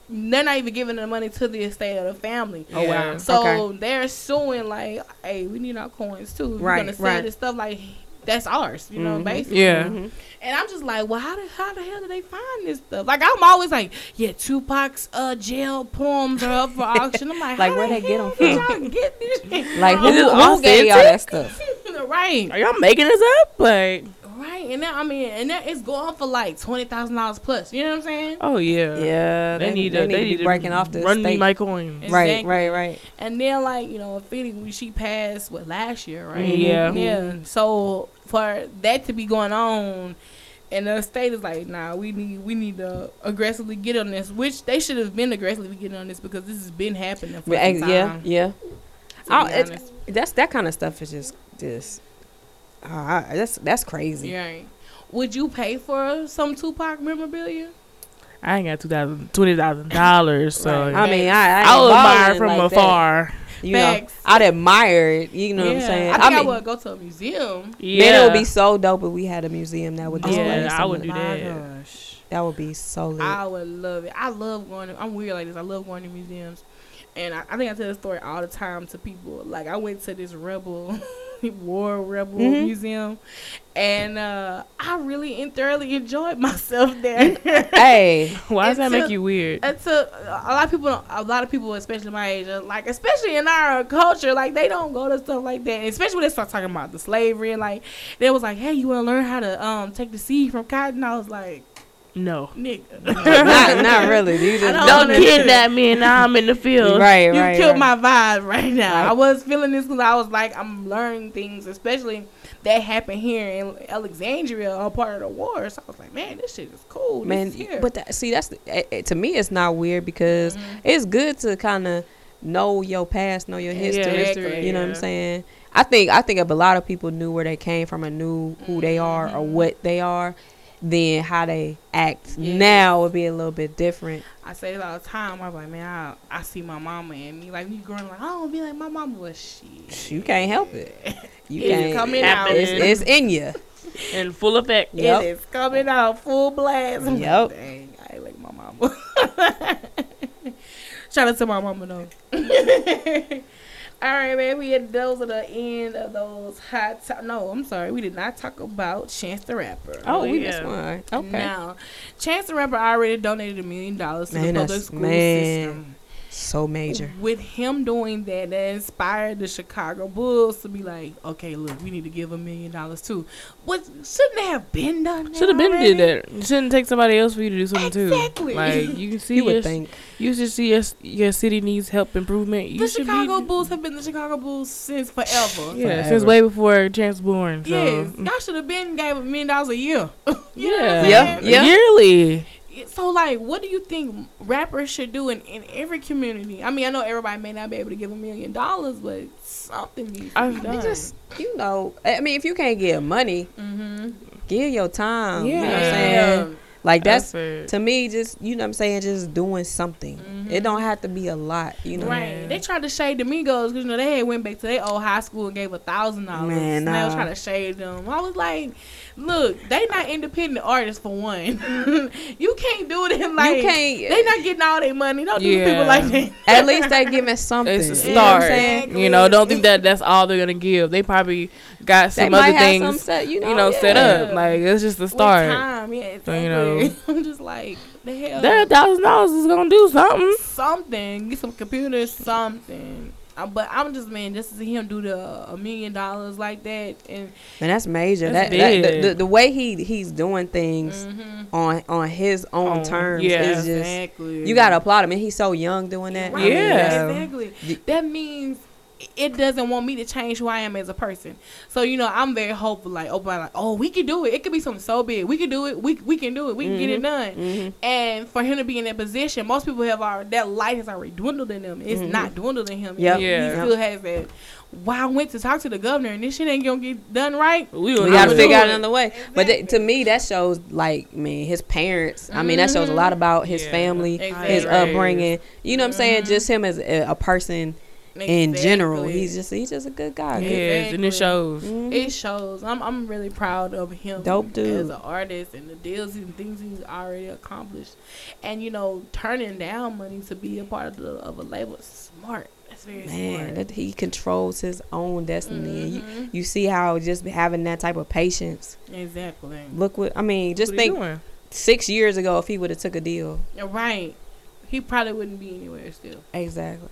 [SPEAKER 1] they're not even giving the money to the estate of the family.
[SPEAKER 3] Oh wow.
[SPEAKER 1] So
[SPEAKER 3] okay.
[SPEAKER 1] they're suing like, hey, we need our coins too. If
[SPEAKER 3] Right,
[SPEAKER 1] We're gonna sell
[SPEAKER 3] right.
[SPEAKER 1] this stuff like that's ours, you know,
[SPEAKER 3] Mhm.
[SPEAKER 1] basically.
[SPEAKER 2] Yeah.
[SPEAKER 3] Mhm.
[SPEAKER 1] And I'm just like, well, how the how the hell did they find this stuff? Like I'm always like, yeah, Tupac's uh jail poems are up for auction. I'm like,
[SPEAKER 3] Like,
[SPEAKER 1] how
[SPEAKER 3] where
[SPEAKER 1] the
[SPEAKER 3] they get 'em
[SPEAKER 1] hell did
[SPEAKER 3] from?
[SPEAKER 1] Get this?
[SPEAKER 3] Like who,
[SPEAKER 2] Is it
[SPEAKER 3] who gave y'all that stuff?
[SPEAKER 1] right,
[SPEAKER 2] Are y'all making this up? Like,
[SPEAKER 1] right, and that I mean, and that it's going for like twenty thousand dollars plus. You know what I'm saying?
[SPEAKER 2] oh yeah,
[SPEAKER 3] Yeah,
[SPEAKER 2] They, need to.
[SPEAKER 3] they
[SPEAKER 2] They,
[SPEAKER 3] need
[SPEAKER 2] need
[SPEAKER 3] to be breaking off the
[SPEAKER 2] run me my coins.
[SPEAKER 3] Right,
[SPEAKER 1] Exactly.
[SPEAKER 3] right, right.
[SPEAKER 1] And then like you know, Philly, she passed what last year, right?
[SPEAKER 2] Mhm. Yeah.
[SPEAKER 1] yeah. So for that to be going on. And the state is like, nah, we need we need to aggressively get on this, which they should have been aggressively getting on this because this has been happening for
[SPEAKER 3] But,
[SPEAKER 1] some
[SPEAKER 3] uh,
[SPEAKER 1] time.
[SPEAKER 3] yeah, yeah. Oh,
[SPEAKER 1] be
[SPEAKER 3] it's- That's that kind of stuff is just just. Uh, that's that's crazy.
[SPEAKER 1] Yeah. Would you pay for some Tupac memorabilia?
[SPEAKER 2] I ain't got two thousand, twenty thousand dollars, so
[SPEAKER 1] Right.
[SPEAKER 3] I mean, I I ain't
[SPEAKER 2] I'll admire
[SPEAKER 3] balling
[SPEAKER 2] from
[SPEAKER 3] like that.
[SPEAKER 2] afar.
[SPEAKER 3] You know,
[SPEAKER 1] Facts.
[SPEAKER 3] I'd admire it. You know what I'm saying?
[SPEAKER 1] I think I,
[SPEAKER 3] mean,
[SPEAKER 1] would go to a museum.
[SPEAKER 2] Yeah,
[SPEAKER 3] man, it would be so dope if we had a museum that would
[SPEAKER 2] Yeah,
[SPEAKER 3] display.
[SPEAKER 2] I would do
[SPEAKER 3] that.
[SPEAKER 2] that.
[SPEAKER 1] My gosh.
[SPEAKER 3] That would be so lit.
[SPEAKER 1] I would love it. I love going. To, I'm weird like this. I love going to museums, and I, I think I tell this story all the time to people. Like I went to this rebel, war rebel
[SPEAKER 3] Mhm.
[SPEAKER 1] museum, and uh, I really and thoroughly enjoyed myself there.
[SPEAKER 3] hey,
[SPEAKER 2] Why does that make you weird?
[SPEAKER 1] It's a, a lot of people. A lot of people, especially my age, like especially in our culture, like they don't go to stuff like that. Especially when they start talking about the slavery and like they was like, "Hey, you want to learn how to um take the seed from cotton?" I was like,
[SPEAKER 2] No.
[SPEAKER 1] nigga.
[SPEAKER 3] not not really. You just
[SPEAKER 1] I
[SPEAKER 2] Don't
[SPEAKER 1] know.
[SPEAKER 2] kidnap me and now I'm in the field.
[SPEAKER 3] right,
[SPEAKER 1] you
[SPEAKER 3] right.
[SPEAKER 1] killed
[SPEAKER 3] right.
[SPEAKER 1] my vibe right now.
[SPEAKER 3] Right.
[SPEAKER 1] I was feeling this because I was like, I'm learning things, especially that happened here in Alexandria, a part of the war. So I was like, man, this shit is cool.
[SPEAKER 3] man.
[SPEAKER 1] this here.
[SPEAKER 3] But that, see, that's the- eh, eh, to me, it's not weird because
[SPEAKER 1] Mm-hmm.
[SPEAKER 3] it's good to kind of know your past, know your history.
[SPEAKER 1] Exactly,
[SPEAKER 3] You know what I'm saying? I think I think if a lot of people knew where they came from and knew who they are or
[SPEAKER 1] Mm-hmm.
[SPEAKER 3] what they are, then how they act
[SPEAKER 1] Yes.
[SPEAKER 3] now would be a little bit different.
[SPEAKER 1] I say this all the time. I'm like, man, I, I see my mama and me. Like, me growing like, I don't be like my mama was shit.
[SPEAKER 3] You can't help it. You
[SPEAKER 1] It's
[SPEAKER 3] can't.
[SPEAKER 1] coming out.
[SPEAKER 3] It's, it's in you.
[SPEAKER 2] In full effect.
[SPEAKER 3] Yep.
[SPEAKER 1] It is coming out full blast. I'm
[SPEAKER 3] Yep.
[SPEAKER 1] Dang, I ain't like my mama. Shout out to my mama though. All right, man. We had those are the end of those hot. To- no, I'm sorry. We did not talk about Chance the Rapper.
[SPEAKER 3] Oh, we
[SPEAKER 2] yeah.
[SPEAKER 3] missed one. Okay.
[SPEAKER 1] Now, Chance the Rapper already donated a million dollars to
[SPEAKER 3] Man,
[SPEAKER 1] the public school
[SPEAKER 3] man.
[SPEAKER 1] system.
[SPEAKER 3] So major.
[SPEAKER 1] With him doing that, that inspired the Chicago Bulls to be like, okay, look, we need to give a million dollars too. What shouldn't they have been done? that
[SPEAKER 2] Should have been
[SPEAKER 1] already?
[SPEAKER 2] did that. You shouldn't take somebody else for you to do something
[SPEAKER 1] Exactly.
[SPEAKER 2] too. Like you can see
[SPEAKER 3] You would
[SPEAKER 2] your,
[SPEAKER 3] think.
[SPEAKER 2] you should see your your city needs help improvement. You
[SPEAKER 1] the Chicago
[SPEAKER 2] be,
[SPEAKER 1] Bulls have been the Chicago Bulls since forever.
[SPEAKER 2] Yeah,
[SPEAKER 3] Forever.
[SPEAKER 2] since way before Chance born. So.
[SPEAKER 1] Yes, y'all should have been gave a million dollars a year. You know what
[SPEAKER 2] yeah,
[SPEAKER 1] I'm
[SPEAKER 3] Yeah, yeah.
[SPEAKER 2] yearly.
[SPEAKER 1] So like, what do you think rappers should do in, in every community? I mean, I know everybody may not be able to give a million dollars, but something needs to be done.
[SPEAKER 3] Just you know, I mean, if you can't give money,
[SPEAKER 1] mm-hmm.
[SPEAKER 3] give your time. You know what I'm
[SPEAKER 2] Yeah.
[SPEAKER 3] Like that's
[SPEAKER 2] it.
[SPEAKER 3] to me, just you know what I'm saying, just doing something.
[SPEAKER 1] Mhm.
[SPEAKER 3] It don't have to be a lot, you know.
[SPEAKER 1] Right.
[SPEAKER 2] Yeah.
[SPEAKER 1] They tried to shade the Migos because you know they had went back to their old high school and gave a thousand dollars.
[SPEAKER 3] Man,
[SPEAKER 1] And they was trying to shade them. I was like, look, they not independent artists for one. you can't do them like
[SPEAKER 3] you can't.
[SPEAKER 1] They not getting all their money. Don't do people like that.
[SPEAKER 3] at least they giving something.
[SPEAKER 2] It's a
[SPEAKER 3] You know
[SPEAKER 2] start. You know, don't think that that's all they're gonna give. They probably got some other things,
[SPEAKER 3] set, you know,
[SPEAKER 2] you know, set up. Like it's just the
[SPEAKER 1] With
[SPEAKER 2] start.
[SPEAKER 1] time, yeah, exactly.
[SPEAKER 2] you know.
[SPEAKER 1] I'm just like the hell.
[SPEAKER 2] That thousand dollars is gonna do something.
[SPEAKER 1] something. Get some computers, something. Uh, but I'm just man, just to see him do the a million dollars like that, and
[SPEAKER 3] And that's major.
[SPEAKER 2] That's
[SPEAKER 3] that, that the,
[SPEAKER 2] big.
[SPEAKER 3] the, the way he he's doing things
[SPEAKER 1] Mhm.
[SPEAKER 3] on on his own
[SPEAKER 2] On-
[SPEAKER 3] terms
[SPEAKER 2] yeah.
[SPEAKER 3] is just
[SPEAKER 1] exactly.
[SPEAKER 3] you gotta applaud him. And he's so young doing that. I
[SPEAKER 1] Right,
[SPEAKER 3] mean,
[SPEAKER 2] Yeah.
[SPEAKER 3] that's-
[SPEAKER 1] exactly. That means it doesn't want me to change who I am as a person. So you know, I'm very hopeful. Like, open, like, oh, we can do it. It could be something so big. We can do it. We we can do it. We can get it done.
[SPEAKER 3] Mhm.
[SPEAKER 1] And for him to be in that position, most people have already that light has already dwindled in them. It's
[SPEAKER 3] Mhm.
[SPEAKER 1] not dwindled in him.
[SPEAKER 3] Yep.
[SPEAKER 1] He still has that. Wow, I went to talk to the governor, and this shit ain't gonna get done right.
[SPEAKER 2] We,
[SPEAKER 3] We
[SPEAKER 2] gonna
[SPEAKER 3] gotta
[SPEAKER 2] do
[SPEAKER 3] figure out another way. But th- to me, that shows like, I mean, his parents. I mean, that shows a lot about his
[SPEAKER 2] Yeah.
[SPEAKER 3] family,
[SPEAKER 1] Exactly.
[SPEAKER 3] his upbringing. You know what I'm saying?
[SPEAKER 1] Mhm.
[SPEAKER 3] Just him as a, a person in general. He's just he's just a good guy.
[SPEAKER 2] Yes,
[SPEAKER 1] Exactly.
[SPEAKER 2] and it shows.
[SPEAKER 3] Mhm.
[SPEAKER 1] It shows. I'm I'm really proud of him.
[SPEAKER 3] Dope dude.
[SPEAKER 1] as an artist and the deals and things he's already accomplished, and you know turning down money to be a part of, the, of a label is smart. That's very
[SPEAKER 3] Man,
[SPEAKER 1] smart.
[SPEAKER 3] that he controls his own destiny. And you, you see how just having that type of patience.
[SPEAKER 1] Exactly.
[SPEAKER 3] Look what I mean. Just
[SPEAKER 2] What
[SPEAKER 3] think six years ago, if he would have took a deal.
[SPEAKER 1] Right. He probably wouldn't be anywhere still.
[SPEAKER 3] Exactly.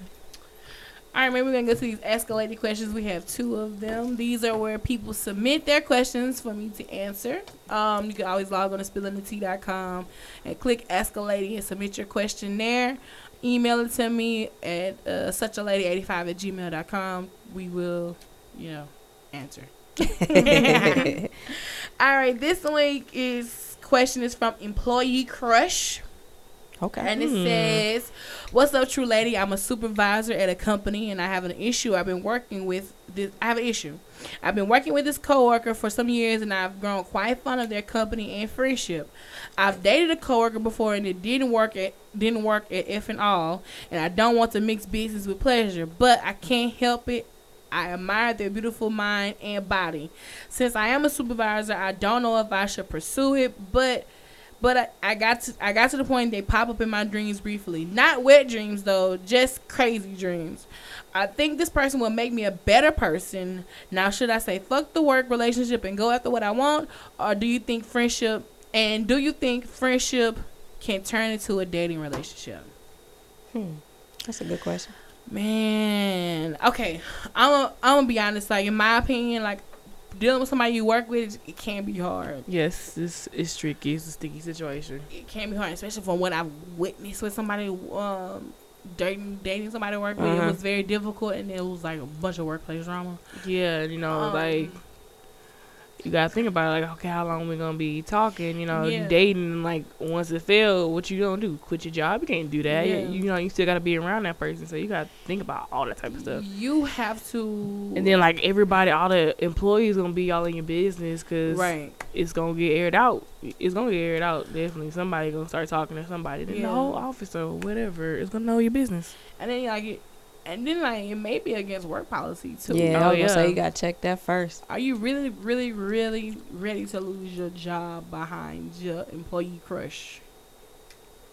[SPEAKER 1] All right, maybe we're gonna go to these escalated questions. We have two of them. These are where people submit their questions for me to answer. Um, you can always log on to spillinthetea.com and click escalating and submit your question there. Email it to me at uh, suchalady85 at gmail.com. We will, you know, answer. All right, this week is question is from Employee Crush.
[SPEAKER 3] Okay.
[SPEAKER 1] And it
[SPEAKER 2] Hmm.
[SPEAKER 1] says, "What's up, true lady? I'm a supervisor at a company, and I have an issue. I've been working with this. I have an issue. I've been working with this coworker for some years, and I've grown quite fond of their company and friendship. I've dated a coworker before, and it didn't work at didn't work at F and all. And I don't want to mix business with pleasure, but I can't help it." I admire their beautiful mind and body. Since I am a supervisor, I don't know if I should pursue it, but but I, I got to I got to the point they pop up in my dreams briefly. Not wet dreams though, just crazy dreams. I think this person will make me a better person. Now should I say fuck the work relationship and go after what I want? Or do you think friendship and do you think friendship can turn into a dating relationship?
[SPEAKER 3] Hmm. That's a good question.
[SPEAKER 1] Man, okay, I'm a, I'm gonna be honest. Like in my opinion, like dealing with somebody you work with, it can be hard.
[SPEAKER 2] Yes, it's it's tricky. It's a sticky situation.
[SPEAKER 1] It can be hard, especially from what I've witnessed with somebody um dating dating somebody to work with. It
[SPEAKER 3] Uh-huh.
[SPEAKER 1] was very difficult, and it was like a bunch of workplace drama.
[SPEAKER 2] Yeah, you know,
[SPEAKER 1] Um,
[SPEAKER 2] like you gotta think about it, like, okay, how long we gonna be talking? You know,
[SPEAKER 1] Yeah.
[SPEAKER 2] dating. Like, once it failed, what you gonna do? Quit your job? You can't do that.
[SPEAKER 1] Yeah.
[SPEAKER 2] You, you know, you still gotta be around that person, so you gotta think about all that type of stuff.
[SPEAKER 1] You have to,
[SPEAKER 2] And then, like everybody, all the employees gonna be all in your business because
[SPEAKER 1] right.
[SPEAKER 2] it's gonna get aired out. It's gonna get aired out. Definitely, somebody gonna start talking to somebody. Then
[SPEAKER 1] Yeah.
[SPEAKER 2] the whole office or whatever is gonna know your business.
[SPEAKER 1] And then like, and then like it may be against work policy too.
[SPEAKER 3] Yeah,
[SPEAKER 2] Oh,
[SPEAKER 3] I was gonna say you gotta check that first.
[SPEAKER 1] Are you really, really, really ready to lose your job behind your employee crush?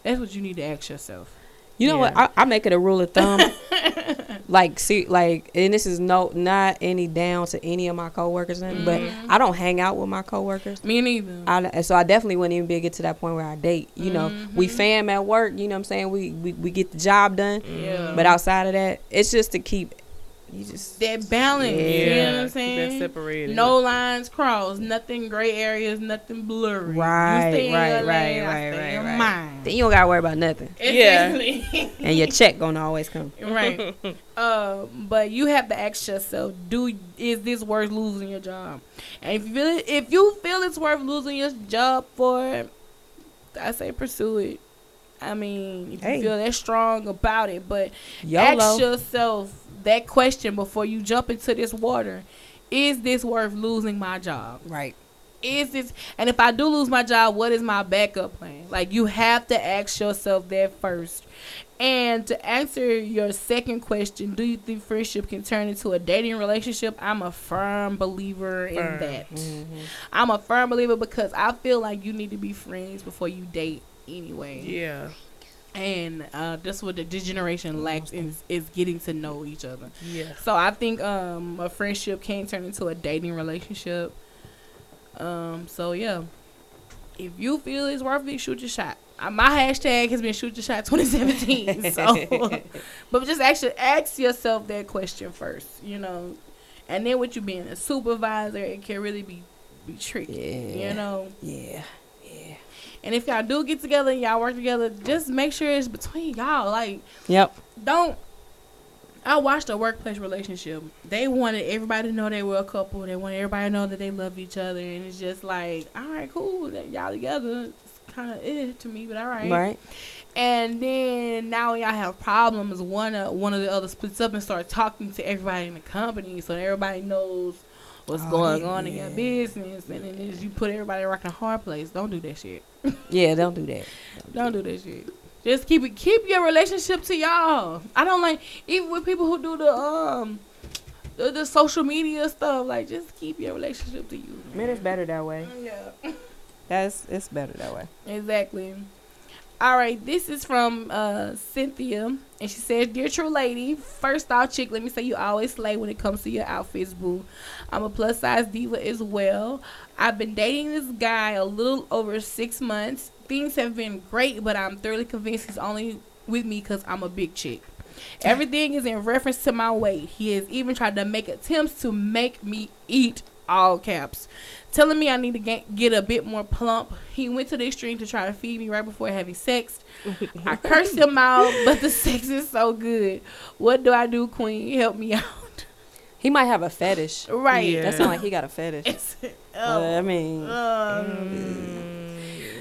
[SPEAKER 1] That's what you need to ask yourself.
[SPEAKER 3] You know what? I, I make it a rule of thumb. like, see, like, and this is no not any down to any of my coworkers, and but. I don't hang out with my coworkers.
[SPEAKER 1] Me neither.
[SPEAKER 3] I, so I definitely wouldn't even be able to get to that point where I date. You know, we
[SPEAKER 1] Mhm.
[SPEAKER 3] fam at work. You know what I'm saying? We we, we get the job done.
[SPEAKER 1] yeah.
[SPEAKER 3] But outside of that, it's just to keep. You just
[SPEAKER 1] that balance.
[SPEAKER 3] Yeah.
[SPEAKER 1] You know what I'm
[SPEAKER 2] keep that
[SPEAKER 1] saying?
[SPEAKER 2] separated.
[SPEAKER 1] No lines crossed, nothing gray areas, nothing blurry.
[SPEAKER 3] Right,
[SPEAKER 1] you stay in
[SPEAKER 3] right, right,
[SPEAKER 1] lane,
[SPEAKER 3] right, right, right.
[SPEAKER 1] mine.
[SPEAKER 3] then you don't gotta worry about nothing,
[SPEAKER 2] Yeah.
[SPEAKER 3] And your check gonna always come.
[SPEAKER 1] right. Uh, but you have to ask yourself: Do is this worth losing your job? And if you feel it, if you feel it's worth losing your job for, I say pursue it. I mean, if
[SPEAKER 3] Hey.
[SPEAKER 1] you feel that strong about it, but
[SPEAKER 3] YOLO.
[SPEAKER 1] ask yourself that question before you jump into this water: Is this worth losing my job?
[SPEAKER 3] Right.
[SPEAKER 1] is this and if I do lose my job, what is my backup plan? Like you have to ask yourself that first. And to answer your second question, do you think friendship can turn into a dating relationship? I'm a firm believer in that.
[SPEAKER 3] Mm-hmm.
[SPEAKER 1] I'm a firm believer because I feel like you need to be friends before you date anyway.
[SPEAKER 2] Yeah.
[SPEAKER 1] And uh, that's what the this generation lacks is, is getting to know each other.
[SPEAKER 2] Yeah.
[SPEAKER 1] So I think um, a friendship can turn into a dating relationship. Um, so yeah, if you feel it's worth it, shoot your shot. Uh, my hashtag has been shoot your shot 2017. so, but just actually ask yourself that question first, you know, and then with you being a supervisor, it can really be be tricky,
[SPEAKER 3] Yeah.
[SPEAKER 1] you know.
[SPEAKER 3] Yeah.
[SPEAKER 1] And if y'all do get together and y'all work together, just make sure it's between y'all. Like
[SPEAKER 3] Yep.
[SPEAKER 1] don't I watched a workplace relationship. They wanted everybody to know they were a couple. They wanted everybody to know that they love each other, and it's just like, all right, cool, that y'all together. It's kind of it to me, but all right.
[SPEAKER 3] Right.
[SPEAKER 1] And then now y'all have problems. One uh, one of the other splits up and start talking to everybody in the company, so everybody knows what's
[SPEAKER 3] Oh,
[SPEAKER 1] going
[SPEAKER 3] yeah.
[SPEAKER 1] on in your business. And then it's- you put everybody rocking a hard place. Don't do that shit.
[SPEAKER 3] Yeah. Don't do that.
[SPEAKER 1] Don't do that shit. Just keep it. Keep your relationship to y'all. I don't like even with people who do the um the, the social media stuff. Like just keep your relationship to you.
[SPEAKER 3] Man, it's better that way.
[SPEAKER 1] Yeah.
[SPEAKER 3] That's it's better that way.
[SPEAKER 1] Exactly. All right, this is from uh, Cynthia, and she says, "Dear true lady, first off, chick, let me say you always slay when it comes to your outfits, boo. I'm a plus size diva as well. I've been dating this guy a little over six months. Things have been great, but I'm thoroughly convinced he's only with me because I'm a big chick. Everything is in reference to my weight. He has even tried to make attempts to make me eat." All caps telling me I need to get, get a bit more plump. He went to the extreme to try to feed me right before having sex. I cursed him out, but the sex is so good. What do I do, Queen? Help me out.
[SPEAKER 3] He might have a fetish.
[SPEAKER 1] Right.
[SPEAKER 2] Yeah.
[SPEAKER 3] That sounds like he got a fetish.
[SPEAKER 1] It's,
[SPEAKER 3] Uh, I
[SPEAKER 1] oh,
[SPEAKER 3] mean,
[SPEAKER 1] um,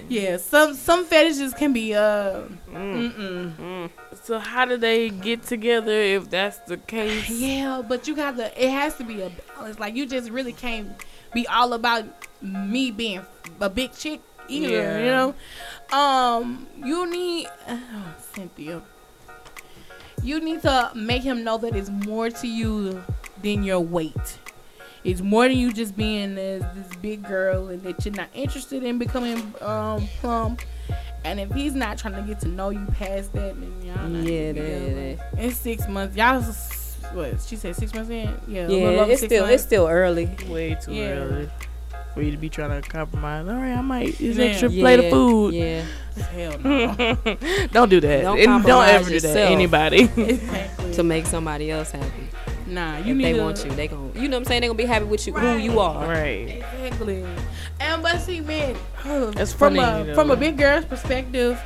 [SPEAKER 1] yeah, some some fetishes can be uh,
[SPEAKER 2] Mm.
[SPEAKER 1] mm-mm.
[SPEAKER 2] So how do they get together if that's the case?
[SPEAKER 1] yeah, but you got to. It has to be a balance. Like you just really can't be all about me being a big chick either.
[SPEAKER 2] Yeah.
[SPEAKER 1] You know, um, you need oh, Cynthia. You need to make him know that it's more to you than your weight. It's more than you just being this, this big girl, and that you're not interested in becoming um, plump. And if he's not trying to get to know you past that, then y'all not
[SPEAKER 3] Yeah,
[SPEAKER 1] together.
[SPEAKER 3] that-
[SPEAKER 1] It's six months. Y'all, what she said, six months in. Yeah,
[SPEAKER 3] yeah, it's still
[SPEAKER 1] months.
[SPEAKER 3] it's still early.
[SPEAKER 2] Way too
[SPEAKER 1] Yeah.
[SPEAKER 2] early for you to be trying to compromise. All right, I might. It's
[SPEAKER 1] Yeah.
[SPEAKER 2] extra
[SPEAKER 3] Yeah,
[SPEAKER 2] plate of food.
[SPEAKER 3] Yeah,
[SPEAKER 1] Hell no.
[SPEAKER 2] don't do that.
[SPEAKER 3] Don't
[SPEAKER 2] And don't
[SPEAKER 3] compromise
[SPEAKER 2] ever do that.
[SPEAKER 3] yourself.
[SPEAKER 2] Anybody.
[SPEAKER 1] exactly.
[SPEAKER 3] to make somebody else happy.
[SPEAKER 1] Nah, you
[SPEAKER 3] if
[SPEAKER 1] need
[SPEAKER 3] they
[SPEAKER 1] to,
[SPEAKER 3] want you, they gon' you know what I'm saying. They gonna be happy with you, who you are.
[SPEAKER 2] Right.
[SPEAKER 1] Exactly. And but see, man,
[SPEAKER 2] That's
[SPEAKER 1] from
[SPEAKER 2] funny,
[SPEAKER 1] a from a big girl's perspective,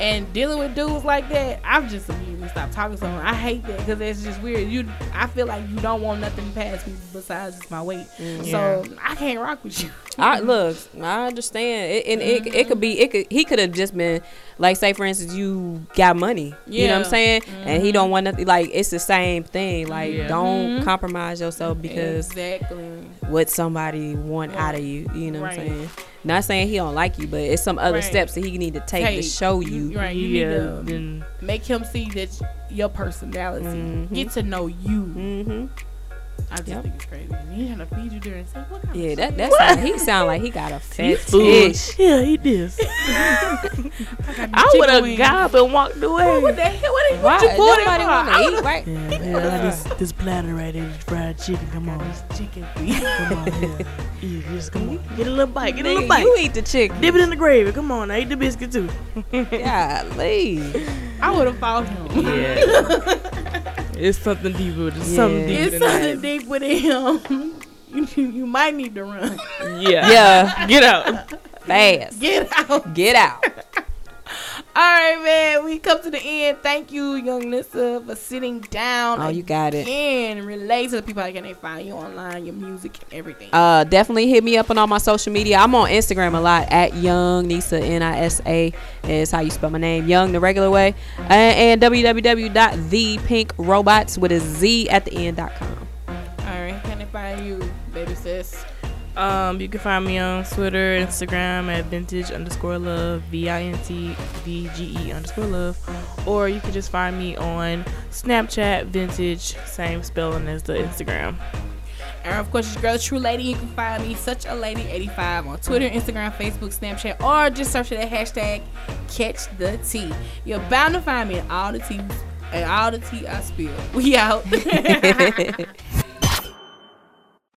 [SPEAKER 1] and dealing with dudes like that, I'm just stopped talking to them. I hate that because it's just weird. You, I feel like you don't want nothing past me besides my weight. Mm. So I can't rock with you.
[SPEAKER 3] I look, I understand, it, and it it could be it could he could have just been like say for instance you got money, yeah. you know what I'm saying, and he don't mm-hmm. want nothing like it's the same thing. Like
[SPEAKER 2] Yeah.
[SPEAKER 3] don't mm-hmm. compromise yourself because
[SPEAKER 1] exactly.
[SPEAKER 3] what somebody want out of you, you know what I'm saying. Not saying he don't like you, but it's some other
[SPEAKER 1] Right.
[SPEAKER 3] steps that he need to take, to show you.
[SPEAKER 1] right. You
[SPEAKER 2] yeah.
[SPEAKER 1] need to make him see that your personality,
[SPEAKER 3] Mhm.
[SPEAKER 1] get to know you.
[SPEAKER 3] Mm-hmm.
[SPEAKER 1] I just
[SPEAKER 3] Yep.
[SPEAKER 1] think it's crazy. He trying to feed you during sex. What kind
[SPEAKER 3] Yeah,
[SPEAKER 1] of
[SPEAKER 3] that that sound, he sound like he got a
[SPEAKER 2] food.
[SPEAKER 3] fetish.
[SPEAKER 2] Yeah, he this.
[SPEAKER 1] I
[SPEAKER 2] I would have gobbed and walked away.
[SPEAKER 1] What
[SPEAKER 2] away.
[SPEAKER 1] the hell? What,
[SPEAKER 3] Why?
[SPEAKER 1] you pulled it
[SPEAKER 3] Nobody
[SPEAKER 1] for? I would've-
[SPEAKER 3] eat, right?
[SPEAKER 4] Yeah, yeah, I like this, this platter right here, this fried chicken. Come on,
[SPEAKER 1] Chicken
[SPEAKER 4] come on, yeah. Eat this, come on. Get a little bite, get a little
[SPEAKER 3] Nigga,
[SPEAKER 4] bite.
[SPEAKER 3] you eat the chicken.
[SPEAKER 4] Dip it in the gravy. Come on, I eat the biscuit too.
[SPEAKER 3] Golly.
[SPEAKER 1] I would have fought him.
[SPEAKER 2] Yeah. It's something deeper. There's something
[SPEAKER 3] Yeah.
[SPEAKER 2] deeper
[SPEAKER 1] It's something
[SPEAKER 2] that.
[SPEAKER 1] deep with him. You, you might need to run.
[SPEAKER 2] Yeah.
[SPEAKER 3] Yeah,
[SPEAKER 2] Get out.
[SPEAKER 3] fast.
[SPEAKER 1] Get out.
[SPEAKER 3] Get out.
[SPEAKER 1] All right, man. We come to the end. Thank you, young Nisa, for sitting down.
[SPEAKER 3] Oh, you got it.
[SPEAKER 1] and relate to the people how can they find you online, your music, and everything.
[SPEAKER 3] Uh, definitely hit me up on all my social media. I'm on Instagram a lot at Young Nisa N I S A is how you spell my name. Young the regular way, and, and www.thepinkrobots with a Z at the end.com.
[SPEAKER 1] All right, can they find you, baby sis?
[SPEAKER 2] Um, you can find me on Twitter, Instagram at vintage underscore love, V I N T V G E underscore love. Or you can just find me on Snapchat, vintage, same spelling as the Instagram.
[SPEAKER 1] And of course, it's your girl, True Lady. You can find me, Such a Lady 85 on Twitter, Instagram, Facebook, Snapchat, or just search for that hashtag Catch the Tea. You're bound to find me in all the teas and all the tea I spill. We out.